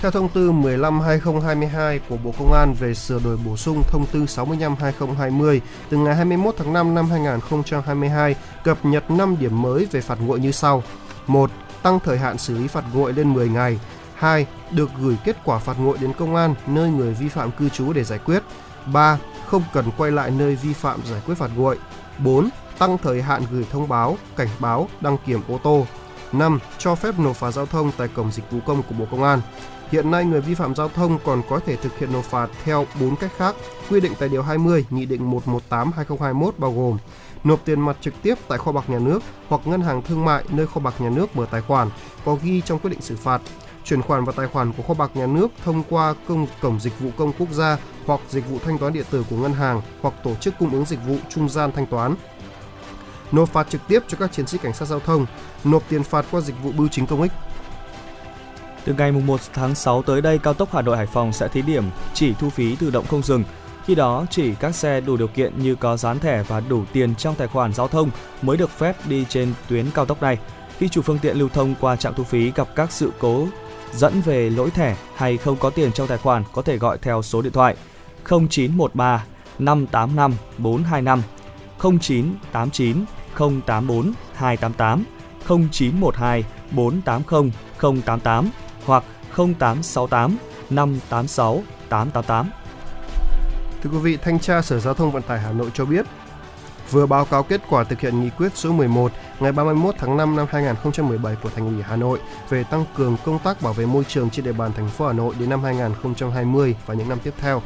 Theo thông tư 15/2022 của Bộ Công an về sửa đổi bổ sung thông tư 65/2020, từ ngày 21 tháng 5 năm 2022 cập nhật 5 điểm mới về phạt nguội như sau: 1. Tăng thời hạn xử lý phạt nguội lên 10 ngày. 2. Được gửi kết quả phạt nguội đến công an nơi người vi phạm cư trú để giải quyết. 3 không cần quay lại nơi vi phạm giải quyết phạt nguội. 4. Tăng thời hạn gửi thông báo, cảnh báo, đăng kiểm ô tô. 5. Cho phép nộp phạt giao thông tại cổng dịch vụ công của Bộ Công an. Hiện nay người vi phạm giao thông còn có thể thực hiện nộp phạt theo 4 cách khác, quy định tại điều 20 Nghị định 118/2021 bao gồm nộp tiền mặt trực tiếp tại kho bạc nhà nước hoặc ngân hàng thương mại nơi kho bạc nhà nước mở tài khoản có ghi trong quyết định xử phạt chuyển khoản vào tài khoản của kho bạc nhà nước thông qua công cổng dịch vụ công quốc gia hoặc dịch vụ thanh toán điện tử của ngân hàng hoặc tổ chức cung ứng dịch vụ trung gian thanh toán. Nộp phạt trực tiếp cho các chiến sĩ cảnh sát giao thông, nộp tiền phạt qua dịch vụ bưu chính công ích. Từ ngày 1 tháng 6 tới đây, cao tốc Hà Nội Hải Phòng sẽ thí điểm chỉ thu phí tự động không dừng. Khi đó, chỉ các xe đủ điều kiện như có dán thẻ và đủ tiền trong tài khoản giao thông mới được phép đi trên tuyến cao tốc này. Khi chủ phương tiện lưu thông qua trạm thu phí gặp các sự cố dẫn về lỗi thẻ hay không có tiền trong tài khoản có thể gọi theo số điện thoại 0913 585 425 0989 084 288 0912 480 088 hoặc 0868 586 888. Thưa quý vị, Thanh tra Sở Giao thông Vận tải Hà Nội cho biết, vừa báo cáo kết quả thực hiện nghị quyết số 11 ngày 31 tháng 5 năm 2017 của Thành ủy Hà Nội về tăng cường công tác bảo vệ môi trường trên địa bàn thành phố Hà Nội đến năm 2020 và những năm tiếp theo.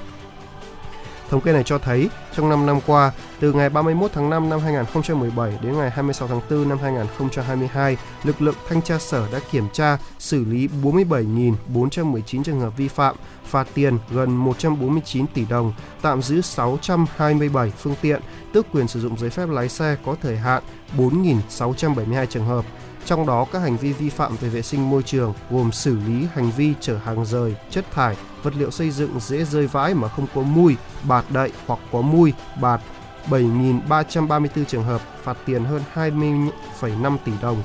Thống kê này cho thấy, trong 5 năm qua, từ ngày 31 tháng 5 năm 2017 đến ngày 26 tháng 4 năm 2022, lực lượng thanh tra sở đã kiểm tra, xử lý 47.419 trường hợp vi phạm, phạt tiền gần 149 tỷ đồng, tạm giữ 627 phương tiện, tước quyền sử dụng giấy phép lái xe có thời hạn 4.672 trường hợp. Trong đó, các hành vi vi phạm về vệ sinh môi trường gồm xử lý hành vi chở hàng rời, chất thải, vật liệu xây dựng dễ rơi vãi mà không có mùi, bạt đậy hoặc có mùi, bạt 7.334 trường hợp, phạt tiền hơn 20,5 tỷ đồng.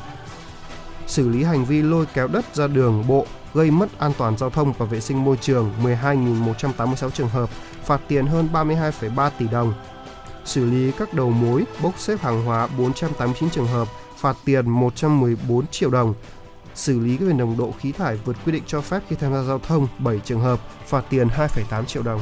Xử lý hành vi lôi kéo đất ra đường bộ, gây mất an toàn giao thông và vệ sinh môi trường 12.186 trường hợp, phạt tiền hơn 32,3 tỷ đồng. Xử lý các đầu mối, bốc xếp hàng hóa 489 trường hợp, phạt tiền 114 triệu đồng. Xử lý về nồng độ khí thải vượt quy định cho phép khi tham gia giao thông 7 trường hợp, phạt tiền 2,8 triệu đồng.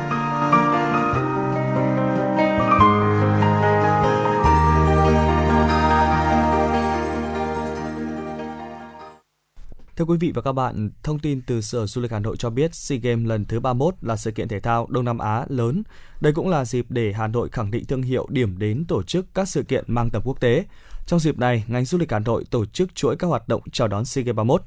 Thưa quý vị và các bạn, thông tin từ Sở Du lịch Hà Nội cho biết SEA Games lần thứ 31 là sự kiện thể thao Đông Nam Á lớn. Đây cũng là dịp để Hà Nội khẳng định thương hiệu điểm đến tổ chức các sự kiện mang tầm quốc tế. Trong dịp này, ngành du lịch Hà Nội tổ chức chuỗi các hoạt động chào đón SEA Games 31.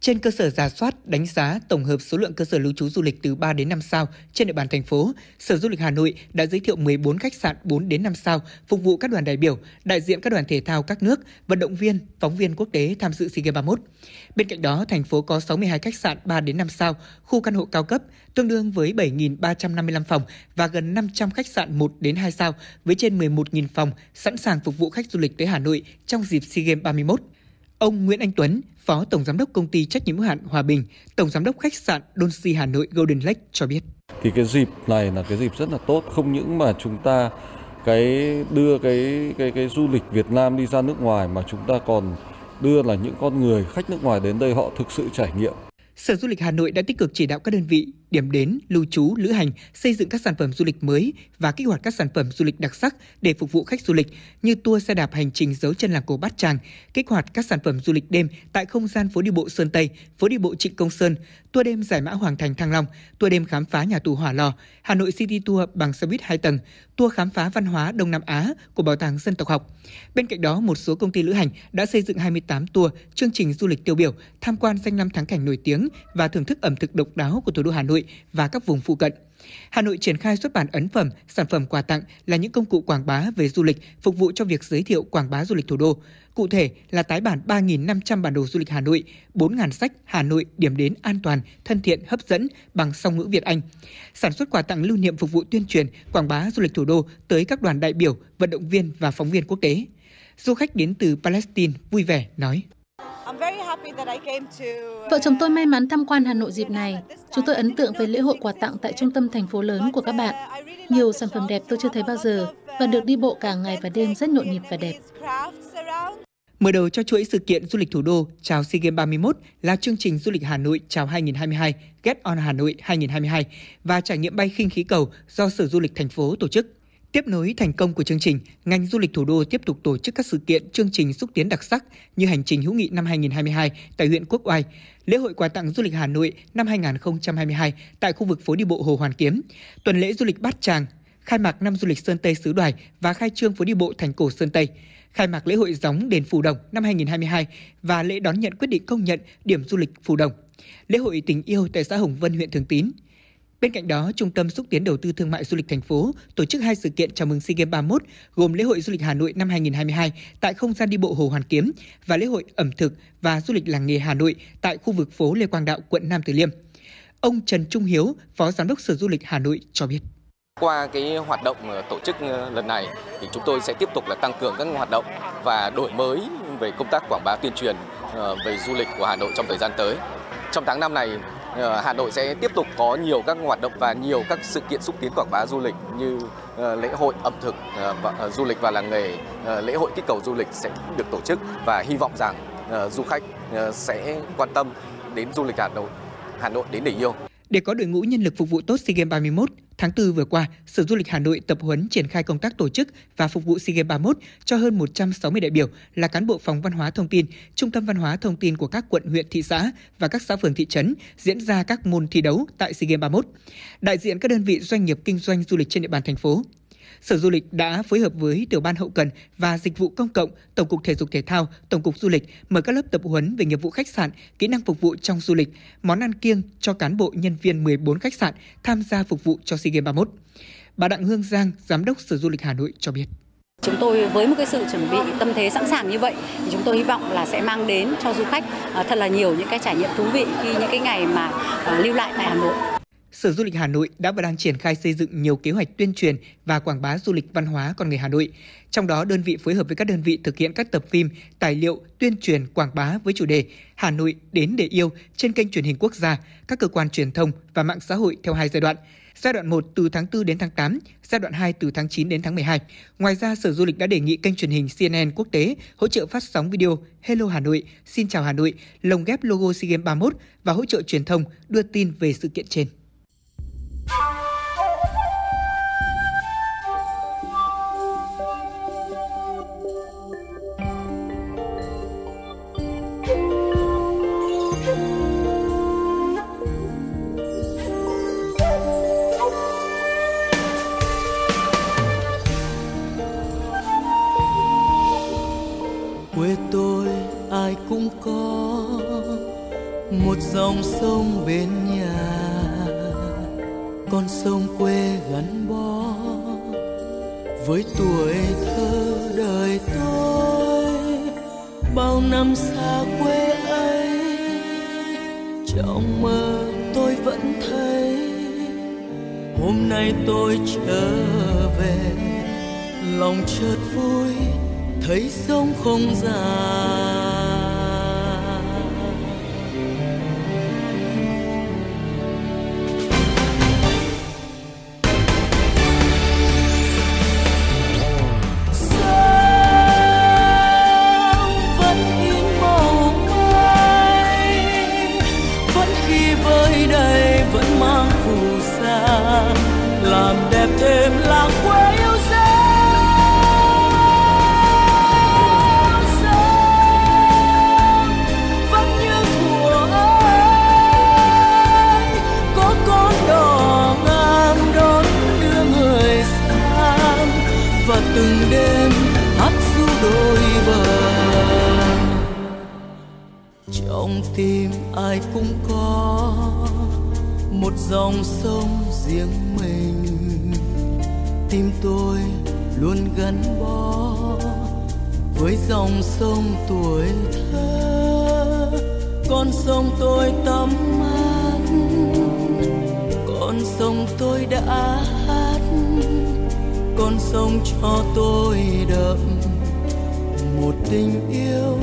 Trên cơ sở giả soát, đánh giá, tổng hợp số lượng cơ sở lưu trú du lịch từ 3 đến 5 sao trên địa bàn thành phố, Sở Du lịch Hà Nội đã giới thiệu 14 khách sạn 4 đến 5 sao phục vụ các đoàn đại biểu, đại diện các đoàn thể thao các nước, vận động viên, phóng viên quốc tế tham dự SEA Games 31. Bên cạnh đó, thành phố có 62 khách sạn 3 đến 5 sao, khu căn hộ cao cấp tương đương với 7.355 phòng và gần 500 khách sạn 1 đến 2 sao với trên 11.000 phòng sẵn sàng phục vụ khách du lịch tới Hà Nội trong dịp SEA Games 31. Ông Nguyễn Anh Tuấn, Phó Tổng Giám đốc Công ty Trách nhiệm hữu hạn Hòa Bình, Tổng Giám đốc khách sạn Donsi Hà Nội Golden Lake cho biết. Thì cái dịp này là cái dịp rất là tốt, không những mà chúng ta cái đưa cái cái cái du lịch Việt Nam đi ra nước ngoài mà chúng ta còn đưa là những con người khách nước ngoài đến đây họ thực sự trải nghiệm. Sở Du lịch Hà Nội đã tích cực chỉ đạo các đơn vị, điểm đến, lưu trú, lữ hành xây dựng các sản phẩm du lịch mới và kích hoạt các sản phẩm du lịch đặc sắc để phục vụ khách du lịch như tour xe đạp hành trình dấu chân làng cổ Bát Tràng, kích hoạt các sản phẩm du lịch đêm tại không gian phố đi bộ Sơn Tây, phố đi bộ Trịnh Công Sơn, tour đêm giải mã Hoàng Thành Thăng Long, tour đêm khám phá nhà tù Hỏa Lò, Hà Nội City Tour bằng xe buýt 2 tầng, tour khám phá văn hóa Đông Nam Á của Bảo tàng Dân tộc học. Bên cạnh đó, một số công ty lữ hành đã xây dựng 28 tour, chương trình du lịch tiêu biểu, tham quan danh lam thắng cảnh nổi tiếng và thưởng thức ẩm thực độc đáo của thủ đô Hà Nội và các vùng phụ cận. Hà Nội triển khai xuất bản ấn phẩm, sản phẩm quà tặng là những công cụ quảng bá về du lịch phục vụ cho việc giới thiệu quảng bá du lịch thủ đô. Cụ thể là tái bản 3.500 bản đồ du lịch Hà Nội, 4.000 sách Hà Nội điểm đến an toàn, thân thiện, hấp dẫn bằng song ngữ Việt Anh. Sản xuất quà tặng lưu niệm phục vụ tuyên truyền, quảng bá du lịch thủ đô tới các đoàn đại biểu, vận động viên và phóng viên quốc tế. Du khách đến từ Palestine vui vẻ nói. Vợ chồng tôi may mắn tham quan Hà Nội dịp này. Chúng tôi ấn tượng với lễ hội quà tặng tại trung tâm thành phố lớn của các bạn. Nhiều sản phẩm đẹp tôi chưa thấy bao giờ và được đi bộ cả ngày và đêm rất nhộn nhịp và đẹp. Mở đầu cho chuỗi sự kiện du lịch thủ đô chào SEA Games 31 là chương trình du lịch Hà Nội chào 2022 Get on Hà Nội 2022 và trải nghiệm bay khinh khí cầu do Sở Du lịch thành phố tổ chức. Tiếp nối thành công của chương trình, ngành du lịch thủ đô tiếp tục tổ chức các sự kiện chương trình xúc tiến đặc sắc như hành trình hữu nghị năm 2022 tại huyện Quốc Oai, lễ hội quà tặng du lịch Hà Nội năm 2022 tại khu vực phố đi bộ Hồ Hoàn Kiếm, tuần lễ du lịch Bát Tràng, khai mạc năm du lịch Sơn Tây xứ Đoài và khai trương phố đi bộ thành cổ Sơn Tây, khai mạc lễ hội gióng đền Phù Đồng năm 2022 và lễ đón nhận quyết định công nhận điểm du lịch Phù Đồng, lễ hội tình yêu tại xã Hồng Vân huyện Thường Tín, Bên cạnh đó, Trung tâm xúc tiến đầu tư thương mại du lịch thành phố tổ chức hai sự kiện chào mừng SEA Games 31 gồm lễ hội du lịch Hà Nội năm 2022 tại không gian đi bộ Hồ Hoàn Kiếm và lễ hội ẩm thực và du lịch làng nghề Hà Nội tại khu vực phố Lê Quang Đạo, quận Nam Từ Liêm. Ông Trần Trung Hiếu, Phó Giám đốc Sở Du lịch Hà Nội cho biết. Qua cái hoạt động ờ, tổ chức ờ, lần này thì chúng tôi sẽ tiếp tục là tăng cường các hoạt động và đổi mới về công tác quảng bá tuyên truyền ờ, về du lịch của Hà Nội trong thời gian tới. Trong tháng năm này Ờ, Hà Nội sẽ tiếp tục có nhiều các hoạt động và nhiều các sự kiện xúc tiến quảng bá du lịch như ờ, lễ hội ẩm thực ờ, và du lịch và làng nghề, lễ hội kích cầu du lịch sẽ được tổ chức và hy vọng rằng du khách sẽ quan tâm đến du lịch Hà Nội, Hà Nội đến để yêu. Để có đội ngũ nhân lực phục vụ tốt SEA Games 31, tháng 4 vừa qua, Sở Du lịch Hà Nội tập huấn triển khai công tác tổ chức và phục vụ SEA Games 31 cho hơn 160 đại biểu là cán bộ phòng văn hóa thông tin, trung tâm văn hóa thông tin của các quận, huyện, thị xã và các xã phường thị trấn diễn ra các môn thi đấu tại SEA Games 31. Đại diện các đơn vị doanh nghiệp kinh doanh du lịch trên địa bàn thành phố, Sở Du lịch đã phối hợp với Tiểu ban Hậu cần và Dịch vụ Công cộng, Tổng cục Thể dục Thể thao, Tổng cục Du lịch mở các lớp tập huấn về nghiệp vụ khách sạn, kỹ năng phục vụ trong du lịch, món ăn kiêng cho cán bộ nhân viên 14 khách sạn tham gia phục vụ cho SEA Games 31. Bà Đặng Hương Giang, Giám đốc Sở Du lịch Hà Nội cho biết. Chúng tôi với một cái sự chuẩn bị tâm thế sẵn sàng như vậy thì chúng tôi hy vọng là sẽ mang đến cho du khách à, thật là nhiều những cái trải nghiệm thú vị khi những cái ngày mà à, lưu lại tại Hà Nội. Sở Du lịch Hà Nội đã và đang triển khai xây dựng nhiều kế hoạch tuyên truyền và quảng bá du lịch văn hóa con người Hà Nội. Trong đó, đơn vị phối hợp với các đơn vị thực hiện các tập phim, tài liệu, tuyên truyền, quảng bá với chủ đề Hà Nội đến để yêu trên kênh truyền hình quốc gia, các cơ quan truyền thông và mạng xã hội theo hai giai đoạn. Giai đoạn 1 từ tháng 4 đến tháng 8, giai đoạn 2 từ tháng 9 đến tháng 12. Ngoài ra, Sở Du lịch đã đề nghị kênh truyền hình CNN quốc tế hỗ trợ phát sóng video Hello Hà Nội, Xin chào Hà Nội, lồng ghép logo SEA Games 31 và hỗ trợ truyền thông đưa tin về sự kiện trên quê tôi ai cũng có một dòng sông bên con sông quê gắn bó với tuổi thơ đời tôi. Bao năm xa quê ấy, trong mơ tôi vẫn thấy. Hôm nay tôi trở về, lòng chợt vui, thấy sông không khi với đây vẫn mang phù sa làm đẹp thêm làng quê yêu tim ai cũng có, một dòng sông riêng mình. Tim tôi luôn gắn bó với dòng sông tuổi thơ, con sông tôi tắm mát, con sông tôi đã hát, con sông cho tôi đậm một tình yêu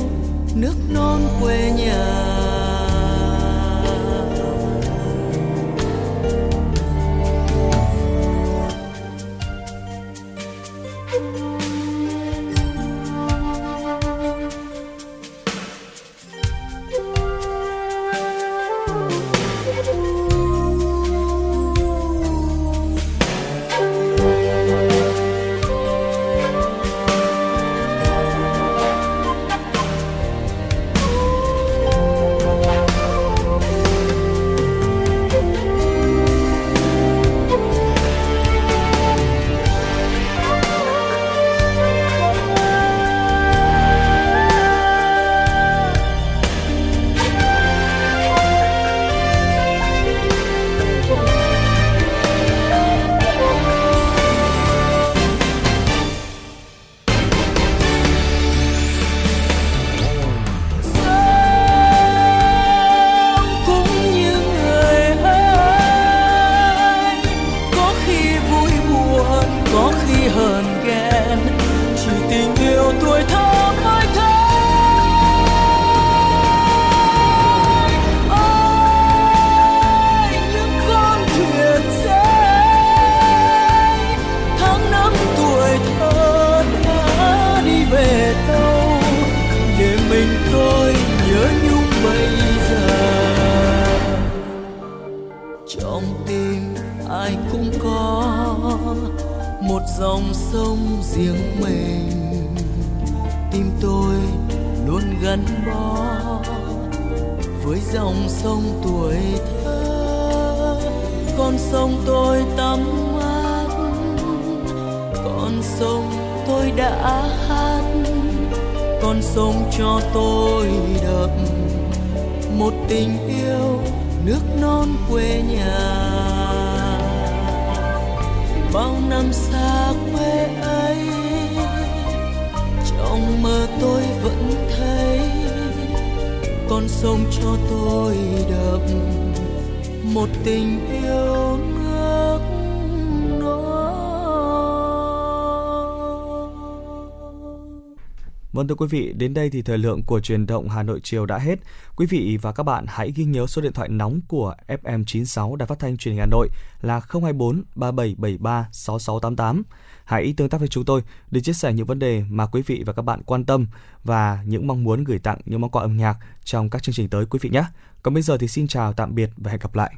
nước non quê nhà. Thưa quý vị, đến đây thì thời lượng của truyền động Hà Nội chiều đã hết. Quý vị và các bạn hãy ghi nhớ số điện thoại nóng của FM96 Đài Phát thanh Truyền hình Hà Nội là 024 3773 6688. Hãy tương tác với chúng tôi để chia sẻ những vấn đề mà quý vị và các bạn quan tâm và những mong muốn gửi tặng những món quà âm nhạc trong các chương trình tới quý vị nhé. Còn bây giờ thì xin chào tạm biệt và hẹn gặp lại.